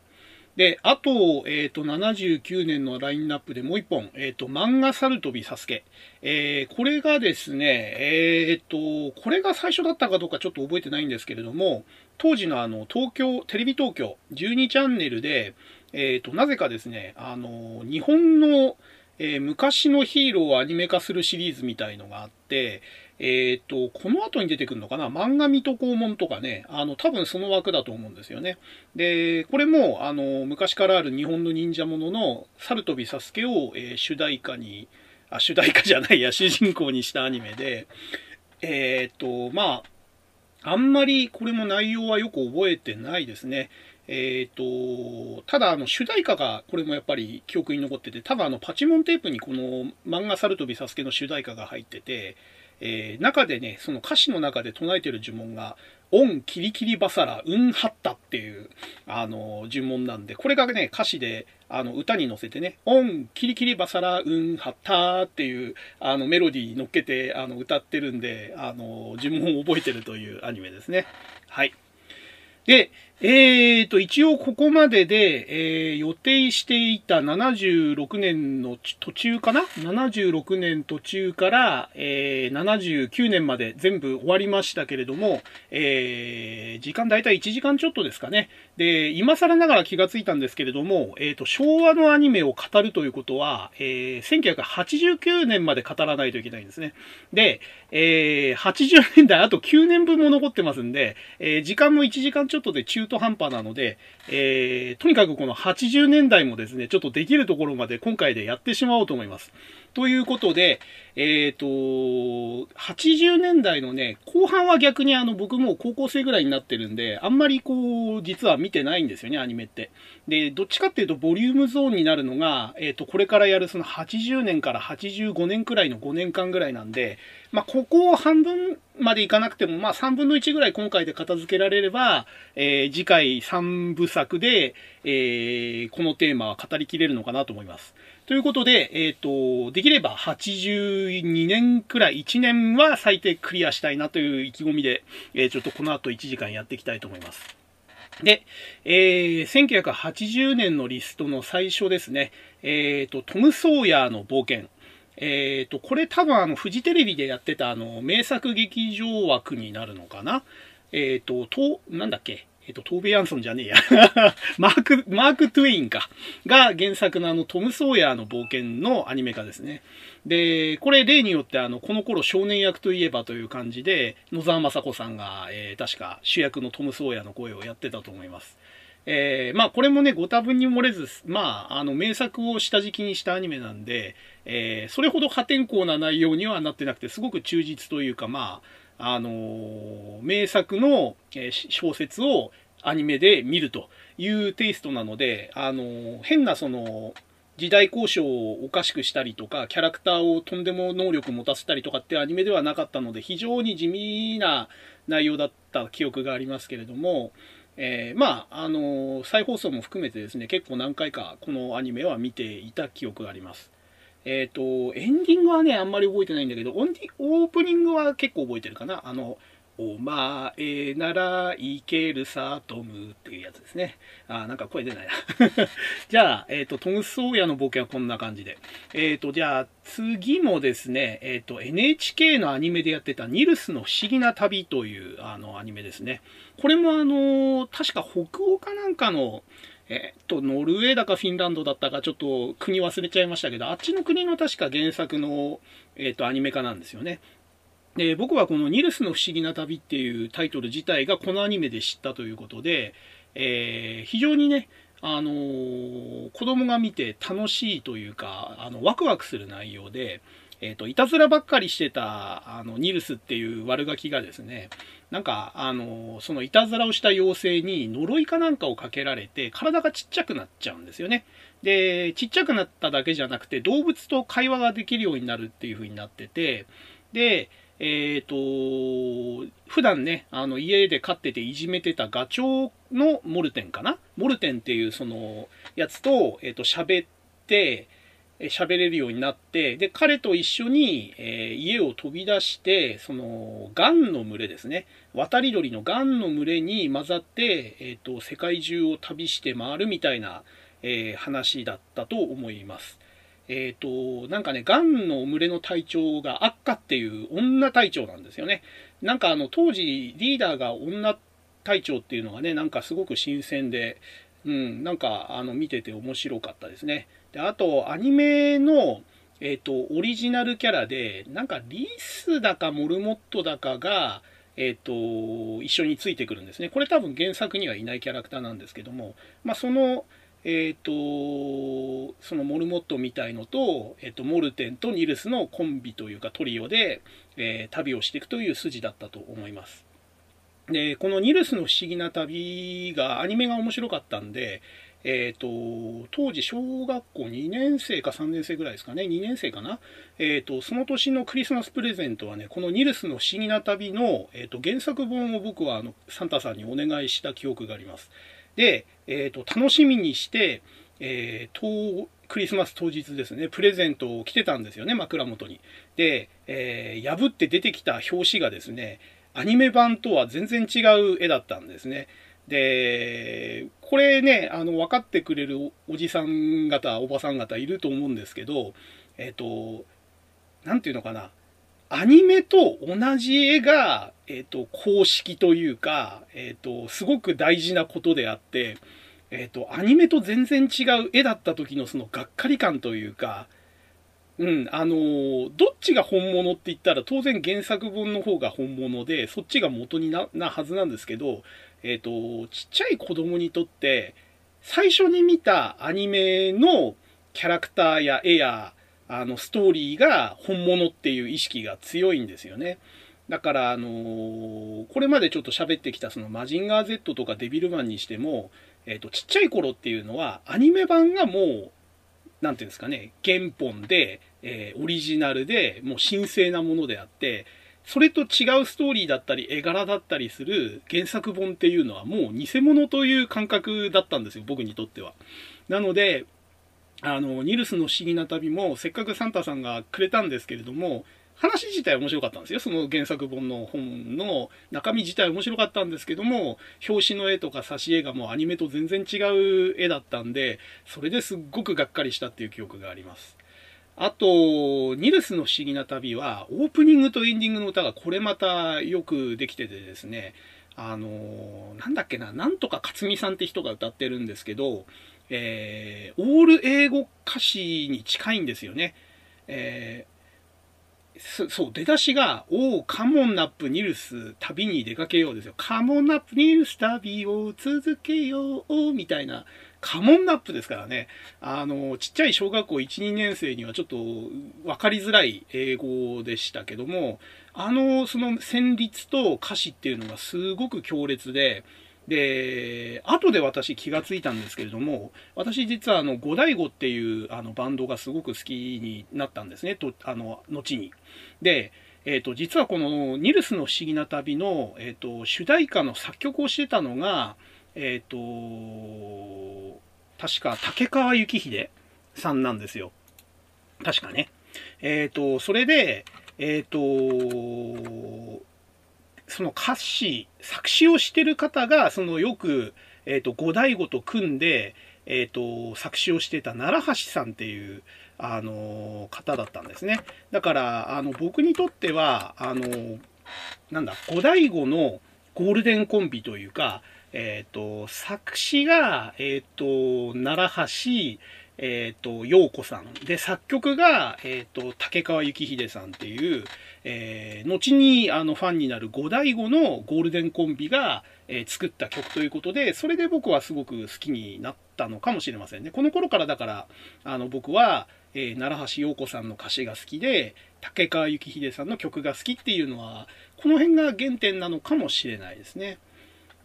で、あと、えっ、ー、と、79年のラインナップでもう一本、えっ、ー、と、漫画サルトビサスケ。えー、これがですね、えっ、と、これが最初だったかどうかちょっと覚えてないんですけれども、当時のあの、東京、テレビ東京12チャンネルで、えっ、と、なぜかですね、あの、日本の、え昔のヒーローをアニメ化するシリーズみたいのがあって、えっ、と、この後に出てくるのかな？漫画水戸黄門とかね、あの、多分その枠だと思うんですよね。で、これも、あの、昔からある日本の忍者ものの、サルトビサスケを、えー、主題歌に、あ、主題歌じゃないや、主人公にしたアニメで、えっ、と、まあ、あんまりこれも内容はよく覚えてないですね。えっ、ー、と、ただ、あの、主題歌が、これもやっぱり記憶に残ってて、多分あの、パチモンテープにこの漫画サルトビサスケの主題歌が入ってて、えー、中でね、その歌詞の中で唱えてる呪文が、オンキリキリバサラウンハッタっていう、あの、呪文なんで、これがね、歌詞で、あの、歌に乗せてね、オンキリキリバサラウンハッタっていう、あの、メロディーに乗っけて、あの、歌ってるんで、あの、呪文を覚えてるというアニメですね。はい。で、えーと、一応ここまでで、えー、予定していた76年の途中かな ?76 年途中から、えー、79年まで全部終わりましたけれども、えー、時間大体1時間ちょっとですかね。で、今更ながら気がついたんですけれども、えーと、昭和のアニメを語るということは、えー、1989年まで語らないといけないんですね。で、えー、80年代あと9年分も残ってますんで、えー、時間も1時間ちょっとで中中途半端なので、えー、とにかくこの80年代もですね、ちょっとできるところまで今回でやってしまおうと思います。ということで、えっ、ー、と、80年代のね、後半は逆にあの僕も高校生ぐらいになってるんで、あんまりこう、実は見てないんですよね、アニメって。で、どっちかっていうとボリュームゾーンになるのが、えっ、ー、と、これからやるその80年から85年くらいの5年間ぐらいなんで、まあ、ここを半分までいかなくても、まあ、3分の1ぐらい今回で片付けられれば、えー、次回3部作で、えー、このテーマは語りきれるのかなと思います。ということで、えっ、ー、と、できれば82年くらい、1年は最低クリアしたいなという意気込みで、えー、ちょっとこの後1時間やっていきたいと思います。で、えー、1980年のリストの最初ですね、えっ、ー、と、トム・ソーヤーの冒険。えっ、と、これ多分あの、フジテレビでやってたあの、名作劇場枠になるのかな？えっ、と、と、なんだっけ？えっ、と、トーベ・ヤンソンじゃねえや マーク、マーク・トゥインか。が原作のあの、トム・ソーヤーの冒険のアニメ化ですね。で、これ例によってあの、この頃少年役といえばという感じで、野沢雅子さんが、えー、確か主役のトム・ソーヤーの声をやってたと思います。えー、まあこれもね、ご多分に漏れず、まあ、あの、名作を下敷きにしたアニメなんで、えー、それほど破天荒な内容にはなってなくて、すごく忠実というか、まあ、あの、名作の、小説をアニメで見るというテイストなので、あの、変なその、時代交渉をおかしくしたりとか、キャラクターをとんでも能力持たせたりとかってアニメではなかったので、非常に地味な内容だった記憶がありますけれども、えー、まあ、あの再放送も含めてですね、結構何回かこのアニメは見ていた記憶があります。えっ、ー、と、エンディングはね、あんまり覚えてないんだけど、オンディオープニングは結構覚えてるかな。あの、お前ならいけるさ、トムっていうやつですね。あ、なんか声出ないな。じゃあ、えっ、ー、と、トム・ソーヤの冒険はこんな感じで。えっ、ー、と、じゃあ、次もですね、えっ、ー、と、NHK のアニメでやってたニルスの不思議な旅というあのアニメですね。これもあの、確か北欧かなんかの、えっと、ノルウェーだかフィンランドだったかちょっと国忘れちゃいましたけど、あっちの国の確か原作の、えっと、アニメ化なんですよね。で、僕はこのニルスの不思議な旅っていうタイトル自体がこのアニメで知ったということで、えー、非常にね、あのー、子供が見て楽しいというか、あの、ワクワクする内容で、えっ、ー、と、いたずらばっかりしてた、あの、ニルスっていう悪ガキがですね、なんか、あの、そのいたずらをした妖精に呪いかなんかをかけられて、体がちっちゃくなっちゃうんですよね。で、ちっちゃくなっただけじゃなくて、動物と会話ができるようになるっていう風になってて、で、えっ、ー、と、普段ね、あの、家で飼ってていじめてたガチョウのモルテンかな？モルテンっていうその、やつと、えっ、ー、と、喋って、喋れるようになって、で、彼と一緒に、えー、家を飛び出して、その、ガンの群れですね。渡り鳥のガンの群れに混ざって、えっ、ー、と、世界中を旅して回るみたいな、えー、話だったと思います。えっ、と、なんかね、ガンの群れの隊長がアッカっていう女隊長なんですよね。なんかあの、当時リーダーが女隊長っていうのがね、なんかすごく新鮮で、うん、なんかあの見てて面白かったですね。で、あと、アニメの、え、ー、と、オリジナルキャラで、なんかリスだかモルモットだかが、え、ー、と、一緒についてくるんですね。これ多分原作にはいないキャラクターなんですけども、まあ、その、えっ、ー、と、そのモルモットみたいのと、えっ、と、モルテンとニルスのコンビというかトリオで、え旅をしていくという筋だったと思います。で、このニルスの不思議な旅が、アニメが面白かったんで、えっ、ー、と、当時小学校2年生か3年生ぐらいですかね、2年生かな。えっ、ー、と、その年のクリスマスプレゼントはね、このニルスの不思議な旅の、えっ、ー、と、原作本を僕はあのサンタさんにお願いした記憶があります。で、えっ、と、楽しみにして、えー、クリスマス当日ですね、プレゼントを着てたんですよね、枕元に。で、えー、破って出てきた表紙がですね、アニメ版とは全然違う絵だったんですね。で、これね、あの、分かってくれるおじさん方、おばさん方いると思うんですけど、えっ、と、なんていうのかな。アニメと同じ絵が、えっ、と、公式というか、えっ、と、すごく大事なことであって、えっ、と、アニメと全然違う絵だった時のそのがっかり感というか、うん、あのどっちが本物って言ったら当然原作本の方が本物で、そっちが元にななはずなんですけど、えっ、ー、と、ちっちゃい子供にとって、最初に見たアニメのキャラクターや絵や、あの、ストーリーが本物っていう意識が強いんですよね。だから、あのー、これまでちょっと喋ってきたそのマジンガー Z とかデビルマンにしても、えっ、ー、と、ちっちゃい頃っていうのは、アニメ版がもう、なんていうんですかね、原本で、えー、オリジナルで、もう神聖なものであって、それと違うストーリーだったり、絵柄だったりする原作本っていうのはもう偽物という感覚だったんですよ、僕にとっては。なので、あの、ニルスの不思議な旅も、せっかくサンタさんがくれたんですけれども、話自体面白かったんですよ。その原作本の本の中身自体面白かったんですけども、表紙の絵とか挿絵がもうアニメと全然違う絵だったんで、それですっごくがっかりしたっていう記憶があります。あと、ニルスの不思議な旅は、オープニングとエンディングの歌がこれまたよくできててですね、あの、なんだっけな、なんとか勝美さんって人が歌ってるんですけど、えー、オール英語歌詞に近いんですよね。えー、そう、出だしが、おー、カモンナップニルス、旅に出かけようですよ。カモンナップニルス、旅を続けよう、みたいなカモンナップですからね。あの、ちっちゃい小学校1、2年生にはちょっと分かりづらい英語でしたけども、あの、その旋律と歌詞っていうのがすごく強烈で、で、後で私気がついたんですけれども、私実はあの、五大悟っていうあのバンドがすごく好きになったんですね、と、あの、後に。で、えっ、ー、と、実はこのニルスの不思議な旅の、えっ、ー、と、主題歌の作曲をしてたのが、えっ、ー、と、確か竹川幸秀さんなんですよ。確かね。えっ、ー、と、それで、えっ、ー、と、その歌詞、作詞をしてる方が、そのよく、えっ、と、五大悟と組んで、えっ、と、作詞をしてた奈良橋さんっていう、あの、方だったんですね。だから、あの、僕にとっては、あの、なんだ、五大悟のゴールデンコンビというか、えっ、ー、と、作詞が、えっ、ー、と、奈良橋、えっ、ー、と、陽子さん。で、作曲が、えっ、と、竹川幸秀さんっていう、えー、後にあのファンになる五代五のゴールデンコンビが、え、作った曲ということで、それで僕はすごく好きになったのかもしれませんね。この頃からだから、あの僕は、えー、奈良橋陽子さんの歌詞が好きで、竹川幸秀さんの曲が好きっていうのは、この辺が原点なのかもしれないですね。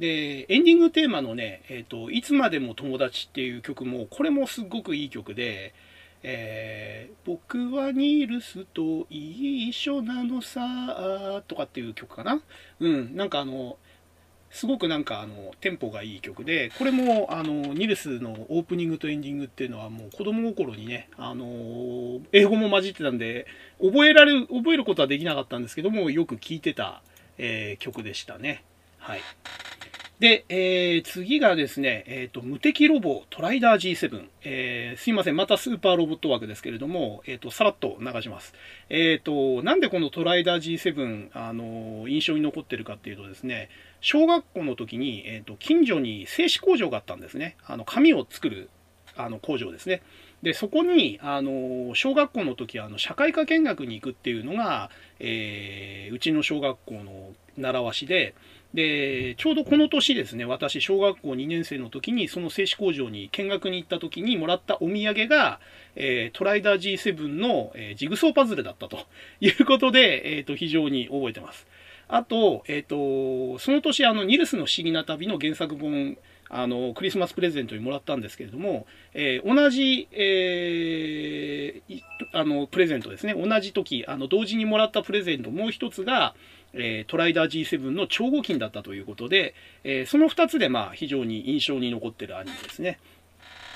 で、エンディングテーマのね、え、ー、と、いつまでも友達っていう曲も、これもすごくいい曲で、えー、僕はニールスと一緒なのさ、とかっていう曲かな。うん、なんかあの、すごくなんかあのテンポがいい曲でこれもあのニルスのオープニングとエンディングっていうのはもう子供心にねあの英語も混じってたんで覚えられる覚えることはできなかったんですけどもよく聴いてた、えー、曲でしたねはいで、えー、次がですね、え、ー、と、無敵ロボトライダー G7。えー、すいません、またスーパーロボット枠ですけれども、えっ、と、さらっと流します。えっ、と、なんでこのトライダー G7、あの、印象に残ってるかっていうとですね、小学校の時に、えっ、と、近所に製紙工場があったんですね。あの、紙を作る、あの、工場ですね。で、そこに、あの、小学校の時、あの、社会科見学に行くっていうのが、えー、うちの小学校の習わしで、で、ちょうどこの年ですね、私、小学校2年生の時に、その製紙工場に見学に行った時にもらったお土産が、えー、トライダー G7 の、えー、ジグソーパズルだったと いうことで、え、ー、と、非常に覚えてます。あと、えっ、と、その年、あの、ニルスの不思議な旅の原作本、あの、クリスマスプレゼントにもらったんですけれども、え同じ、えあの、プレゼントですね。同じ時、あの、同時にもらったプレゼントもう一つが、えー、トライダー G7 の超合金だったということで、えー、その2つでまあ非常に印象に残ってるアニメですね。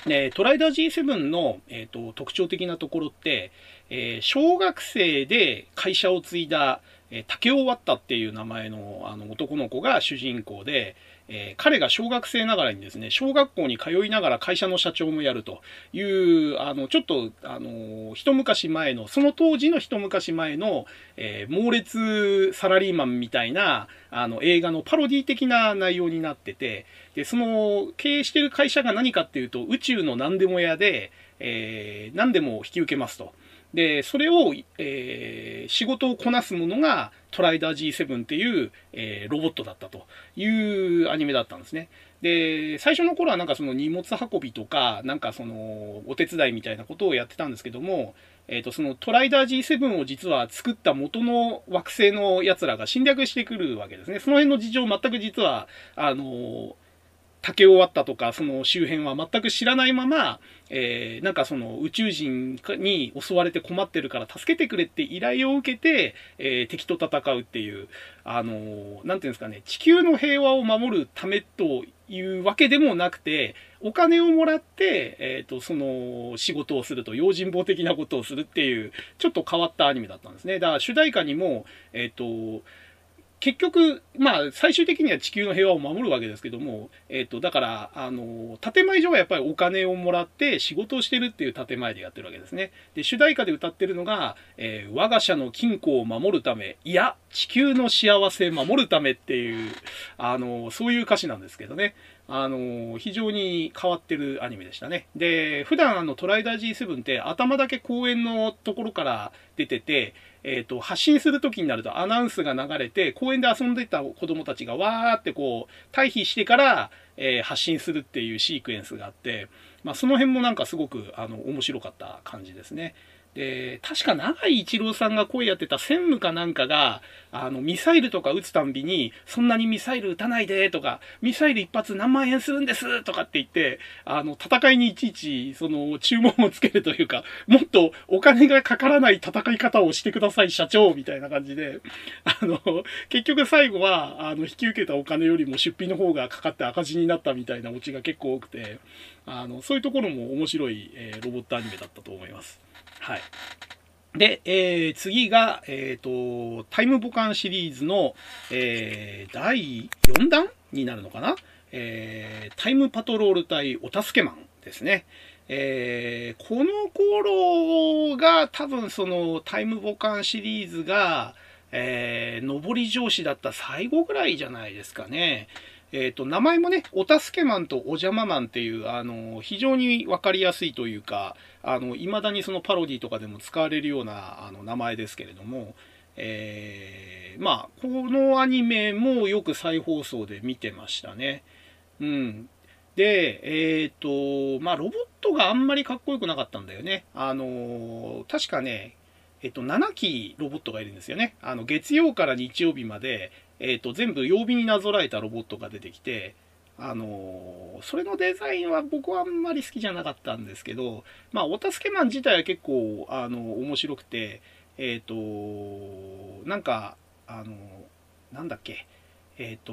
でトライダー G7 の、えーと、特徴的なところって、えー、小学生で会社を継いだ、えー、竹尾ワッタっていう名前のあの男の子が主人公で、えー、彼が小学生ながらにですね、小学校に通いながら会社の社長もやるという、あの、ちょっと、あの、一昔前の、その当時の一昔前の、えー、猛烈サラリーマンみたいな、あの、映画のパロディ的な内容になってて、で、その、経営してる会社が何かっていうと、宇宙の何でも屋で、えー、何でも引き受けますと。で、それを、えー、仕事をこなすものがトライダー G7 っていう、えー、ロボットだったというアニメだったんですね。で、最初の頃はなんかその荷物運びとか、なんかそのお手伝いみたいなことをやってたんですけども、えっ、ー、と、そのトライダー G7 を実は作った元の惑星の奴らが侵略してくるわけですね。その辺の事情全く実は、あの竹終わったとか、その周辺は全く知らないまま、えー、なんかその宇宙人に襲われて困ってるから助けてくれって依頼を受けて、えー、敵と戦うっていう、あのー、なんていうんですかね、地球の平和を守るためというわけでもなくて、お金をもらって、えっ、ー、と、その仕事をすると、用心棒的なことをするっていう、ちょっと変わったアニメだったんですね。だから主題歌にも、えっ、と、結局、まあ、最終的には地球の平和を守るわけですけども、えっ、と、だから、あの、建前上はやっぱりお金をもらって仕事をしてるっていう建前でやってるわけですね。で、主題歌で歌ってるのが、えー、我が社の金庫を守るため、いや、地球の幸せ守るためっていう、あの、そういう歌詞なんですけどね。あの、非常に変わってるアニメでしたね。で、普段あのトライダー G7 って頭だけ公園のところから出てて、えっ、と、発信する時になるとアナウンスが流れて、公園で遊んでた子供たちがわーってこう、退避してから、えー、発信するっていうシークエンスがあって、まあ、その辺もなんかすごく、あの、面白かった感じですね。で、確か長井一郎さんが声やってた専務かなんかが、あの、ミサイルとか撃つたんびに、そんなにミサイル撃たないでとか、ミサイル一発何万円するんですとかって言って、あの、戦いにいちいち、その、注文をつけるというか、もっとお金がかからない戦い方をしてください、社長みたいな感じで、あの、結局最後は、あの、引き受けたお金よりも出費の方がかかって赤字になったみたいなオチが結構多くて、あの、そういうところも面白い、えー、ロボットアニメだったと思います。はい。で、えー、次が、えっ、ー、と、タイムボカンシリーズの、えー、第4弾になるのかな？えー、タイムパトロール隊お助けマンですね。えー、この頃が多分そのタイムボカンシリーズが、え、上り上司だった最後ぐらいじゃないですかね。えっ、ー、と、名前もね、お助けマンとお邪魔マンっていう、あの、非常にわかりやすいというか、あの、未だにそのパロディとかでも使われるような、あの、名前ですけれども、えー、まあ、このアニメもよく再放送で見てましたね。うん。で、えっ、ー、と、まあ、ロボットがあんまりかっこよくなかったんだよね。あの、確かね、えっと、7機ロボットがいるんですよね。あの、月曜から日曜日まで、えっ、ー、と、全部曜日になぞらえたロボットが出てきて、あのそれのデザインは僕はあんまり好きじゃなかったんですけど、まあ、お助けマン自体は結構、あの、面白くて、えっ、ー、と、なんか、あの、なんだっけ、えっ、と、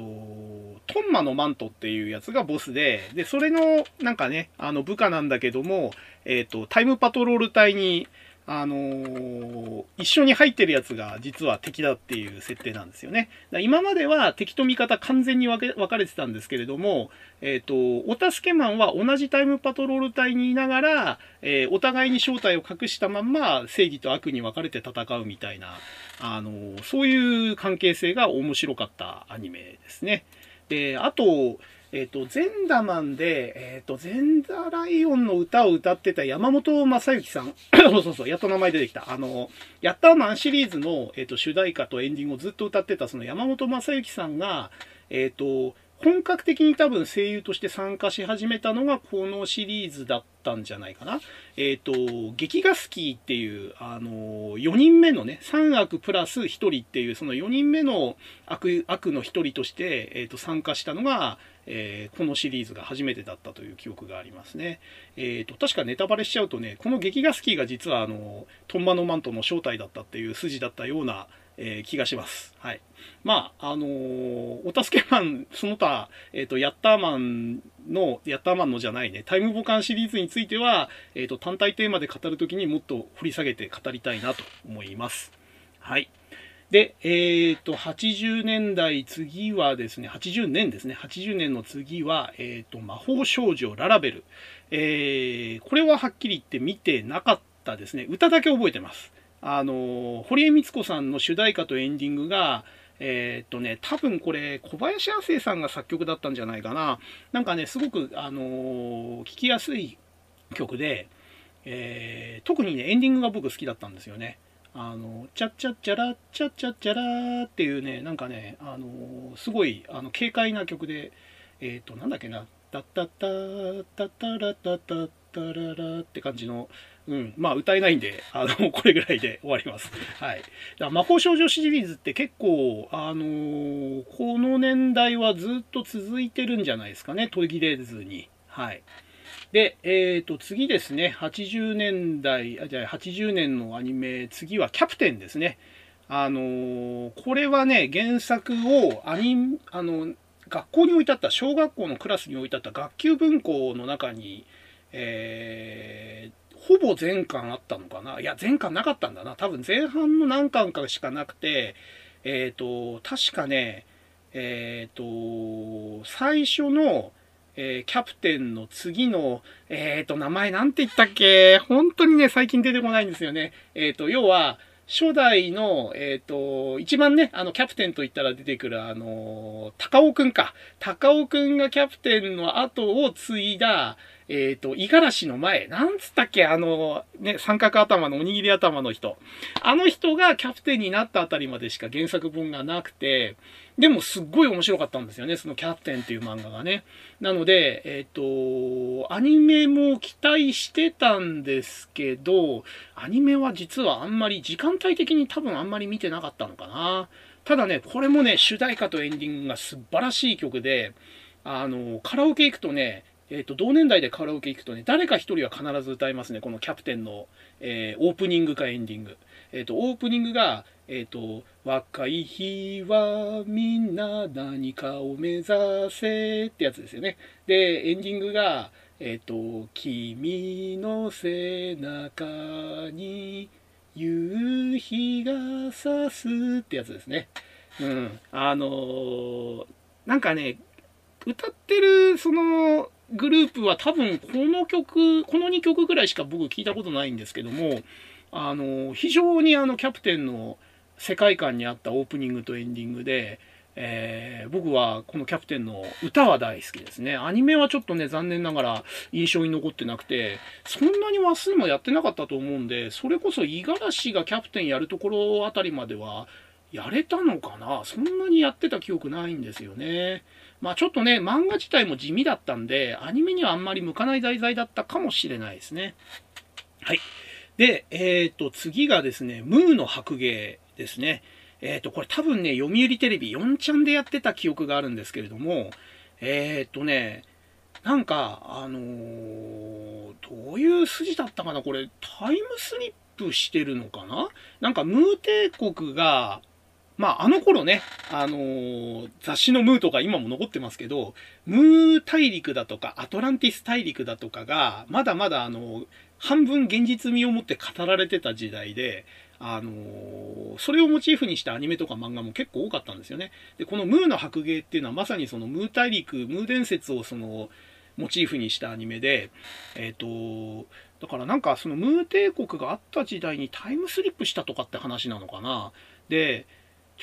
トンマのマントっていうやつがボスで、で、それの、なんかね、あの、部下なんだけども、えっ、と、タイムパトロール隊に、あのー、一緒に入ってるやつが実は敵だっていう設定なんですよね。今までは敵と味方完全に分け分かれてたんですけれども、えっ、ー、と、お助けマンは同じタイムパトロール隊にいながら、えー、お互いに正体を隠したまんま正義と悪に分かれて戦うみたいな、あのそういう関係性が面白かったアニメですね。で、あと、えっ、と、ゼンダマンで、えっ、と、ゼンダライオンの歌を歌ってた山本正幸さん。そうそうそう、やっと名前出てきた。あの、ヤッターマンシリーズの、えっ、と、主題歌とエンディングをずっと歌ってた、その山本正幸さんが、えっ、と、本格的に多分声優として参加し始めたのがこのシリーズだったんじゃないかな。えっ、ー、と、劇画スキーっていう、あの、4人目のね、3悪プラス1人っていう、その4人目の悪悪の1人として、えっ、ー、と、参加したのが、えー、このシリーズが初めてだったという記憶がありますね。えっ、と、確かネタバレしちゃうとね、この劇画スキーが実はあの、トンマノマントの正体だったっていう筋だったような、えー、気がします。はい。まあ、あのー、お助けマン、その他、えっ、ー、と、ヤッターマンの、ヤッターマンのじゃないね、タイムボカンシリーズについては、えっ、と、単体テーマで語るときにもっと掘り下げて語りたいなと思います。はい。で、えっ、と、80年代、次はですね、80年ですね、80年の次は、えっ、と、魔法少女ララベル。えこれははっきり言って見てなかったですね。歌だけ覚えてます。あの、堀江光子さんの主題歌とエンディングが、えー、っとね、多分これ、小林亜生さんが作曲だったんじゃないかな。なんかね、すごく、あのー、聴きやすい曲で、えー、特にね、エンディングが僕好きだったんですよね。あの、チャッチャッチャラ、チャッチャッチャラーっていうね、なんかね、あの、すごい、あの、軽快な曲で、えっ、と、なんだっけな、タッタッタッタッタラタッタッタララって感じの、うん。まあ、歌えないんで、あの、これぐらいで終わります。はい。魔法少女シリーズって結構、あの、この年代はずっと続いてるんじゃないですかね。途切れずに。はい。で、えっ、ー、と、次ですね。80年代、あ、じゃあ80年のアニメ、次はキャプテンですね。あのー、これはね、原作をアニあの、学校に置いてあった、小学校のクラスに置いてあった学級文庫の中に、えー、ほぼ全巻あったのかないや、全巻なかったんだな。多分前半の何巻かしかなくて、えっ、ー、と、確かね、えっ、と、最初の、えー、キャプテンの次の、えっ、と、名前なんて言ったっけ？本当にね、最近出てこないんですよね。えっ、と、要は、初代の、えっ、と、一番ね、あの、キャプテンと言ったら出てくる、あの、高尾くんか。高尾くんがキャプテンの後を継いだ、えっ、ー、と、五十嵐の前、なんつったっけ？あの、ね、三角頭のおにぎり頭の人。あの人がキャプテンになったあたりまでしか原作本がなくて、でもすっごい面白かったんですよね、そのキャプテンっていう漫画がね。なので、えっ、ー、と、アニメも期待してたんですけど、アニメは実はあんまり、時間帯的に多分あんまり見てなかったのかな。ただね、これもね、主題歌とエンディングが素晴らしい曲で、あの、カラオケ行くとね、えっ、と、同年代でカラオケ行くとね、誰か一人は必ず歌いますね。このキャプテンの、えー、オープニングかエンディング。えっ、と、オープニングが、えっ、と、若い日はみんな何かを目指せってやつですよね。で、エンディングが、えっ、と、君の背中に夕日が差すってやつですね。うん。あのなんかね、歌ってる、その、グループは多分この曲、この2曲ぐらいしか僕聞いたことないんですけども、あの、非常にあのキャプテンの世界観にあったオープニングとエンディングで、えー、僕はこのキャプテンの歌は大好きですね。アニメはちょっとね、残念ながら印象に残ってなくて、そんなに話数もやってなかったと思うんで、それこそ五十嵐がキャプテンやるところあたりまではやれたのかな？そんなにやってた記憶ないんですよね。まあちょっとね、漫画自体も地味だったんで、アニメにはあんまり向かない題材だったかもしれないですね。はい。で、えっ、ー、と、次がですね、ムーの白芸ですね。えっ、ー、と、これ多分ね、読売テレビ4ちゃんでやってた記憶があるんですけれども、えっ、ー、とね、なんか、あの、どういう筋だったかなこれ、タイムスリップしてるのかな？なんか、ムー帝国が、まあ、あの頃ね、あのー、雑誌のムーとか今も残ってますけど、ムー大陸だとか、アトランティス大陸だとかが、まだまだあの、半分現実味を持って語られてた時代で、あのー、それをモチーフにしたアニメとか漫画も結構多かったんですよね。で、このムーの白芸っていうのはまさにそのムー大陸、ムー伝説をその、モチーフにしたアニメで、えっ、と、だからなんかそのムー帝国があった時代にタイムスリップしたとかって話なのかな。で、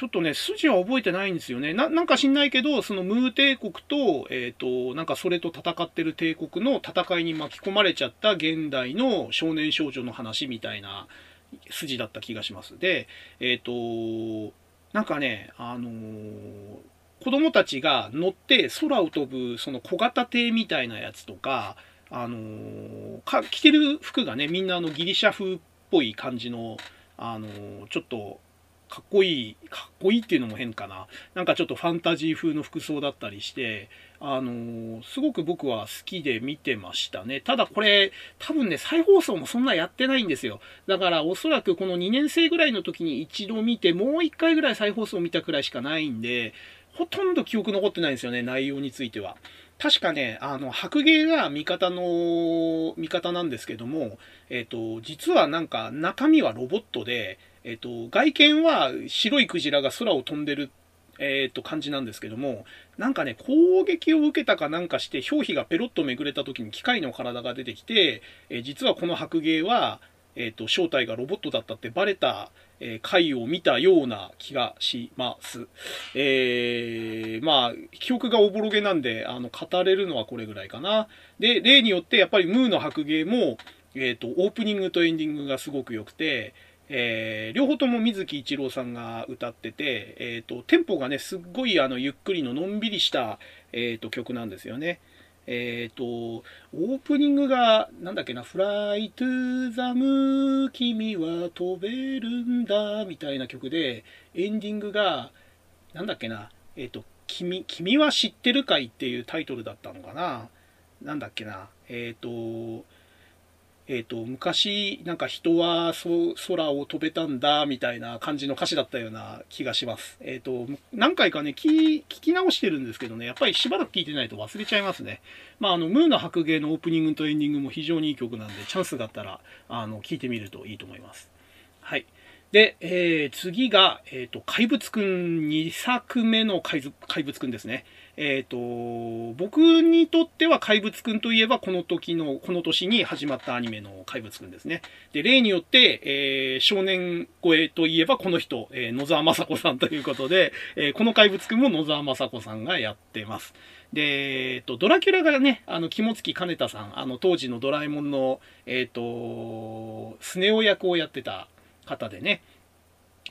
ちょっとね、筋は覚えてないんですよね。ななんか知んないけど、そのムー帝国と、えっ、ー、と、なんかそれと戦ってる帝国の戦いに巻き込まれちゃった現代の少年少女の話みたいな筋だった気がします。で、えっ、ー、と、なんかね、あのー、子供たちが乗って空を飛ぶその小型艇みたいなやつとか、あのー、か着てる服がね、みんなあのギリシャ風っぽい感じの、あの、ちょっとかっこいい、かっこいいっていうのも変かな。なんかちょっとファンタジー風の服装だったりして、あのー、すごく僕は好きで見てましたね。ただこれ、多分ね、再放送もそんなやってないんですよ。だからおそらくこの2年生ぐらいの時に一度見て、もう1回ぐらい再放送を見たくらいしかないんで、ほとんど記憶残ってないんですよね、内容については。確かね、あの、白芸が味方の、味方なんですけども、えっ、ー、と、実はなんか中身はロボットで、えっ、と、外見は白いクジラが空を飛んでる、えっ、と、感じなんですけども、なんかね、攻撃を受けたかなんかして、表皮がペロッとめぐれた時に機械の体が出てきて、え実はこの白芸は、えっ、と、正体がロボットだったってバレた、え回を見たような気がします。えー、まあ、記憶がおぼろげなんで、あの、語れるのはこれぐらいかな。で、例によって、やっぱりムーの白芸も、えっ、と、オープニングとエンディングがすごく良くて、えー、両方とも水木一郎さんが歌ってて、えーと、テンポがねすっごいあのゆっくりののんびりした、えーと、曲なんですよね。えっ、ー、と、オープニングが、なんだっけな、Fly to the Moon 君は飛べるんだ、みたいな曲で、エンディングが、なんだっけな、えっ、ー、と、君、君は知ってるかいっていうタイトルだったのかな。なんだっけな、えっ、ー、と、えっ、ー、と、昔、なんか人は空を飛べたんだ、みたいな感じの歌詞だったような気がします。えっ、ー、と、何回かね聞、聞き直してるんですけどね、やっぱりしばらく聞いてないと忘れちゃいますね。まあ、あの、ムーの白芸のオープニングとエンディングも非常にいい曲なんで、チャンスがあったら、あの、聞いてみるといいと思います。はい。で、えー、次が、えっ、ー、と、怪物くん2作目の怪物くんですね。えっ、ー、と、僕にとっては怪物くんといえば、この時の、この年に始まったアニメの怪物くんですね。で、例によって、えー、少年声といえばこの人、えー、野沢雅子さんということで、えー、この怪物くんも野沢雅子さんがやってます。で、えっ、と、ドラキュラがね、あの、肝付金田さん、あの、当時のドラえもんの、えっ、と、スネ夫役をやってた方でね、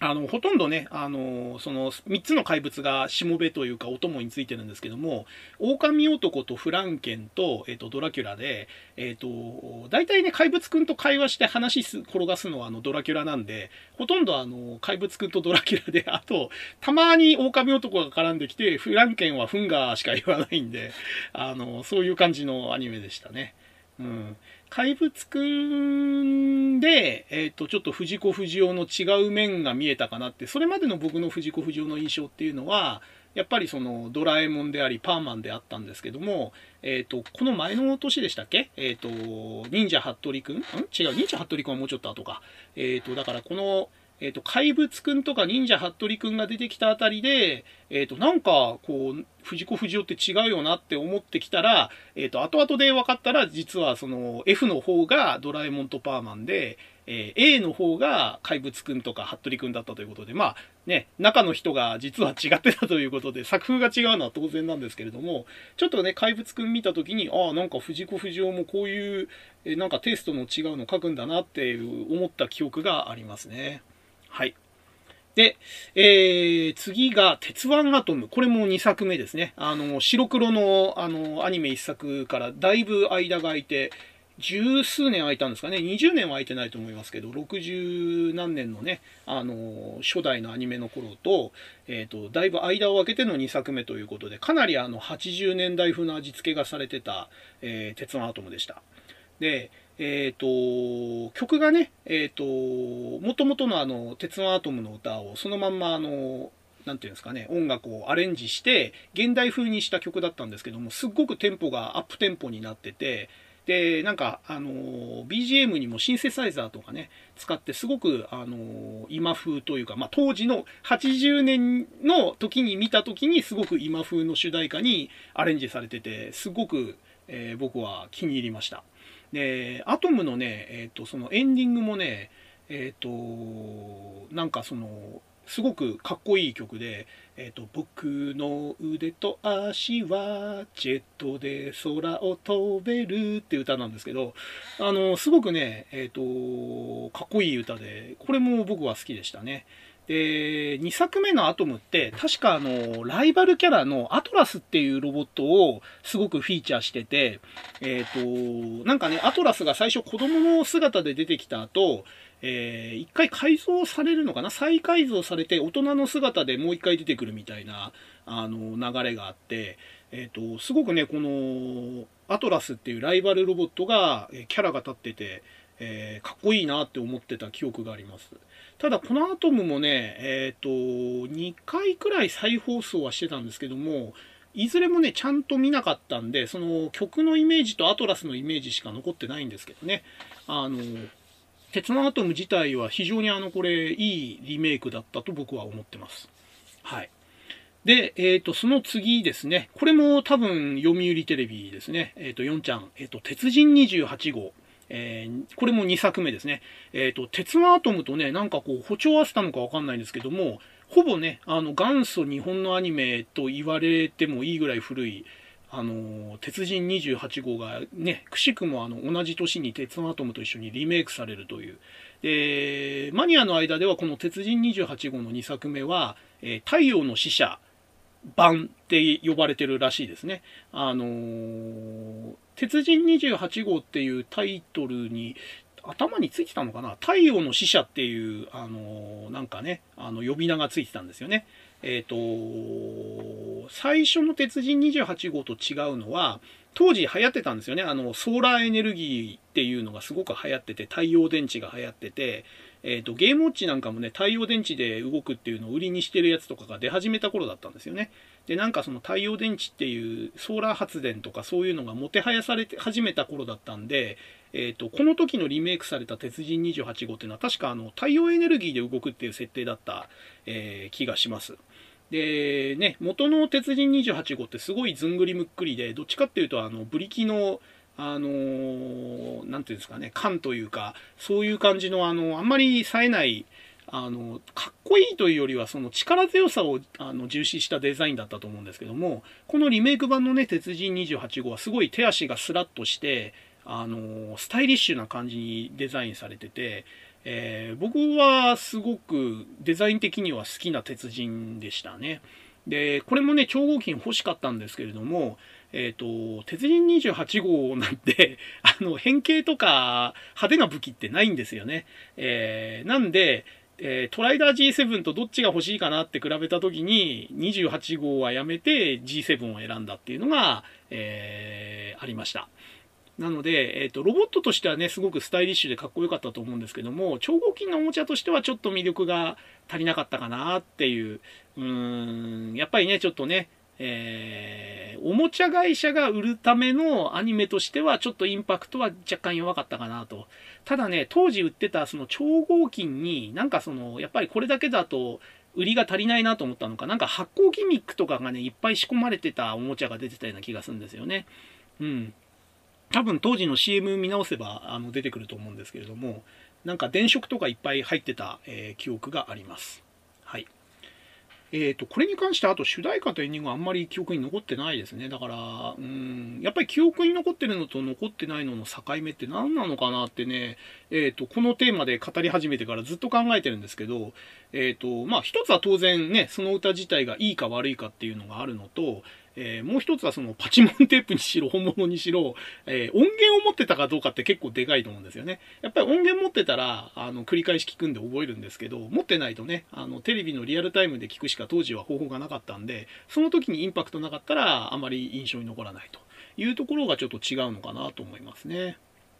あの、ほとんどね、あの、その3つの怪物がしもべというかお供についてるんですけども、狼男とフランケンと、えっ、ー、と、ドラキュラで、えっ、ー、と、大体ね、怪物くんと会話して話す、転がすのはあの、ドラキュラなんで、ほとんどあの、怪物くんとドラキュラで、あと、たまに狼男が絡んできて、フランケンはフンガーしか言わないんで、あの、そういう感じのアニメでしたね。うん。怪物くんで、えっ、ー、と、ちょっと藤子不二雄の違う面が見えたかなって、それまでの僕の藤子不二雄の印象っていうのは、やっぱりそのドラえもんでありパーマンであったんですけども、えっ、ー、と、この前の年でしたっけ？えっ、ー、と、忍者ハットリくん？ん？違う、忍者ハットリくんはもうちょっと後か。えっ、と、だからこの、えっ、ー、と、怪物くんとか忍者ハットリくんが出てきたあたりで、えっ、ー、と、なんか、こう、藤子不二雄って違うよなって思ってきたら、えっ、ー、と、後々で分かったら、実はその F の方がドラえもんとパーマンで、え A の方が怪物くんとかハットリくんだったということで、まあね、中の人が実は違ってたということで、作風が違うのは当然なんですけれども、ちょっとね、怪物くん見た時に、ああ、なんか藤子不二雄もこういう、えなんかテイストの違うの書くんだなって思った記憶がありますね。はい。で、えー、次が、鉄腕アトム。これも2作目ですね。あの、白黒の、あの、アニメ1作からだいぶ間が空いて、十数年空いたんですかね。20年は空いてないと思いますけど、60何年のね、あの、初代のアニメの頃と、えっ、ー、と、だいぶ間を空けての2作目ということで、かなりあの、80年代風の味付けがされてた、えー、鉄腕アトムでした。で、えっ、と、曲がね、えっ、と、もともとのあの、鉄腕アトムの歌をそのまんまあの、なていうんですかね、音楽をアレンジして、現代風にした曲だったんですけども、すっごくテンポがアップテンポになってて、で、なんか、あの、BGM にもシンセサイザーとかね、使ってすごく、あの、今風というか、まあ、当時の80年の時に見た時にすごく今風の主題歌にアレンジされてて、すごく、えー、僕は気に入りました。で、アトムのね、えっ、ー、と、そのエンディングもね、えっ、ー、と、なんかその、すごくかっこいい曲で、えっ、ー、と、僕の腕と足はジェットで空を飛べるって歌なんですけど、あの、すごくね、えっ、と、かっこいい歌で、これも僕は好きでしたね。で、2作目のアトムって、確かあの、ライバルキャラのアトラスっていうロボットをすごくフィーチャーしてて、えっ、ー、と、なんかね、アトラスが最初子供の姿で出てきた後、えー、一回改造されるのかな？再改造されて大人の姿でもう一回出てくるみたいな、あの、流れがあって、えっ、ー、と、すごくね、この、アトラスっていうライバルロボットが、キャラが立ってて、えー、かっこいいなって思ってた記憶があります。ただこのアトムもね、えっ、ー、と、2回くらい再放送はしてたんですけども、いずれもね、ちゃんと見なかったんで、その曲のイメージとアトラスのイメージしか残ってないんですけどね。あの、鉄のアトム自体は非常にあの、これ、いいリメイクだったと僕は思ってます。はい。で、えっ、ー、と、その次ですね。これも多分、読売テレビですね。えっ、ー、と、4ちゃん。えっ、ー、と、鉄人28号。えー、これも2作目ですね。えっ、ー、と、鉄腕アトムとね、なんかこう、歩調合わせたのかわかんないんですけども、ほぼね、あの、元祖日本のアニメと言われてもいいぐらい古い、あの、鉄人28号がね、くしくもあの、同じ年に鉄腕アトムと一緒にリメイクされるという。で、マニアの間ではこの鉄人28号の2作目は、えー、太陽の使者版って呼ばれてるらしいですね。あのー鉄人28号っていうタイトルに頭についてたのかな？太陽の使者っていう、あの、なんかね、あの、呼び名がついてたんですよね。えっ、ー、と、最初の鉄人28号と違うのは、当時流行ってたんですよね。あの、ソーラーエネルギーっていうのがすごく流行ってて、太陽電池が流行ってて、えっ、ー、と、ゲームウォッチなんかもね、太陽電池で動くっていうのを売りにしてるやつとかが出始めた頃だったんですよね。で、なんかその太陽電池っていうソーラー発電とかそういうのがもてはやされて始めた頃だったんで、え、ー、と、この時のリメイクされた鉄人28号っていうのは確かあの太陽エネルギーで動くっていう設定だった、えー、気がします。で、ね、元の鉄人28号ってすごいずんぐりむっくりで、どっちかっていうとあの、ブリキのあのー、ていうんですかね、缶というか、そういう感じの、あの、あんまり冴えない、あの、かっこいいというよりは、その力強さをあの重視したデザインだったと思うんですけども、このリメイク版のね、鉄人28号はすごい手足がスラッとして、あの、スタイリッシュな感じにデザインされてて、えー、僕はすごくデザイン的には好きな鉄人でしたね。で、これもね、超合金欲しかったんですけれども、えっ、ー、と、鉄人28号なんて、あの、変形とか派手な武器ってないんですよね。えー、なんで、えー、トライダー G7 とどっちが欲しいかなって比べたときに、28号はやめて G7 を選んだっていうのが、えー、ありました。なので、えっ、ー、と、ロボットとしてはね、すごくスタイリッシュでかっこよかったと思うんですけども、超合金のおもちゃとしてはちょっと魅力が足りなかったかなっていう、うーん、やっぱりね、ちょっとね、えー、おもちゃ会社が売るためのアニメとしてはちょっとインパクトは若干弱かったかなと。ただね、当時売ってたその超合金になんかその、やっぱりこれだけだと売りが足りないなと思ったのか、なんか発酵ギミックとかがね、いっぱい仕込まれてたおもちゃが出てたような気がするんですよね。うん。多分当時の CM 見直せばあの出てくると思うんですけれども、なんか電飾とかいっぱい入ってた、えー、記憶があります。えっ、ー、と、これに関してあと主題歌とエンディングはあんまり記憶に残ってないですね。だから、うん、やっぱり記憶に残ってるのと残ってないのの境目って何なのかなってね、えっ、ー、と、このテーマで語り始めてからずっと考えてるんですけど、えっ、ー、と、まあ一つは当然ね、その歌自体がいいか悪いかっていうのがあるのと、えー、もう一つはそのパチモンテープにしろ、本物にしろ、えー、音源を持ってたかどうかって結構でかいと思うんですよね。やっぱり音源持ってたら、あの、繰り返し聞くんで覚えるんですけど、持ってないとね、あの、テレビのリアルタイムで聞くしか当時は方法がなかったんで、その時にインパクトなかったら、あまり印象に残らないというところがちょっと違うのかなと思いますね。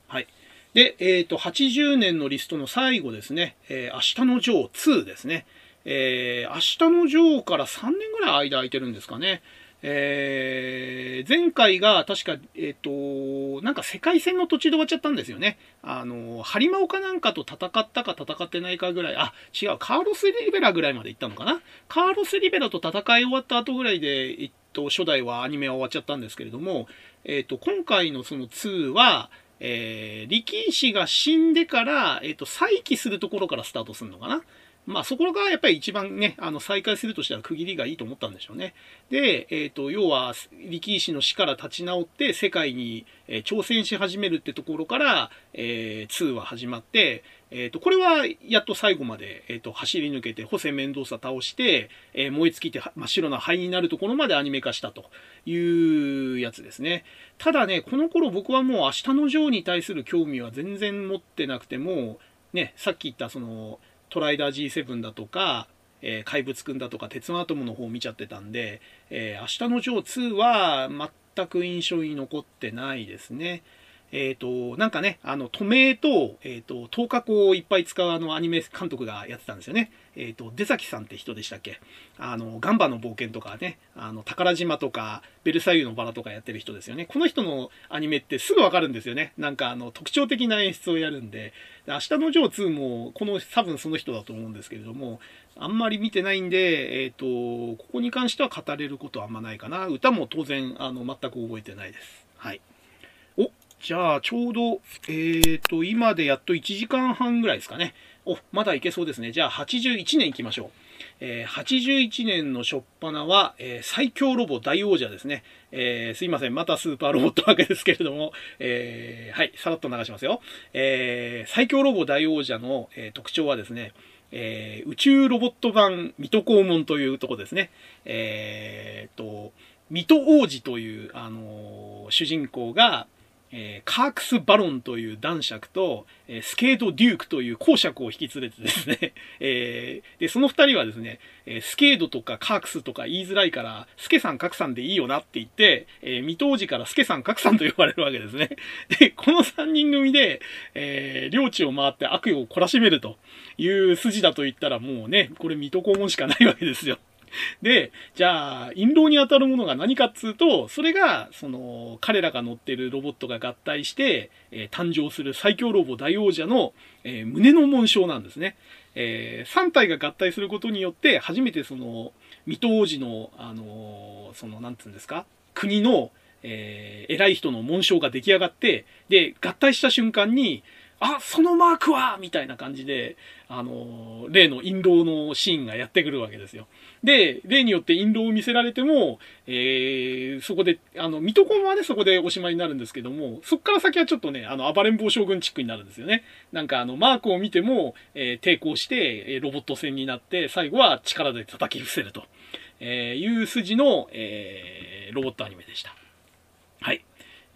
はい。で、えっ、ー、と、80年のリストの最後ですね、えー、明日のジョー2ですね。えー、明日のジョーから3年ぐらい間空いてるんですかね。えー、前回が確か、えっ、ー、と、なんか世界戦の途中で終わっちゃったんですよね。あの、ハリマオかなんかと戦ったか戦ってないかぐらい、あ、違う、カーロス・リベラぐらいまで行ったのかな。カーロス・リベラと戦い終わった後ぐらいで、えっと、初代はアニメは終わっちゃったんですけれども、えっと、今回のその2は、えー、力士が死んでから、えっと、再起するところからスタートするのかな。まあそこがやっぱり一番ね、あの再開するとしたら区切りがいいと思ったんでしょうね。で、えっ、ー、と、要は力士の死から立ち直って世界に、えー、挑戦し始めるってところから、えー、2は始まって、えっ、と、これはやっと最後まで、えっ、と、走り抜けて、ホセ・メンドーサ倒して、え燃え尽きて真っ白な灰になるところまでアニメ化したというやつですね。ただね、この頃僕はもう明日のジョーに対する興味は全然持ってなくても、ね、さっき言ったその、トライダー G7 だとか、えー、怪物くんだとか、鉄腕アトムの方を見ちゃってたんで、えー、明日のジョー2は全く印象に残ってないですね。えっ、ー、と、なんかね、あの、透明と、えっ、ー、と、透過光をいっぱい使うあのアニメ監督がやってたんですよね。えっ、ー、と、出崎さんって人でしたっけ？あの、ガンバの冒険とかね、あの、宝島とか、ベルサイユのバラとかやってる人ですよね。この人のアニメってすぐわかるんですよね。なんかあの、特徴的な演出をやるんで、明日のジョー2も、この、多分その人だと思うんですけれども、あんまり見てないんで、えっ、と、ここに関しては語れることはあんまないかな。歌も当然、あの、全く覚えてないです。はい。じゃあ、ちょうど、えっ、ー、と、今でやっと1時間半ぐらいですかね。お、まだいけそうですね。じゃあ、81年行きましょう。えー、81年の初っ端は、えー、最強ロボ大王者ですね。えー、すいません。またスーパーロボットわけですけれども、えー、はい、さらっと流しますよ。え、最強ロボ大王者の、え、特徴はですね、え、宇宙ロボット版水戸黄門というとこですね。えー、と、水戸王子という、あの、主人公が、えー、カークス・バロンという男爵と、えー、スケート・デュークという公爵を引き連れてですね、えー、で、その二人はですね、えスケードとかカークスとか言いづらいから、スケさん、カクさんでいいよなって言って、え、未当時からスケさん、カクさんと呼ばれるわけですね。で、この三人組で、え、領地を回って悪意を懲らしめるという筋だと言ったらもうね、これ水戸黄門しかないわけですよ。で、じゃあ、印籠に当たるものが何かっつうと、それが、その、彼らが乗ってるロボットが合体して、えー、誕生する最強ロボ大王者の、えー、胸の紋章なんですね。えー、3体が合体することによって、初めてその、水戸王子の、あのその、なんつうんですか、国の、え偉い人の紋章が出来上がって、で、合体した瞬間に、あ、そのマークはみたいな感じで、あの、例の印籠のシーンがやってくるわけですよ。で、例によって印籠を見せられても、えー、そこで、あの、水戸黄門はね、そこでおしまいになるんですけども、そっから先はちょっとね、あの、暴れん坊将軍チックになるんですよね。なんかあの、マークを見ても、えー、抵抗して、えロボット戦になって、最後は力で叩き伏せると、えいう筋の、えー、ロボットアニメでした。はい。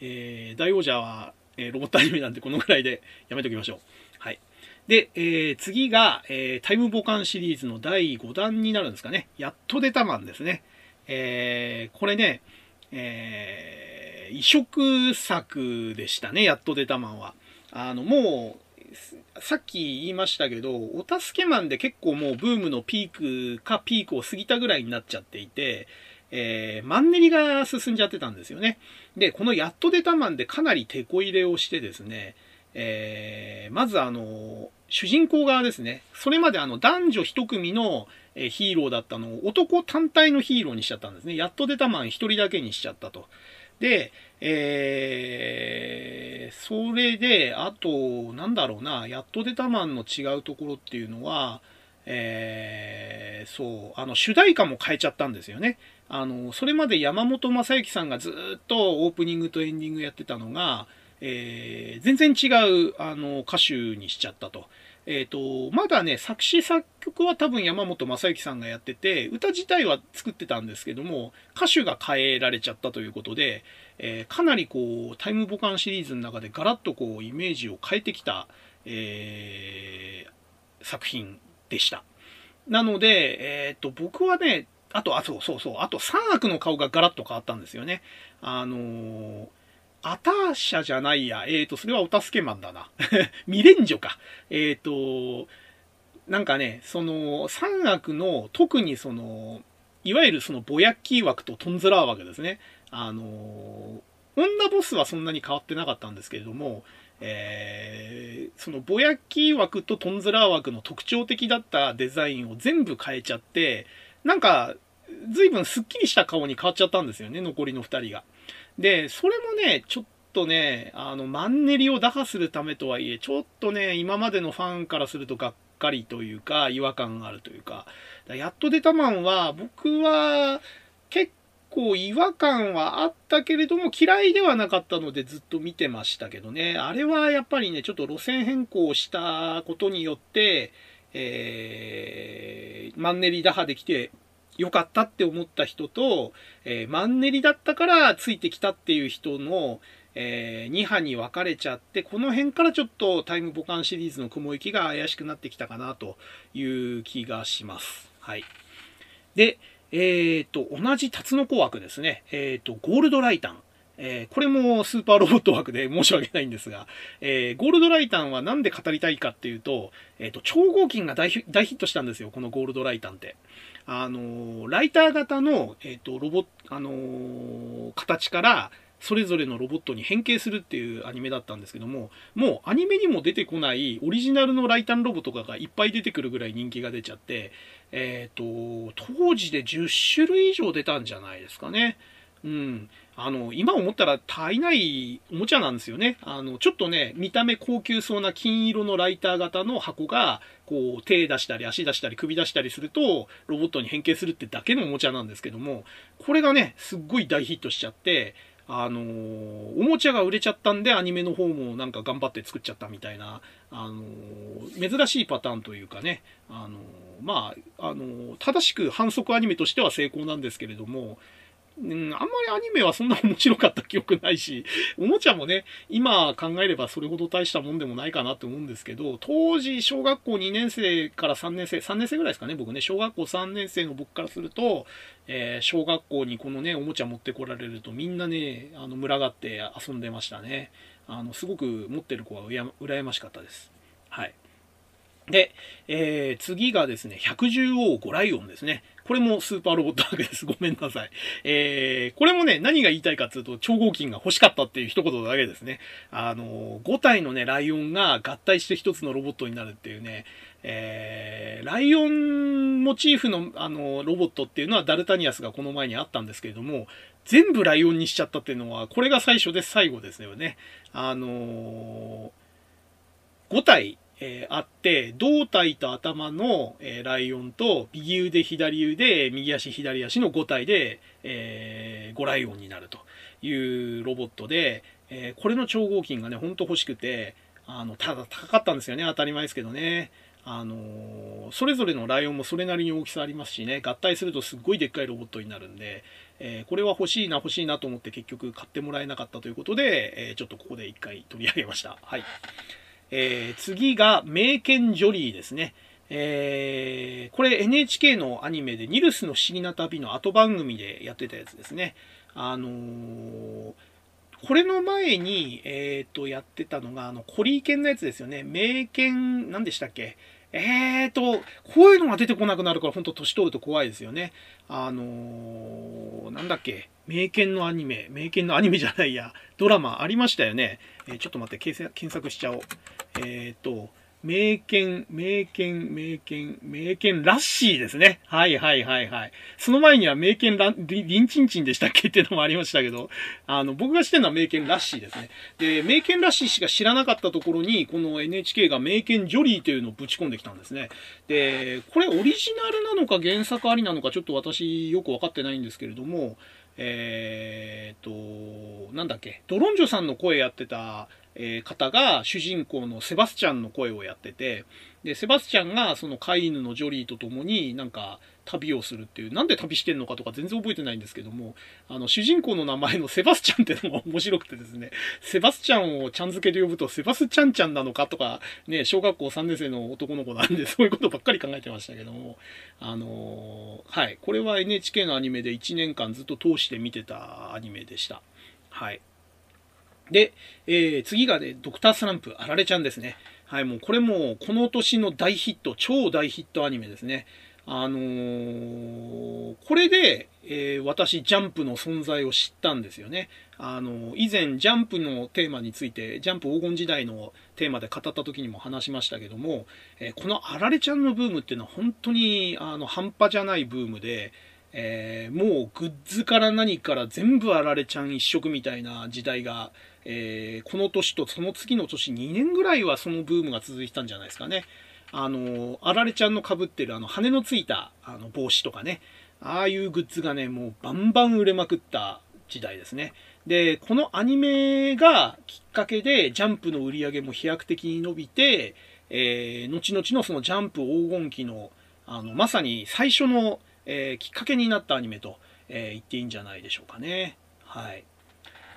えー、大王者は、えー、ロボットアニメなんでこのぐらいでやめときましょう。で、えー、次が、えー、タイムボカンシリーズの第5弾になるんですかね。やっと出たマンですね。えー、これね、えー、移植作でしたね、やっと出たマンは。あの、もう、さっき言いましたけど、お助けマンで結構もうブームのピークかピークを過ぎたぐらいになっちゃっていて、えー、マンネリが進んじゃってたんですよね。で、このやっと出たマンでかなり手こ入れをしてですね、えー、まずあの、主人公側ですね。それまであの男女一組のヒーローだったのを男単体のヒーローにしちゃったんですね。やっと出たマン一人だけにしちゃったと。で、えー、それで、あと、なんだろうな、やっと出たマンの違うところっていうのは、えー、そう、あの、主題歌も変えちゃったんですよね。あの、それまで山本正幸さんがずっとオープニングとエンディングやってたのが、えー、全然違う、あの、歌手にしちゃったと。えっ、ー、と、まだね、作詞作曲は多分山本正幸さんがやってて、歌自体は作ってたんですけども、歌手が変えられちゃったということで、えー、かなりこう、タイムボカンシリーズの中でガラッとこう、イメージを変えてきた、えー、作品でした。なので、えっ、と、僕はね、あと、あ、そうそうそう。あと3悪の顔がガラッと変わったんですよね。あの、アターシャじゃないや。えっ、ー、と、それはお助けマンだな。ミレンジョか。えっ、ー、と、なんかね、その、三悪の、特にその、いわゆるそのボヤッキー枠とトンズラー枠ですね。あの、女ボスはそんなに変わってなかったんですけれども、えー、そのボヤッキー枠とトンズラー枠の特徴的だったデザインを全部変えちゃって、なんか、随分スッキリした顔に変わっちゃったんですよね、残りの2人が。で、それもね、ちょっとね、あの、マンネリを打破するためとはいえ、ちょっとね、今までのファンからするとがっかりというか、違和感があるというか、かやっと出たマンは、僕は結構違和感はあったけれども、嫌いではなかったのでずっと見てましたけどね、あれはやっぱりね、ちょっと路線変更したことによって、えー、マンネリ打破できて良かったって思った人と、えー、マンネリだったからついてきたっていう人の、えー、2波に分かれちゃって、この辺からちょっとタイムボカンシリーズの雲行きが怪しくなってきたかなという気がします。はい。で、えっ、ー、と、同じタツノコ枠ですね。えっ、ー、と、ゴールドライタン。えー、これもスーパーロボット枠で 申し訳ないんですが、えー、ゴールドライタンはなんで語りたいかっていうと、えっ、と、超合金が大ヒットしたんですよ、このゴールドライタンって。あのライター型の、えっ、と、ロボあの形から、それぞれのロボットに変形するっていうアニメだったんですけども、もうアニメにも出てこないオリジナルのライタンロボとかがいっぱい出てくるぐらい人気が出ちゃって、えっ、ー、と、当時で10種類以上出たんじゃないですかね。うん。あの、今思ったら足りないおもちゃなんですよね。あの、ちょっとね、見た目高級そうな金色のライター型の箱が、こう、手出したり足出したり首出したりすると、ロボットに変形するってだけのおもちゃなんですけども、これがね、すっごい大ヒットしちゃって、あのー、おもちゃが売れちゃったんでアニメの方もなんか頑張って作っちゃったみたいな、あのー、珍しいパターンというかね、あのー、まあ、あの正しく反則アニメとしては成功なんですけれども、うん、あんまりアニメはそんな面白かった記憶ないし、おもちゃもね、今考えればそれほど大したもんでもないかなって思うんですけど、当時小学校2年生から3年生、3年生ぐらいですかね、僕ね、小学校3年生の僕からすると、えー、小学校にこのね、おもちゃ持ってこられるとみんなね、あの、群がって遊んでましたね。あの、すごく持ってる子は羨ましかったです。はい。で、えー、次がですね、百獣王5ライオンですね。これもスーパーロボットわけです。ごめんなさい。えー、これもね、何が言いたいかっていうと、超合金が欲しかったっていう一言だけですね。あの、5体のね、ライオンが合体して一つのロボットになるっていうね、えー、ライオンモチーフの、あの、ロボットっていうのはダルタニアスがこの前にあったんですけれども、全部ライオンにしちゃったっていうのは、これが最初で最後ですよね。あのー、5体、えー、あって、胴体と頭の、えー、ライオンと、右腕、左腕、右足、左足の5体で、えー、5ライオンになるというロボットで、えこれの超合金がね、ほんと欲しくて、あの、ただ高かったんですよね。当たり前ですけどね。あのそれぞれのライオンもそれなりに大きさありますしね、合体するとすっごいでっかいロボットになるんで、えこれは欲しいな欲しいなと思って結局買ってもらえなかったということで、えちょっとここで一回取り上げました。はい。えー、次が、名犬ジョリーですね。えー、これ NHK のアニメでニルスの不思議な旅の後番組でやってたやつですね。あのー、これの前に、えっ、ー、と、やってたのが、あの、コリー犬のやつですよね。名犬、何でしたっけ？えーと、こういうのが出てこなくなるから、ほんと年取ると怖いですよね。あのー、なんだっけ、名犬のアニメ、名犬のアニメじゃないや、ドラマありましたよね。えー、ちょっと待って、検索しちゃおう。えーと、名犬、名犬、名犬、名犬ラッシーですね。はいはいはいはい。その前には名犬ラ、リンチンチンでしたっけっていうのもありましたけど、あの、僕が知ってるのは名犬ラッシーですね。で、名犬ラッシーしか知らなかったところに、この NHK が名犬ジョリーというのをぶち込んできたんですね。で、これオリジナルなのか原作ありなのかちょっと私よくわかってないんですけれども、えー、っと、なんだっけ、ドロンジョさんの声やってた、え方が主人公のセバスチャンの声をやってて、で、セバスチャンがその飼い犬のジョリーと共になんか旅をするっていう、なんで旅してんのかとか全然覚えてないんですけども、あの、主人公の名前のセバスチャンってのが面白くてですね、セバスチャンをちゃん付けで呼ぶとセバスチャンちゃんなのかとか、ね、小学校3年生の男の子なんでそういうことばっかり考えてましたけども、あのー、はい、これは NHK のアニメで1年間ずっと通して見てたアニメでした。はい。で、えー、次がね、ドクタースランプ、あられちゃんですね。はい、もうこれもこの年の大ヒット、超大ヒットアニメですね。あのー、これで、えー、私、ジャンプの存在を知ったんですよね。あのー、以前、ジャンプのテーマについて、ジャンプ黄金時代のテーマで語った時にも話しましたけども、えこのあられちゃんのブームっていうのは本当に、あの、半端じゃないブームで、えもうグッズから何から全部あられちゃん一色みたいな時代が、えこの年とその次の年2年ぐらいはそのブームが続いてたんじゃないですかね。あの、あられちゃんの被ってるあの羽のついたあの帽子とかね、ああいうグッズがね、もうバンバン売れまくった時代ですね。で、このアニメがきっかけでジャンプの売り上げも飛躍的に伸びて、えー、後々のそのジャンプ黄金期の、あの、まさに最初の、えー、きっかけになったアニメと、えー、言っていいんじゃないでしょうかね。はい。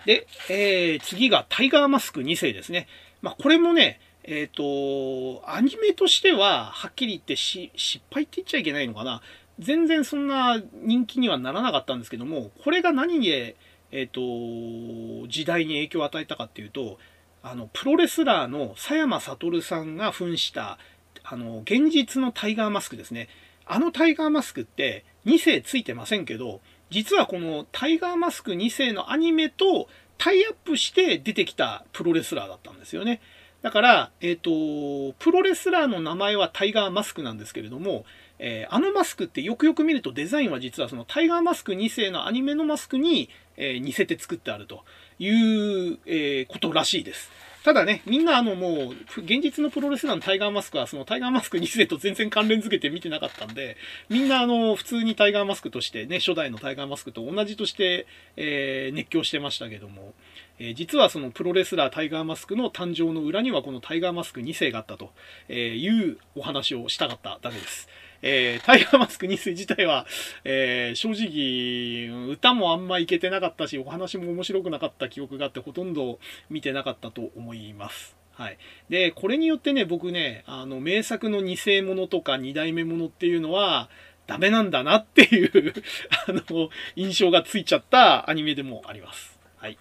で、えー、次がタイガーマスク2世ですね。まあ、これもね、えっ、ー、と、アニメとしては、はっきり言って、失敗って言っちゃいけないのかな。全然そんな人気にはならなかったんですけども、これが何で、えっ、ー、と、時代に影響を与えたかっていうと、あの、プロレスラーの佐山悟さんが扮した、あの、現実のタイガーマスクですね。あのタイガーマスクって2世ついてませんけど、実はこのタイガーマスク2世のアニメとタイアップして出てきたプロレスラーだったんですよね。だから、えっ、ー、と、プロレスラーの名前はタイガーマスクなんですけれども、えー、あのマスクってよくよく見るとデザインは実はそのタイガーマスク2世のアニメのマスクに、えー、似せて作ってあるという、えことらしいです。ただね、みんなあのもう、現実のプロレスラーのタイガーマスクはそのタイガーマスク2世と全然関連づけて見てなかったんで、みんなあの、普通にタイガーマスクとしてね、初代のタイガーマスクと同じとして、えー、熱狂してましたけども、えー、実はそのプロレスラータイガーマスクの誕生の裏にはこのタイガーマスク2世があったというお話をしたかっただけです。えー、タイガーマスク2世自体は、えー、正直、歌もあんまいけてなかったし、お話も面白くなかった記憶があって、ほとんど見てなかったと思います。はい。で、これによってね、僕ね、あの、名作の2世ものとか2代目ものっていうのは、ダメなんだなっていう あの、印象がついちゃったアニメでもあります。はい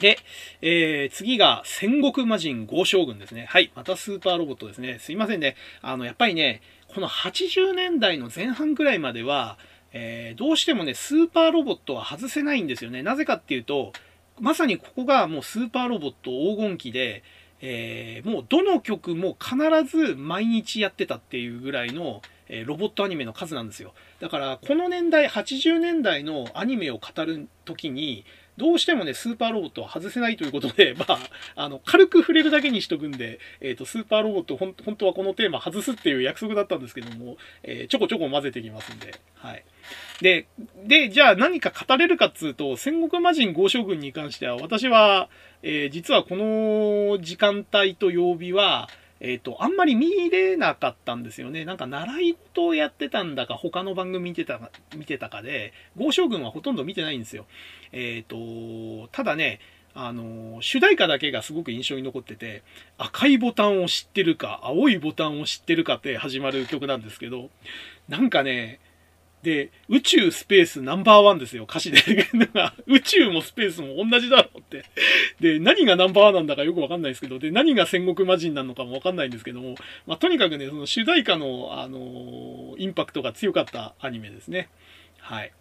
で、えー、次が戦国魔人豪将軍ですね。はい。またスーパーロボットですね。すいませんね。あの、やっぱりね、この80年代の前半くらいまでは、えー、どうしてもね、スーパーロボットは外せないんですよね。なぜかっていうと、まさにここがもうスーパーロボット黄金期で、えー、もうどの曲も必ず毎日やってたっていうぐらいの、えー、ロボットアニメの数なんですよ。だから、この年代、80年代のアニメを語るときに、どうしてもね、スーパーロボットは外せないということで、まあ、あの、軽く触れるだけにしとくんで、えっ、ー、と、スーパーロボット、ほん、本当はこのテーマ外すっていう約束だったんですけども、えー、ちょこちょこ混ぜてきますんで、はい。で、で、じゃあ何か語れるかっつうと、戦国魔人豪将軍に関しては、私は、えー、実はこの時間帯と曜日は、えっ、ー、と、あんまり見れなかったんですよね。なんか習い事をやってたんだか、他の番組見てたか、見てたかで、豪将軍はほとんど見てないんですよ。えっ、ー、と、ただね、あの、主題歌だけがすごく印象に残ってて、赤いボタンを知ってるか、青いボタンを知ってるかって始まる曲なんですけど、なんかね、で、宇宙、スペース、ナンバーワンですよ、歌詞で。宇宙もスペースも同じだろうって。で、何がナンバーワンなんだかよくわかんないですけど、で、何が戦国魔人なのかもわかんないんですけども、まあ、とにかくね、その主題歌の、あのー、インパクトが強かったアニメですね。はい。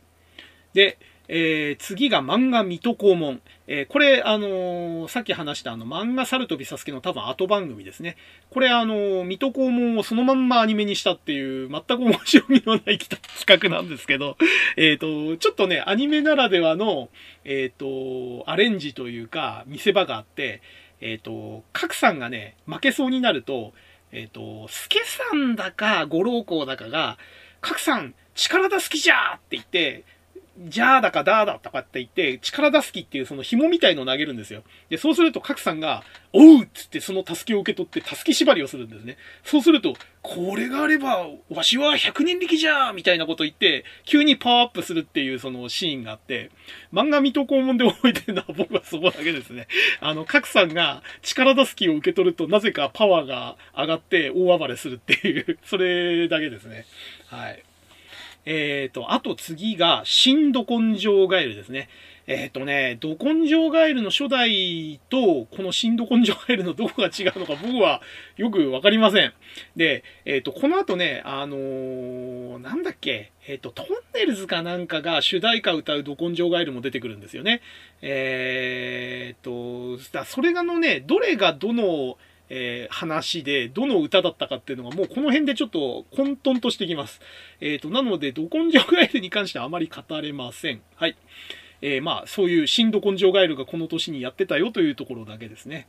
で、えー、次が漫画水戸黄門。えー、これ、あのー、さっき話したあの漫画サルトビサスケの多分後番組ですね。これ、あの水戸黄門をそのまんまアニメにしたっていう、全く面白みのない企画なんですけど、えっ、と、ちょっとね、アニメならではの、えっ、と、アレンジというか、見せ場があって、えっ、と、各さんがね、負けそうになると、えっ、と、スケさんだか、五郎公だかが、各さん、力出す気じゃーって言って、じゃーだかだーだとかって言って、力出す気っていうその紐みたいのを投げるんですよ。で、そうすると、角さんが、おうっつってその助けを受け取って、助け縛りをするんですね。そうすると、これがあれば、わしは100年力じゃーみたいなこと言って、急にパワーアップするっていうそのシーンがあって、漫画水戸黄門で覚えてるのは僕はそこだけですね。あの、角さんが力出す気を受け取ると、なぜかパワーが上がって大暴れするっていう、それだけですね。はい。えっ、ー、と、あと次が、新ど根性ガエルですね。えっ、とね、ド根性ガエルの初代と、この新ド根性ガエルのどこが違うのか僕はよくわかりません。で、えっ、と、この後ね、あのー、なんだっけ、えっ、と、トンネルズかなんかが主題歌歌うド根性ガエルも出てくるんですよね。えっ、と、それがのね、どれがどの、えー、話で、どの歌だったかっていうのがもうこの辺でちょっと混沌としてきます。えっ、ー、と、なので、ド根性ガエルに関してはあまり語れません。はい。えー、まあ、そういう新ド根性ガエルがこの年にやってたよというところだけですね。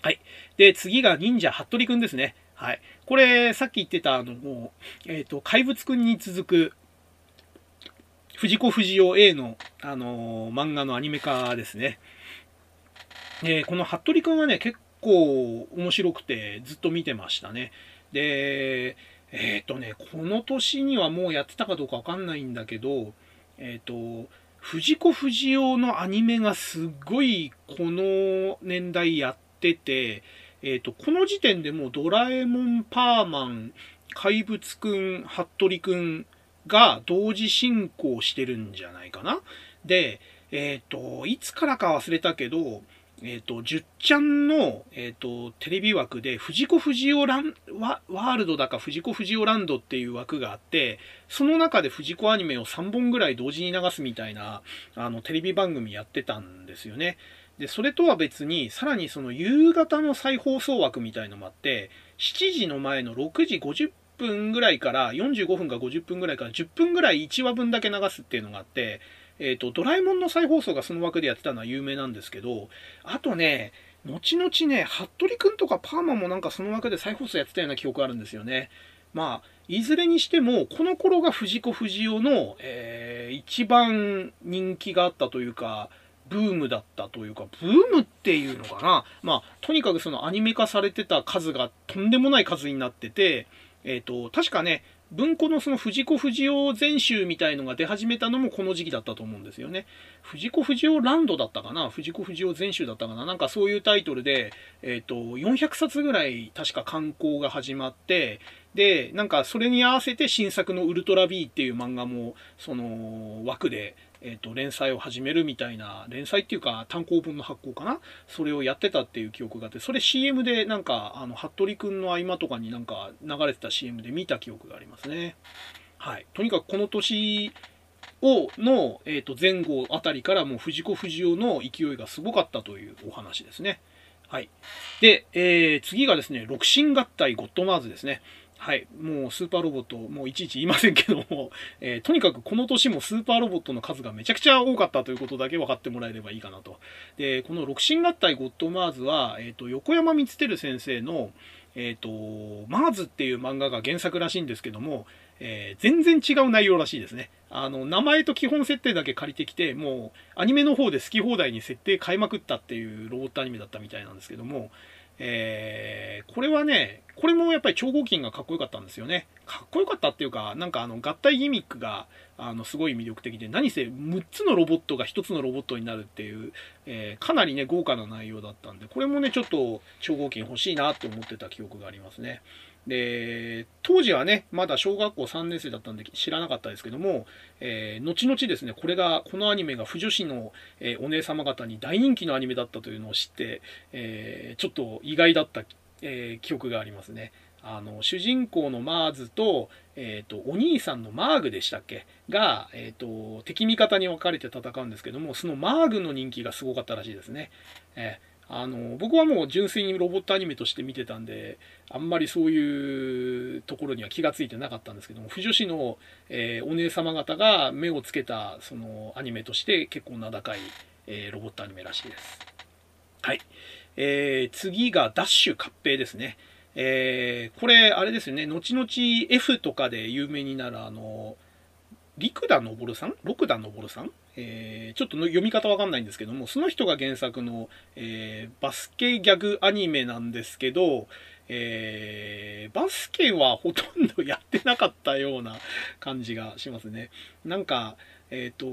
はい。で、次が忍者服部くんですね。はい。これ、さっき言ってた、あの、もう、えっ、ー、と、怪物くんに続く、藤子不二雄 A の、あのー、漫画のアニメ化ですね。えー、この服部くんはね、結構面白くてずっと見てましたね。で、えっ、ー、とね、この年にはもうやってたかどうかわかんないんだけど、えっ、ー、と、藤子不二雄のアニメがすっごいこの年代やってて、えっ、ー、と、この時点でもうドラえもん、パーマン、怪物くん、服部くんが同時進行してるんじゃないかな。で、えっ、と、いつからか忘れたけど、えっ、ー、と、10ちゃんの、えっ、ー、と、テレビ枠で、藤子不二雄ランワ、ールドだか藤子不二雄ランドっていう枠があって、その中で藤子アニメを3本ぐらい同時に流すみたいな、あの、テレビ番組やってたんですよね。で、それとは別に、さらにその夕方の再放送枠みたいのもあって、7時の前の6時50分ぐらいから、45分か50分ぐらいから10分ぐらい1話分だけ流すっていうのがあって、えっ、ー、と、ドラえもんの再放送がその枠でやってたのは有名なんですけど、あとね、後々ね、服部くんとかパーマもなんかその枠で再放送やってたような記憶あるんですよね。まあ、いずれにしても、この頃が藤子不二雄の、えー、一番人気があったというか、ブームだったというか、ブームっていうのかな。まあ、とにかくそのアニメ化されてた数がとんでもない数になってて、えっ、ー、と、確かね、文庫のその藤子不二雄全集みたいのが出始めたのもこの時期だったと思うんですよね。藤子不二雄ランドだったかな？藤子不二雄全集だったかな？なんかそういうタイトルで、えっ、ー、と、400冊ぐらい確か刊行が始まって、で、なんかそれに合わせて新作のウルトラ B っていう漫画も、その枠でえっ、と、連載を始めるみたいな、連載っていうか単行本の発行かな？それをやってたっていう記憶があって、それ CM でなんか、あの、服部くんの合間とかになんか流れてた CM で見た記憶がありますね。はい。とにかくこの年を、の、えっ、と、前後あたりからもう藤子不二雄の勢いがすごかったというお話ですね。はい。で、えー、次がですね、六神合体ゴッドマーズですね。はい。もうスーパーロボット、もういちいち言いませんけども、えー、とにかくこの年もスーパーロボットの数がめちゃくちゃ多かったということだけ分かってもらえればいいかなと。で、この六神合体ゴッドマーズは、え、ー、と、横山光輝先生の、えっ、ー、と、マーズっていう漫画が原作らしいんですけども、えー、全然違う内容らしいですね。あの、名前と基本設定だけ借りてきて、もう、アニメの方で好き放題に設定変えまくったっていうロボットアニメだったみたいなんですけども、えー、これはね、これもやっぱり超合金がかっこよかったんですよね。かっこよかったっていうか、なんかあの合体ギミックがあのすごい魅力的で、何せ6つのロボットが1つのロボットになるっていう、えー、かなりね、豪華な内容だったんで、これもね、ちょっと超合金欲しいなって思ってた記憶がありますね。で、当時はね、まだ小学校3年生だったんで知らなかったですけども、えー、後々ですね、これが、このアニメが不女子の、えー、お姉様方に大人気のアニメだったというのを知って、えー、ちょっと意外だった、え記憶がありますね。あの、主人公のマーズと、えっ、と、お兄さんのマーグでしたっけ？が、えっ、と、敵味方に分かれて戦うんですけども、そのマーグの人気がすごかったらしいですね。えーあの僕はもう純粋にロボットアニメとして見てたんであんまりそういうところには気が付いてなかったんですけども不女子の、えー、お姉様方が目をつけたそのアニメとして結構名高い、えー、ロボットアニメらしいです。はい、えー、次がダッシュ合併ですね。えー、これあれですよね。後々 F とかで有名になるあの陸田昇さん？六田昇さん？えー、ちょっと読み方わかんないんですけども、その人が原作の、えー、バスケギャグアニメなんですけど、えー、バスケはほとんどやってなかったような感じがしますね。なんか、えっ、と、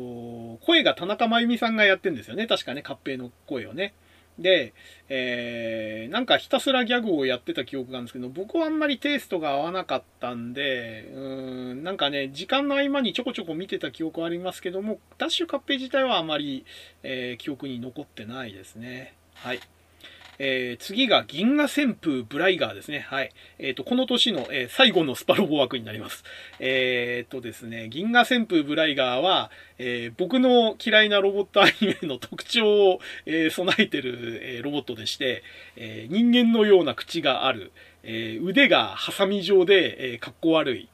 声が田中真由美さんがやってんですよね。確かね、合併の声をね。で、えー、なんかひたすらギャグをやってた記憶があるんですけど、僕はあんまりテイストが合わなかったんで、うーん、なんかね、時間の合間にちょこちょこ見てた記憶はありますけども、ダッシュカッペ自体はあまり、えー、記憶に残ってないですね。はい。えー、次が銀河旋風ブライガーですね。はい。えっ、ー、と、この年の、えー、最後のスパロボ枠になります。えっ、とですね、銀河旋風ブライガーは、え僕の嫌いなロボットアニメの特徴を、え備えてる、えロボットでして、え人間のような口がある、え腕がハサミ状で、えー、かっこ悪い、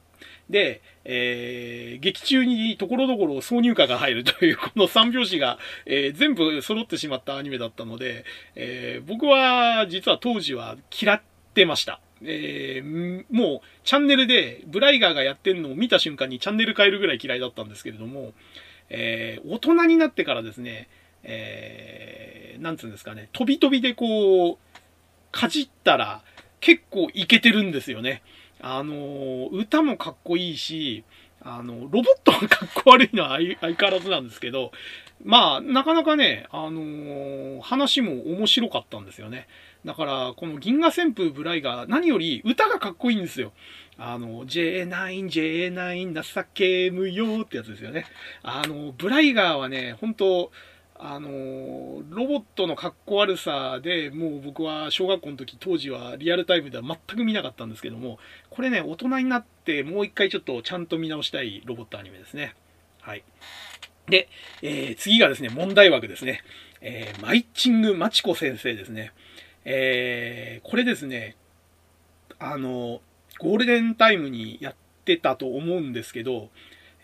で、えー、劇中にところどころ挿入歌が入るという、この三拍子が、えー、全部揃ってしまったアニメだったので、えー、僕は実は当時は嫌ってました。えー、もうチャンネルでブライガーがやってるのを見た瞬間にチャンネル変えるぐらい嫌いだったんですけれども、えー、大人になってからですね、えー、なんつうんですかね、飛び飛びでこう、かじったら結構いけてるんですよね。あの、歌もかっこいいし、あの、ロボットがかっこ悪いのは相変わらずなんですけど、まあ、なかなかね、あのー、話も面白かったんですよね。だから、この銀河旋風ブライが何より歌がかっこいいんですよ。あの、J9、J9 情けむよってやつですよね。あの、ブライガーはね、本当あのロボットのかっこ悪さでもう僕は小学校の時当時はリアルタイムでは全く見なかったんですけどもこれね大人になってもう一回ちょっとちゃんと見直したいロボットアニメですね。はい。で、えー、次がですね問題枠ですね、えー、マイチングマチコ先生ですね。えー、これですねあのゴールデンタイムにやってたと思うんですけど、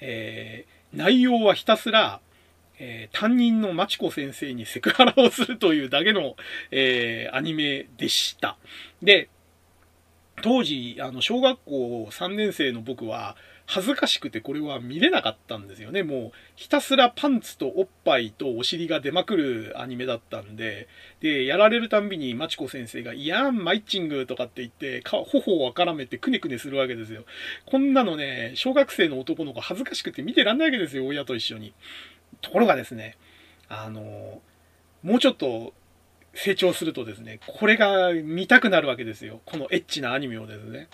え内容はひたすらえー、担任のマチコ先生にセクハラをするというだけの、えー、アニメでした。で、当時、あの、小学校3年生の僕は、恥ずかしくてこれは見れなかったんですよね。もう、ひたすらパンツとおっぱいとお尻が出まくるアニメだったんで、で、やられるたんびにマチコ先生が、いやん、マイッチングとかって言って、頬をあからめてくねくねするわけですよ。こんなのね、小学生の男の子恥ずかしくて見てらんないわけですよ、親と一緒に。ところがですね、あの、もうちょっと成長するとですね、これが見たくなるわけですよ。このエッチなアニメをですね。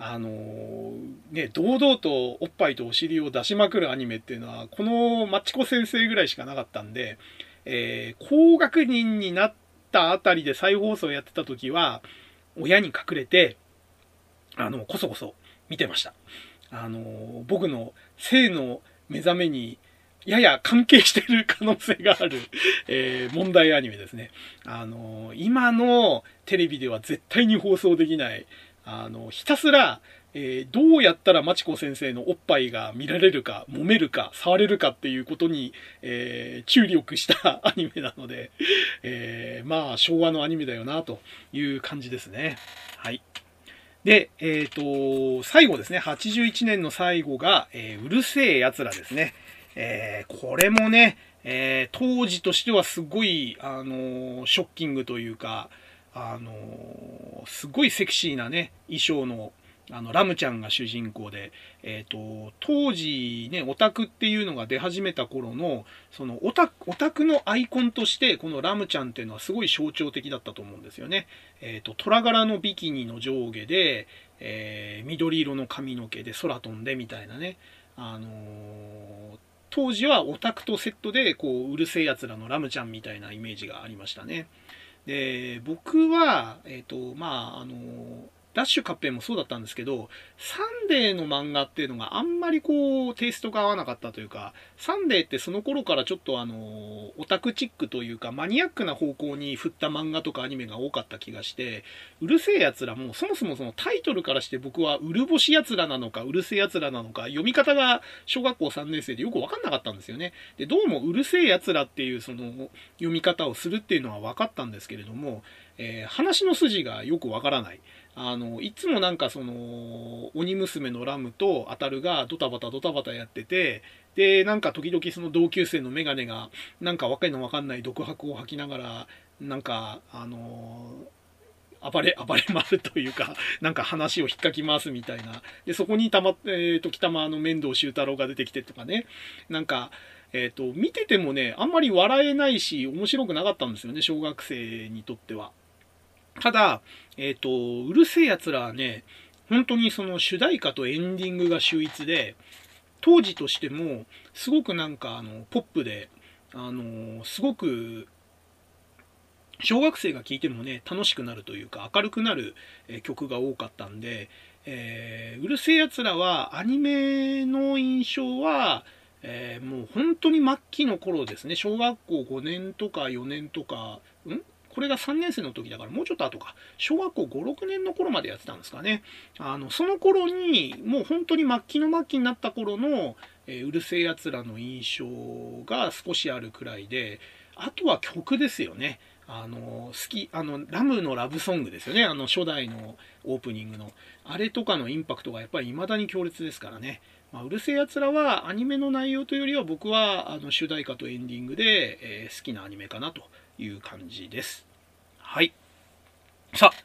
あのね、堂々とおっぱいとお尻を出しまくるアニメっていうのは、このマチコ先生ぐらいしかなかったんで、えー、高学年になったあたりで再放送やってた時は、親に隠れて、あの、こそこそ見てました。あの、僕の性の目覚めにやや関係してる可能性がある、えー、問題アニメですね。あのー、今のテレビでは絶対に放送できない、あのー、ひたすら、えー、どうやったらマチコ先生のおっぱいが見られるか、揉めるか、触れるかっていうことに、えー、注力した アニメなので、えー、まあ、昭和のアニメだよな、という感じですね。はい。で、えっ、と、最後ですね、81年の最後が、えうるせえ奴らですね。えー、これもね、えー、当時としてはすごい、あのー、ショッキングというか、あのすごいセクシーなね、衣装の、あの、ラムちゃんが主人公で、えっ、と、当時ね、オタクっていうのが出始めた頃の、そのオタ、オタクのアイコンとして、このラムちゃんっていうのはすごい象徴的だったと思うんですよね。えっ、と、虎柄のビキニの上下で、え緑色の髪の毛で空飛んでみたいなね、あの当時はオタクとセットでこううる星やつらのラムちゃんみたいなイメージがありましたね。で僕は、え、ー、とまああのダッシュカッペンもそうだったんですけど、サンデーの漫画っていうのがあんまりこう、テイストが合わなかったというか、サンデーってその頃からちょっとあの、オタクチックというか、マニアックな方向に振った漫画とかアニメが多かった気がして、うるせえ奴らも、そもそもそのタイトルからして僕は、うるぼし奴らなのか、うるせえ奴らなのか、読み方が小学校3年生でよくわかんなかったんですよね。で、どうもうるせえ奴らっていうその、読み方をするっていうのは分かったんですけれども、えー、話の筋がよくわからない。あの、いつもなんかその、鬼娘のラムとアタルがドタバタドタバタやってて、で、なんか時々その同級生のメガネが、なんかわけのわかんない独白を吐きながら、なんか、あの暴れ、暴れ回るというか、なんか話を引っかき回すみたいな。で、そこにたま、えー、時たまの面倒修太郎が出てきてとかね。なんか、えっ、と、見ててもね、あんまり笑えないし、面白くなかったんですよね、小学生にとっては。ただ、えっ、と、うるせえ奴らはね、本当にその主題歌とエンディングが秀逸で、当時としても、すごくなんか、あの、ポップで、あの、すごく、小学生が聴いてもね、楽しくなるというか、明るくなる曲が多かったんで、えー、うるせえ奴らは、アニメの印象は、えー、もう本当に末期の頃ですね、小学校5年とか4年とか、ん？これが3年生の時だからもうちょっと後か、小学校5、6年の頃までやってたんですかね。あの、その頃に、もう本当に末期の末期になった頃の、えー、うるせえ奴らの印象が少しあるくらいで、あとは曲ですよね。あの、好き、あの、ラムのラブソングですよね。あの、初代のオープニングの。あれとかのインパクトがやっぱり未だに強烈ですからね。まあ、うるせえ奴らはアニメの内容というよりは僕はあの主題歌とエンディングで、えー、好きなアニメかなという感じです。はい。さあ、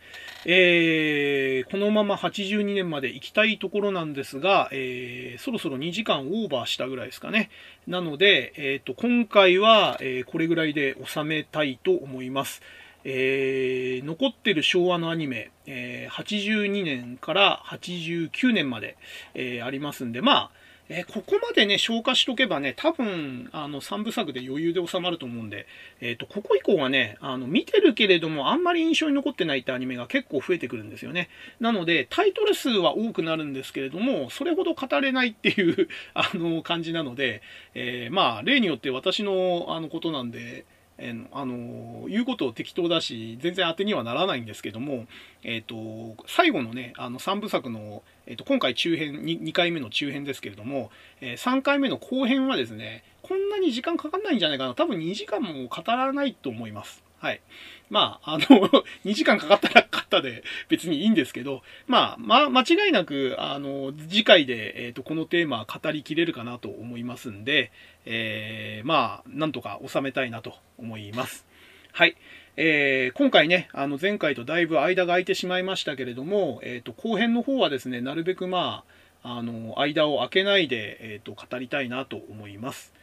えー、このまま82年まで行きたいところなんですが、えー、そろそろ2時間オーバーしたぐらいですかね。なので、えーと、今回は、えー、これぐらいで収めたいと思います。えー、残ってる昭和のアニメ、えー、82年から89年まで、えー、ありますんで、まあ、えここまでね、消化しとけばね、多分、あの、3部作で余裕で収まると思うんで、えっ、ー、と、ここ以降はね、あの、見てるけれども、あんまり印象に残ってないってアニメが結構増えてくるんですよね。なので、タイトル数は多くなるんですけれども、それほど語れないっていう あの、感じなので、えー、まあ、例によって私の、あの、ことなんで、えー、あの言うことを適当だし全然当てにはならないんですけども、えーと、最後のねあの3部作の、えーと、今回中編 2, 2, 回目の中編ですけれども、えー、3回目の後編はですねこんなに時間かかんないんじゃないかな多分2時間も語らないと思います。はい。まあ、あの 2時間かかったらかかったで別にいいんですけど、まあ、まあ、間違いなく、あの、次回で、えっ、ー、と、このテーマ語りきれるかなと思いますんで、えー、まあ、なんとか収めたいなと思います。はい。えー、今回ね、あの前回とだいぶ間が空いてしまいましたけれども、えっ、ー、と、後編の方はですね、なるべくまあ、あの、間を空けないで、えっ、ー、と、語りたいなと思います。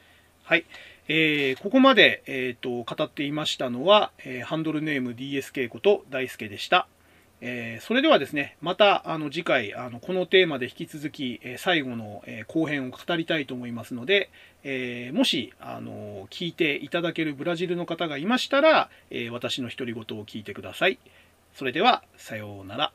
はい。えー、ここまで、えーと、語っていましたのは、えー、ハンドルネーム DSK こと大輔でした。えー、それではですね、またあの次回あのこのテーマで引き続き、え最後の、え後編を語りたいと思いますので、えもしあの聞いていただけるブラジルの方がいましたら、え私の独り言を聞いてください。それでは、さようなら。